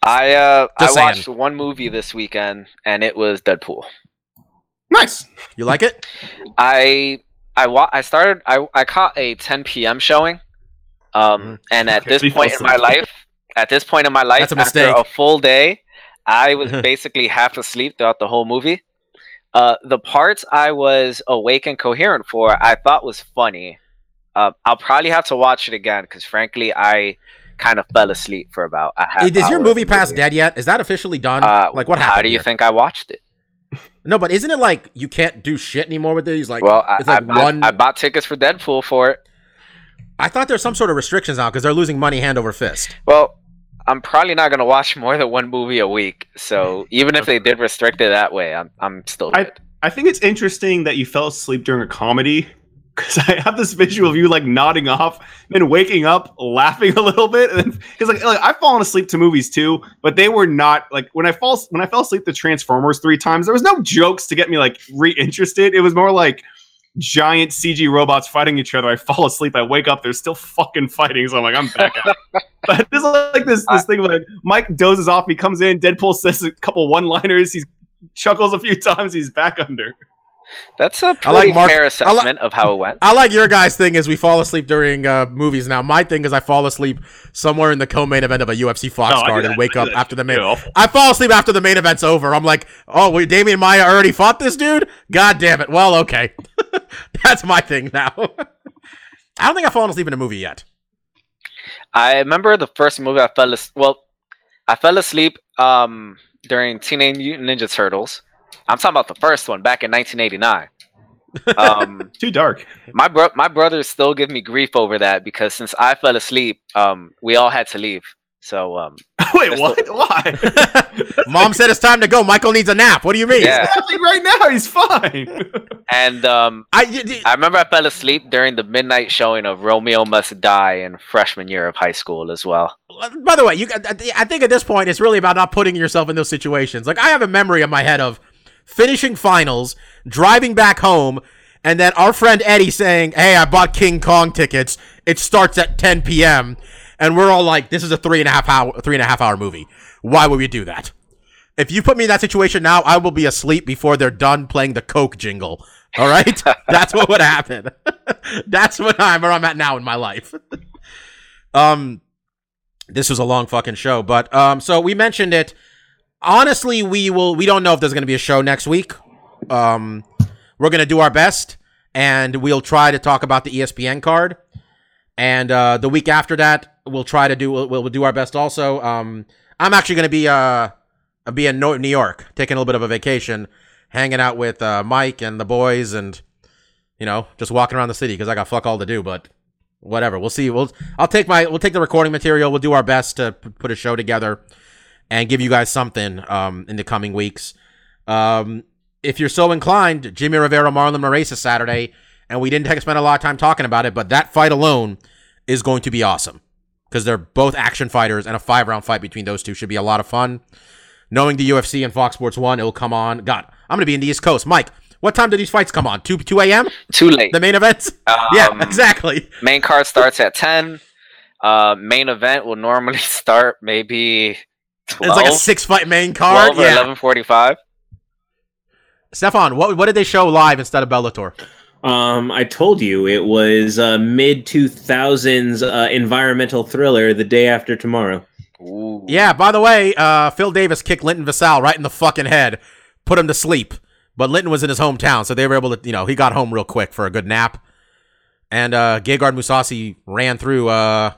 Speaker 3: I uh
Speaker 1: Just
Speaker 3: I
Speaker 1: saying.
Speaker 3: watched one movie this weekend and it was Deadpool.
Speaker 4: Nice.
Speaker 1: You like it?
Speaker 3: I I wa- I started I I caught a 10 p.m. showing. Um
Speaker 1: Mhm.
Speaker 3: and at
Speaker 4: Okay,
Speaker 3: this point
Speaker 4: fell
Speaker 3: in my life, at this point in my life
Speaker 1: That's a
Speaker 3: after
Speaker 1: mistake.
Speaker 3: a full day, I was basically half asleep throughout the whole movie. Uh the parts I was awake and coherent for, I thought was funny. Uh, I'll probably have to watch it again cuz frankly I kind of fell asleep for about a half
Speaker 1: Is your
Speaker 3: hour of MoviePass
Speaker 1: past dead yet? Is that officially done?
Speaker 3: Uh,
Speaker 1: like, what happened?
Speaker 3: How do you
Speaker 1: here?
Speaker 3: think I watched it?
Speaker 1: No, but isn't it like you can't do shit anymore with these? Like,
Speaker 3: Well, I,
Speaker 1: it's like
Speaker 3: I, bought-
Speaker 1: one.
Speaker 3: I bought tickets for Deadpool for it.
Speaker 1: I thought there's some sort of restrictions now because they're losing money hand over fist.
Speaker 3: Well, I'm probably not gonna watch more than one movie a week. So even if they did restrict it that way, I'm I'm still
Speaker 4: I-
Speaker 3: good.
Speaker 4: I think it's interesting that you fell asleep during a comedy because I have this visual of you like nodding off, then waking up, laughing a little bit, and because like, like I've fallen asleep to movies too, but they were not like when I fall when I fell asleep to Transformers three times. There was no jokes to get me like reinterested. It was more like giant CG robots fighting each other. I fall asleep, I wake up, they're still fucking fighting. So I'm like, I'm back out. but this is like this this thing like Mike dozes off, he comes in, Deadpool says a couple one liners, he chuckles a few times, he's back under.
Speaker 3: That's a
Speaker 1: I like
Speaker 3: pretty
Speaker 1: Mark-
Speaker 3: fair
Speaker 1: I li-
Speaker 3: assessment of how it went.
Speaker 1: I like your guys' thing is we fall asleep during uh, movies. Now my thing is I fall asleep somewhere in the co-main event of a UFC Fox
Speaker 4: I do
Speaker 1: card and wake up after the main.
Speaker 4: too.
Speaker 1: I fall asleep after the main event's over. I'm like, oh, wait, Demian Maia already fought this dude. God damn it. Well, okay, that's my thing now. I don't think I've fallen asleep in a movie yet.
Speaker 3: I remember the first movie I fell asleep. Well, I fell asleep um, during Teenage Mutant Ninja Turtles. I'm talking about the first one back in 1989. Um,
Speaker 4: Too dark.
Speaker 3: my bro- my brothers still give me grief over that because since I fell asleep, um, we all had to leave. So um,
Speaker 4: Wait,
Speaker 3: That's
Speaker 4: what? Why?
Speaker 1: Mom said it's time to go. Michael needs a nap. What do you mean?
Speaker 3: Yeah.
Speaker 4: Like right now, he's fine.
Speaker 3: and um,
Speaker 1: I, y- y-
Speaker 3: I remember I fell asleep during the midnight showing of Romeo Must Die in freshman year of high school as well.
Speaker 1: by the way, you I I think at this point it's really about not putting yourself in those situations. Like I have a memory in my head of finishing finals, driving back home, and then our friend Eddie saying, "Hey, I bought King Kong tickets. It starts at 10 p.m." And we're all like, "This is a three and a half hour three and a half hour movie. Why would we do that?" If you put me in that situation now, I will be asleep before they're done playing the Coke jingle. All right, that's what would happen. that's what I'm where I'm at now in my life. um, this was a long fucking show, but um, so we mentioned it. Honestly, we will. We don't know if there's going to be a show next week. Um, we're going to do our best, and we'll try to talk about the ESPN card. And uh, the week after that, we'll try to do. We'll, we'll do our best. Also, um, I'm actually going to be uh be in New York, taking a little bit of a vacation, hanging out with uh, Mike and the boys, and you know, just walking around the city because I got fuck all to do. But whatever. We'll see. We'll I'll take my we'll take the recording material. We'll do our best to p- put a show together and give you guys something um in the coming weeks. Um if you're so inclined, Jimmy Rivera Marlon Moraes is Saturday, and we didn't spend a lot of time talking about it, but that fight alone is going to be awesome because they're both action fighters, and a five round fight between those two should be a lot of fun. Knowing the UFC and Fox Sports One, it will come on. God, I'm gonna be in the East Coast. Mike, what time do these fights come on? Two two a.m.
Speaker 3: Too late.
Speaker 1: The main events?
Speaker 3: Um,
Speaker 1: yeah, exactly.
Speaker 3: Main card starts at 10. Uh, main event will normally start maybe 12,
Speaker 1: It's like a six fight main
Speaker 3: 12
Speaker 1: card.
Speaker 3: or
Speaker 1: Yeah.
Speaker 3: 11.45.
Speaker 1: Stefan, what what did they show live instead of Bellator?
Speaker 2: Um, I told you it was a mid two thousands uh, environmental thriller. The day after tomorrow.
Speaker 3: Ooh.
Speaker 1: Yeah, by the way, uh, Phil Davis kicked Linton Vassell right in the fucking head, put him to sleep. But Linton was in his hometown, so they were able to, you know, he got home real quick for a good nap. And uh, Gegard Mousasi ran through uh,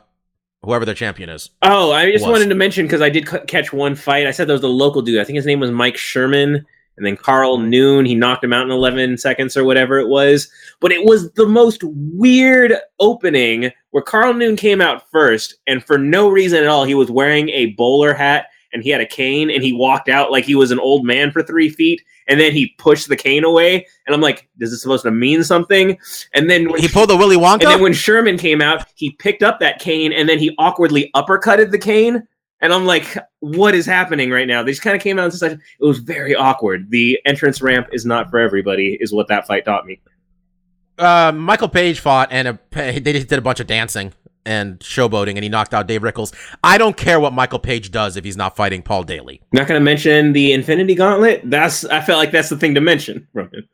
Speaker 1: whoever their champion is.
Speaker 2: Oh, I just
Speaker 1: Was.
Speaker 2: wanted to mention because I did c- catch one fight. I said there was a local dude. I think his name was Mike Sherman, and then Carl Noon. He knocked him out in 11 seconds or whatever it was. But it was the most weird opening where Carl Noon came out first, and for no reason at all, he was wearing a bowler hat and he had a cane, and he walked out like he was an old man for three feet, and then he pushed the cane away. And I'm like, is this supposed to mean something? And then when
Speaker 1: He pulled the Willy Wonka.
Speaker 2: and then when Sherman came out, he picked up that cane and then he awkwardly uppercutted the cane. And I'm like, what is happening right now? They just kind of came out and said it was very awkward. The entrance ramp is not for everybody, is what that fight taught me.
Speaker 1: uh, Michael Page fought, and a, they just did a bunch of dancing and showboating, and he knocked out Dave Rickels. I don't care what Michael Page does if he's not fighting Paul Daley.
Speaker 2: Not going to mention the Infinity Gauntlet. That's I felt like that's the thing to mention. Roman.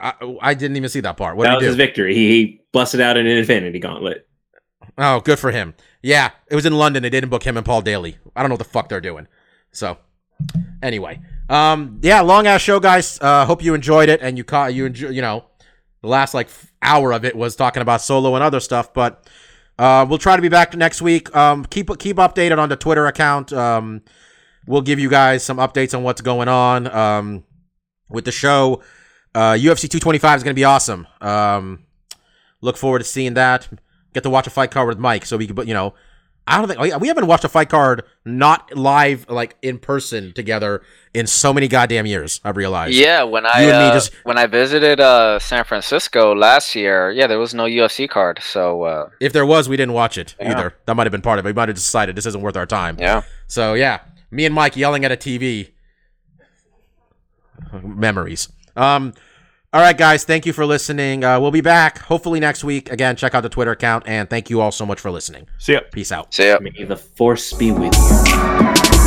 Speaker 1: I, I didn't even see that part. What
Speaker 2: that was his victory. He, he busted out an Infinity Gauntlet.
Speaker 1: Oh, good for him. Yeah, it was in London. They didn't book him and Paul Daley. I don't know what the fuck they're doing. So, anyway, um, yeah, long ass show, guys. Uh, hope you enjoyed it, and you caught you enjoy. You know, the last like hour of it was talking about solo and other stuff, but uh, we'll try to be back next week. Um, keep keep updated on the Twitter account. Um, we'll give you guys some updates on what's going on um, with the show. Uh, UFC 225 is going to be awesome. Um, look forward to seeing that. Get to watch a fight card with Mike, so we could, you know, I don't think we haven't watched a fight card not live, like in person together in so many goddamn years. I've realized.
Speaker 3: Yeah, when I
Speaker 1: You and me
Speaker 3: uh,
Speaker 1: just-
Speaker 3: when I visited uh, San Francisco last year, yeah, there was no UFC card. So uh,
Speaker 1: If there was, we didn't watch it
Speaker 3: Yeah.
Speaker 1: either. That might have been part of it. We might have decided this isn't worth our time.
Speaker 3: yeah,
Speaker 1: So yeah, me and Mike yelling at a TV. Memories. Um. All right, guys. Thank you for listening. Uh, we'll be back hopefully next week. Again, check out the Twitter account, and thank you all so much for listening.
Speaker 4: See ya.
Speaker 1: Peace out.
Speaker 3: see ya.
Speaker 2: May the force be with you.